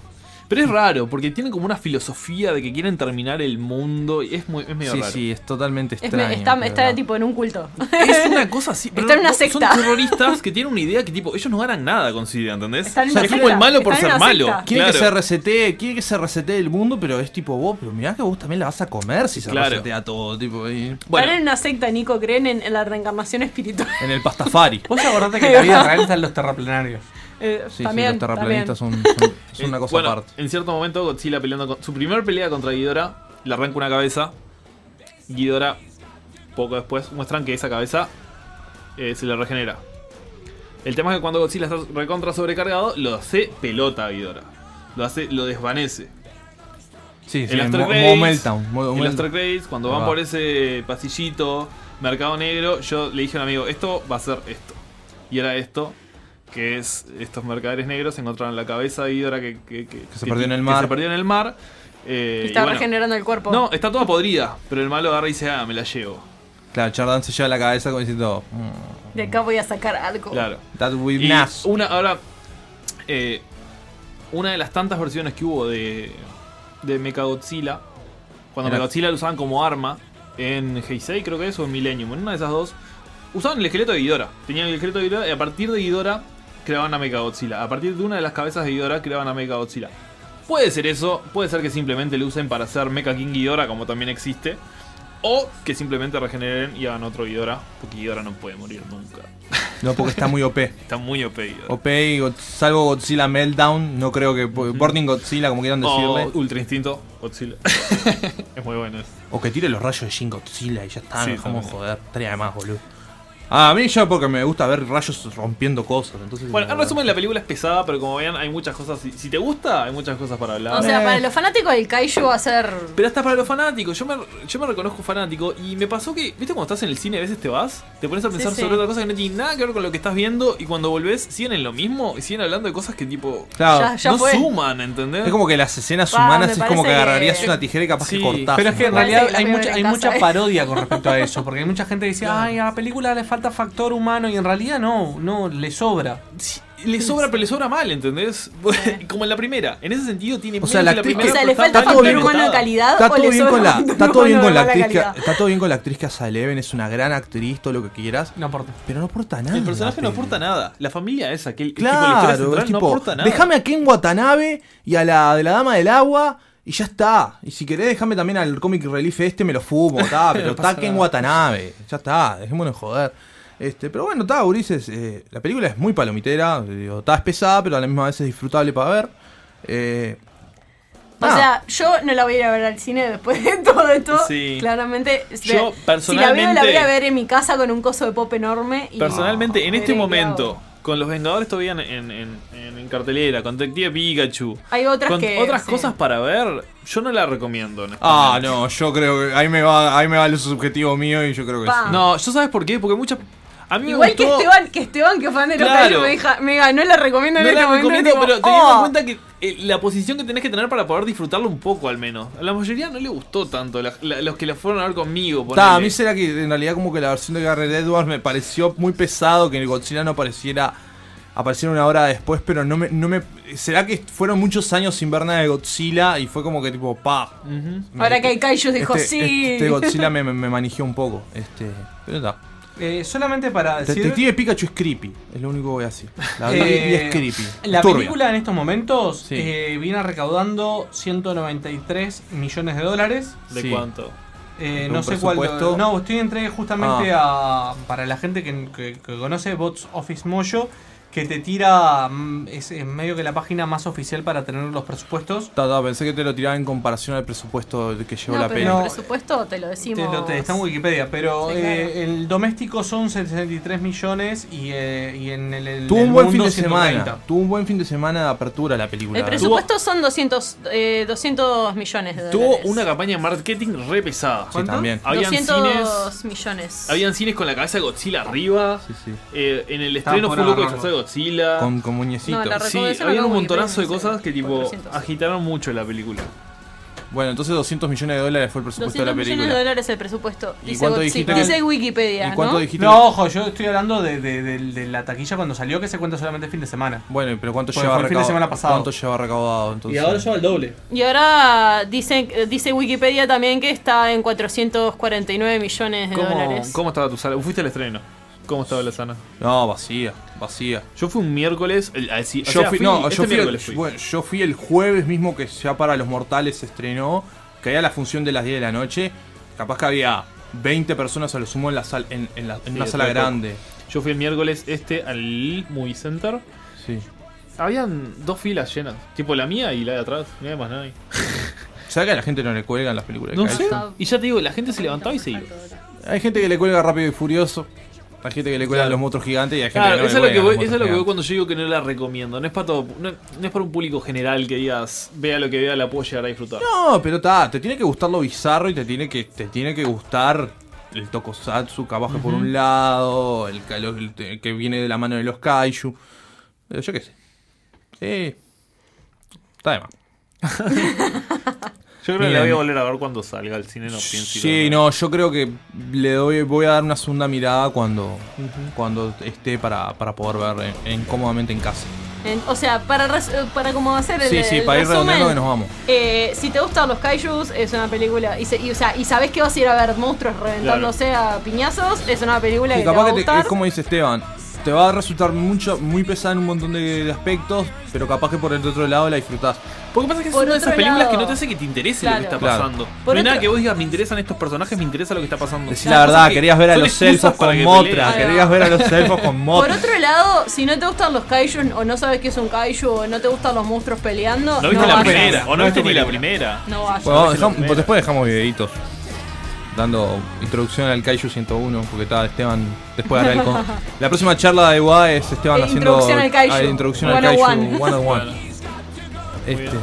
Speaker 13: Pero es raro, porque tienen como una filosofía de que quieren terminar el mundo y es, muy, es medio
Speaker 6: Sí,
Speaker 13: raro.
Speaker 6: sí, es totalmente
Speaker 7: Es-
Speaker 6: extraño.
Speaker 7: está está tipo en un culto.
Speaker 13: Es una cosa así. pero
Speaker 7: Está en una secta.
Speaker 13: Son terroristas que tienen una idea que tipo, ellos no ganan nada con Siria, ¿entendés?
Speaker 7: Está en
Speaker 13: O sea,
Speaker 7: una
Speaker 13: es como
Speaker 7: secta.
Speaker 13: el malo por ser malo.
Speaker 7: secta.
Speaker 6: Quiere
Speaker 13: Claro.
Speaker 6: que se resetee, quiere que se resetee el mundo, pero es tipo vos, pero mirá que vos también la vas a comer si se
Speaker 13: Claro.
Speaker 6: resetea todo, tipo y-
Speaker 7: Están en una secta, Nico, creen en, en la reencarnación espiritual.
Speaker 6: en el pastafari.
Speaker 9: Vos acordate que en la vida real están los terraplenarios.
Speaker 7: Eh,
Speaker 6: Sí,
Speaker 7: también,
Speaker 6: sí, los terraplanistas
Speaker 7: también.
Speaker 6: son, son- son una cosa
Speaker 13: bueno,
Speaker 6: aparte.
Speaker 13: En cierto momento, Godzilla peleando con. Su primer pelea contra Ghidorah, le arranca una cabeza. Ghidorah, poco después, muestran que esa cabeza eh, se le regenera. El tema es que cuando Godzilla está recontra sobrecargado, lo hace pelota a Ghidorah. Lo hace, lo desvanece.
Speaker 6: Sí, sí,
Speaker 13: el After Credits, cuando van
Speaker 6: va.
Speaker 13: por ese pasillito, mercado negro, yo le dije a un amigo, esto va a ser esto. Y era esto, que es estos mercaderes negros encontraron la cabeza de Ghidorah que, que, que-
Speaker 6: se
Speaker 13: que-
Speaker 6: perdió en el
Speaker 13: que
Speaker 6: mar.
Speaker 13: se perdió en el mar. eh,
Speaker 7: Y está
Speaker 13: y bueno,
Speaker 7: regenerando el cuerpo.
Speaker 13: no, está toda podrida, pero el malo agarra y dice, ah, me la llevo.
Speaker 6: Claro, Charles Dance se lleva la cabeza como diciendo. "Mm,
Speaker 7: De acá voy a sacar algo.
Speaker 13: Claro.
Speaker 6: That
Speaker 13: Y
Speaker 6: nice".
Speaker 13: una, ahora, eh, una de las tantas versiones que hubo de, de Mechagodzilla, cuando
Speaker 6: Era-
Speaker 13: Mechagodzilla lo usaban como arma, en Heisei creo que es, o en Millennium, en una de esas dos, usaban el esqueleto de Ghidorah. Tenían el esqueleto de Ghidorah y a partir de Ghidorah creaban a Mechagodzilla. A partir de una de las cabezas de Ghidorah creaban a Mechagodzilla. Puede ser eso, puede ser que simplemente lo usen para hacer Mecha King Ghidorah, como también existe. O que simplemente regeneren y hagan otro Ghidorah, porque Ghidorah no puede morir nunca.
Speaker 6: No, porque está muy OP.
Speaker 13: Está muy OP Ghidorah.
Speaker 6: OP y God- salvo Godzilla Meltdown, no creo que. Burning Godzilla, como quieran decirle.
Speaker 13: O Ultra Instinto, Godzilla. es muy bueno eso.
Speaker 6: O que tire los rayos de Shin Godzilla y ya está,
Speaker 13: Sí,
Speaker 6: no dejamos joder. Estaría de más, boludo. Ah, a mí ya porque me gusta ver rayos rompiendo cosas. Entonces,
Speaker 13: Bueno, en resumen, la película es pesada, pero como vean, hay muchas cosas. Si, si te gusta, hay muchas cosas para hablar.
Speaker 7: O sea, para los fanáticos del Kaiju va a ser.
Speaker 13: Pero hasta para los fanáticos, yo me, yo me reconozco fanático y me pasó que, ¿viste cuando estás en el cine a veces te vas? Te pones a pensar
Speaker 7: Sí, sí.
Speaker 13: sobre otra cosa que no tiene nada que ver con lo que estás viendo y cuando volvés siguen en lo mismo y siguen hablando de cosas que tipo
Speaker 6: Claro.
Speaker 7: Ya- ya
Speaker 13: no
Speaker 7: fue.
Speaker 13: suman, ¿entendés?
Speaker 6: Es como que las escenas humanas es como que agarrarías una tijera y capaz
Speaker 13: Sí,
Speaker 6: que cortás.
Speaker 9: Pero es que en realidad hay mucha, hay mucha
Speaker 7: ¿eh?
Speaker 9: parodia con respecto a eso. Porque hay mucha gente que dice, ay, a la película le falta factor humano y en realidad no, no, le sobra.
Speaker 13: Le sobra, pero le sobra mal, ¿entendés? como en la primera. En ese sentido tiene
Speaker 6: O sea, la
Speaker 13: primera,
Speaker 7: O sea, le falta factor humano de calidad
Speaker 6: Está todo bien con la, está todo bien con la actriz que, está todo bien con la actriz que hace Eleven, es una gran actriz, todo lo que quieras.
Speaker 9: No aporta.
Speaker 6: Pero no aporta nada.
Speaker 13: El personaje no aporta nada. La familia esa, que el tipo, la
Speaker 6: Claro,
Speaker 13: historia
Speaker 6: es
Speaker 13: central no
Speaker 6: tipo,
Speaker 13: aporta nada.
Speaker 6: déjame a Ken Watanabe y a la de la Dama del Agua y ya está. Y si querés, déjame también al comic relief este, me lo fumo, está, pero está Ken. Watanabe, ya está, dejémonos de joder. Este, pero bueno, está, Ulises, eh, la película es muy palomitera, está es pesada, pero a la misma vez es disfrutable para ver. Eh,
Speaker 7: O sea, yo no la voy a ir a ver al cine después de todo esto.
Speaker 13: Sí.
Speaker 7: Claramente.
Speaker 13: Yo,
Speaker 7: Si la veo, la
Speaker 13: personalmente-
Speaker 7: voy a ver en mi casa con un coso de pop enorme. Y
Speaker 13: Personalmente, en este momento, con los Vengadores todavía en, en, en- en cartelera, con Detective Pikachu,
Speaker 7: Hay otras
Speaker 13: con
Speaker 7: que.
Speaker 13: otras
Speaker 7: sí.
Speaker 13: cosas para ver, yo no la recomiendo.
Speaker 6: Ah, no, yo creo que ahí me va, ahí me va el subjetivo mío y yo creo que sí.
Speaker 13: No, ¿yo sabes por qué? Porque muchas. A mí me
Speaker 7: Igual que Esteban, que Esteban, que fan de los
Speaker 13: Claro.
Speaker 7: Me, deja- me ganó la recomiendo en
Speaker 13: No
Speaker 7: este
Speaker 13: la
Speaker 7: momento,
Speaker 13: recomiendo,
Speaker 7: tipo,
Speaker 13: pero teniendo
Speaker 7: oh.
Speaker 13: en cuenta que eh, la posición que tenés que tener para poder disfrutarlo un poco al menos. A la mayoría no le gustó tanto, la- la- los que la fueron a ver conmigo.
Speaker 6: Está, a mí será que en realidad como que la versión de Garrett Edwards me pareció muy pesado que el Godzilla no apareciera apareciera una hora después, pero no me, no me será que fueron muchos años sin ver nada de Godzilla y fue como que tipo pa. Me-
Speaker 7: Ahora que hay Kaiju dijo
Speaker 6: este,
Speaker 7: sí.
Speaker 6: Este Godzilla me, me, un poco, este, pero está.
Speaker 9: Eh, solamente para decir.
Speaker 6: Detective Pikachu es creepy, es lo único que voy a decir. La
Speaker 9: Eh,
Speaker 6: es creepy.
Speaker 9: La
Speaker 6: turbia.
Speaker 9: película en estos momentos
Speaker 6: Sí.
Speaker 9: eh, viene recaudando 193 millones de dólares.
Speaker 13: ¿De
Speaker 6: Sí.
Speaker 13: cuánto?
Speaker 9: Eh,
Speaker 6: ¿Un
Speaker 9: no sé cuál. No, estoy entré justamente
Speaker 6: Ah.
Speaker 9: a. Para la gente que, que- que conoce Bots Office Mojo, que te tira. mm, Es, es medio que la página más oficial para tener los presupuestos.
Speaker 6: Ta, ta, pensé que te lo tiraba en comparación al presupuesto que llevó
Speaker 7: No,
Speaker 6: la peli.
Speaker 7: el presupuesto te lo decimos.
Speaker 9: Te lo- te- está en Wikipedia, pero
Speaker 7: Sí,
Speaker 9: eh, el doméstico son 63 millones y, eh, y en el, el-
Speaker 6: Tuvo
Speaker 9: el
Speaker 6: un buen fin de
Speaker 9: 130.
Speaker 6: semana. Tuvo un buen fin de semana de apertura la película.
Speaker 7: El presupuesto son 200, eh, 200 millones de
Speaker 13: Tuvo
Speaker 7: dólares.
Speaker 13: una campaña de marketing re pesada.
Speaker 6: Sí, también.
Speaker 13: Habían
Speaker 7: 200
Speaker 13: cines,
Speaker 7: millones.
Speaker 13: habían cines con la cabeza de Godzilla arriba.
Speaker 6: Sí, sí.
Speaker 13: Eh, en el estreno fue loco Godzilla.
Speaker 6: Con, con muñecitos.
Speaker 7: No,
Speaker 13: Sí, había un montonazo de cosas que tipo
Speaker 7: 400.
Speaker 13: agitaron mucho la película.
Speaker 6: Bueno, entonces 200 millones de dólares fue el presupuesto
Speaker 7: 200
Speaker 6: de la
Speaker 7: millones
Speaker 6: película.
Speaker 7: de dólares el presupuesto.
Speaker 6: ¿Y
Speaker 7: Dice,
Speaker 6: cuánto dijiste que-
Speaker 7: dice Wikipedia,
Speaker 6: ¿Y cuánto
Speaker 7: ¿no?
Speaker 6: dijiste?
Speaker 9: No, ojo, yo estoy hablando de, de- de- de la taquilla cuando salió, que se cuenta solamente el fin de semana.
Speaker 6: Bueno, pero ¿cuánto
Speaker 9: Porque
Speaker 6: lleva
Speaker 9: fue el fin de
Speaker 6: recaudado?
Speaker 9: semana pasado.
Speaker 6: ¿Cuánto lleva recaudado entonces?
Speaker 9: el doble.
Speaker 7: Y ahora dice, eh, dice Wikipedia también que está en 449 millones de
Speaker 13: ¿Cómo,
Speaker 7: dólares.
Speaker 13: ¿Cómo estaba tu sala? Fuiste al estreno. ¿Cómo estaba la sala?
Speaker 6: No, vacía, vacía.
Speaker 13: Yo fui un miércoles. el- o
Speaker 6: Yo
Speaker 13: sea,
Speaker 6: fui,
Speaker 13: fui-
Speaker 6: no,
Speaker 13: este
Speaker 6: yo fui, el,
Speaker 13: miércoles fui.
Speaker 6: bueno, yo fui el jueves mismo que ya para los mortales se estrenó, que había la función de las 10 de la noche. Capaz que había 20 personas a lo sumo en la sal, en, en la- en
Speaker 13: Sí,
Speaker 6: una sala
Speaker 13: poco.
Speaker 6: grande.
Speaker 13: Yo fui el miércoles este al Movie Center.
Speaker 6: Sí.
Speaker 13: Habían dos filas llenas. Tipo la mía y la de atrás. No había más nadie.
Speaker 6: ¿Sabes que a la gente no le cuelgan las películas? de
Speaker 13: No sé. Y ya te digo, la gente se levantaba y se iba.
Speaker 6: Hay gente que le cuelga rápido y furioso. Hay gente que le cuelgan
Speaker 13: Claro.
Speaker 6: los monstruos gigantes y hay gente
Speaker 13: Claro,
Speaker 6: que no
Speaker 13: eso,
Speaker 6: le
Speaker 13: es lo que voy,
Speaker 6: los
Speaker 13: eso es lo que voy cuando yo digo que no la recomiendo. No es para todo, no, no es para un público general que digas, vea lo que vea, la puedo llegar a disfrutar.
Speaker 6: No, pero está, te tiene que gustar lo bizarro y te tiene que, te tiene que gustar el tokusatsu que por
Speaker 13: Ujú.
Speaker 6: un lado, el, el te- que viene de la mano de los kaiju. Pero yo qué sé. Sí. Está de más.
Speaker 13: Yo creo que la voy a volver a ver cuando salga al cine, no pienso
Speaker 6: Sí, no, yo creo que le doy, voy a dar una segunda mirada cuando, cuando esté para, para poder ver en, en- cómodamente en casa.
Speaker 7: En- o sea, para, res- para como hacer el
Speaker 6: Sí, sí,
Speaker 7: el
Speaker 6: para ir redondeando que nos vamos.
Speaker 7: eh, si te gustan los kaijus, es una película. Y, se- y, o sea, y sabes que vas a ir a ver monstruos reventándose a piñazos, es una película
Speaker 6: Sí,
Speaker 7: que te va
Speaker 6: capaz que te-
Speaker 7: gustar.
Speaker 6: es como dice Esteban, te va a resultar mucho, muy pesada en un montón de, de aspectos, pero capaz que por el otro lado la disfrutás.
Speaker 13: Porque pasa que es una de esas películas que no te hace que te interese lo que está pasando. No hay nada que vos digas, me interesan estos personajes, me interesa lo que está pasando.
Speaker 6: Decir la verdad, querías ver a los elfos con Motra, querías ver a los elfos con
Speaker 7: Por otro lado, si no te gustan los kaiju o no sabes qué es un kaiju o no te gustan los monstruos peleando,
Speaker 13: No viste la
Speaker 7: vayas.
Speaker 13: primera, o no viste ni la primera.
Speaker 7: No vayas.
Speaker 6: Bueno,
Speaker 13: vamos,
Speaker 6: después dejamos videitos
Speaker 20: dando introducción al Kaiju 101 porque está Esteban después hará el con- la próxima charla de WA es Esteban haciendo
Speaker 7: Introducción al Kaiju.
Speaker 20: ah, introducción al
Speaker 7: 101.
Speaker 20: Este,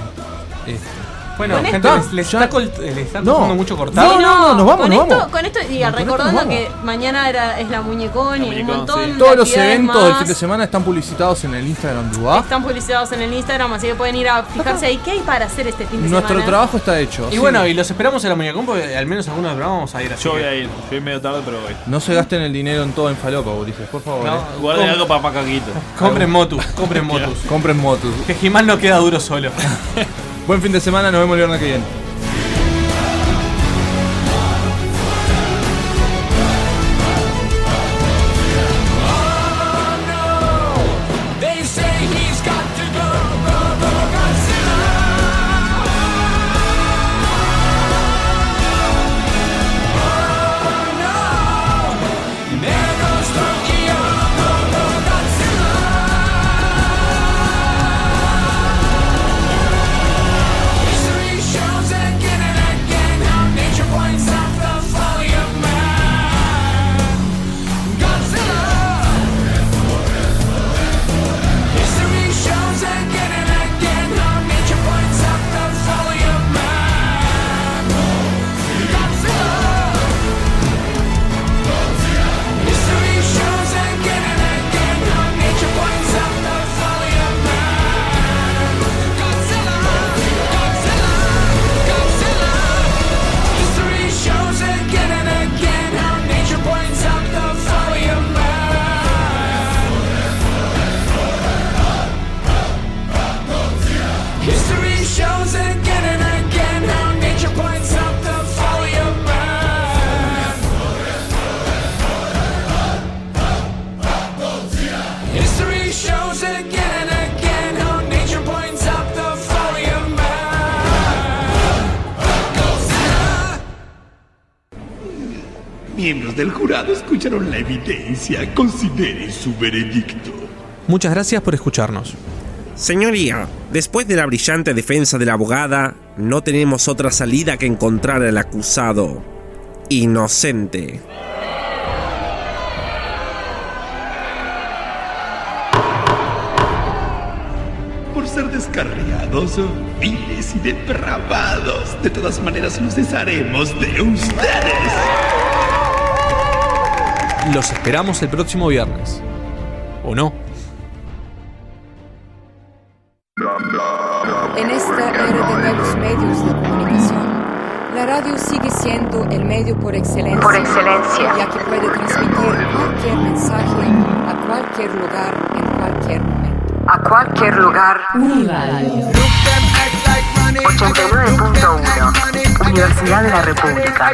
Speaker 20: este.
Speaker 9: Bueno,
Speaker 7: Con
Speaker 9: gente,
Speaker 7: esto-
Speaker 9: les, les está, col- les está
Speaker 20: No.
Speaker 9: costando mucho cortar.
Speaker 20: No, no, no, nos vamos,
Speaker 7: con
Speaker 20: nos
Speaker 7: esto,
Speaker 20: vamos.
Speaker 7: Con esto, y
Speaker 20: esto
Speaker 7: recordando que mañana era, es la muñecón y un montón
Speaker 13: sí.
Speaker 7: de
Speaker 20: Todos los eventos del
Speaker 7: más.
Speaker 20: fin de semana están publicitados en el Instagram de.
Speaker 7: Están publicitados en el Instagram, así que pueden ir a fijarse ahí qué hay para hacer este fin de
Speaker 20: Nuestro
Speaker 7: semana.
Speaker 20: trabajo está hecho.
Speaker 9: Y
Speaker 20: sí.
Speaker 9: bueno, y los esperamos en la muñecón porque al menos algunos del programa vamos a ir así.
Speaker 13: Yo voy
Speaker 9: que-
Speaker 13: a ir. Yo voy medio tarde, pero voy.
Speaker 20: No se gasten el dinero en todo en falopa, Ulises, por favor.
Speaker 9: No,
Speaker 20: eh.
Speaker 13: Guarden algo para Pacaquito.
Speaker 9: Compren motus, compren motus.
Speaker 20: Compren motos.
Speaker 9: Que Jimán no queda duro solo.
Speaker 20: Buen fin de semana, nos vemos el viernes que viene.
Speaker 2: Consideren su veredicto.
Speaker 24: Muchas gracias por escucharnos.
Speaker 25: Señoría, después de la brillante defensa de la abogada, no tenemos otra salida que encontrar al acusado inocente.
Speaker 2: Por ser descarriados, viles y depravados. De todas maneras, nos desharemos de ustedes.
Speaker 9: Los esperamos el próximo viernes. ¿O no?
Speaker 26: En esta era de nuevos medios de comunicación, la radio sigue siendo el medio por excelencia,
Speaker 15: Por excelencia.
Speaker 26: ya que puede transmitir cualquier mensaje a cualquier lugar en cualquier momento.
Speaker 15: A cualquier lugar. Uniradio. 89.1. Universidad de la República.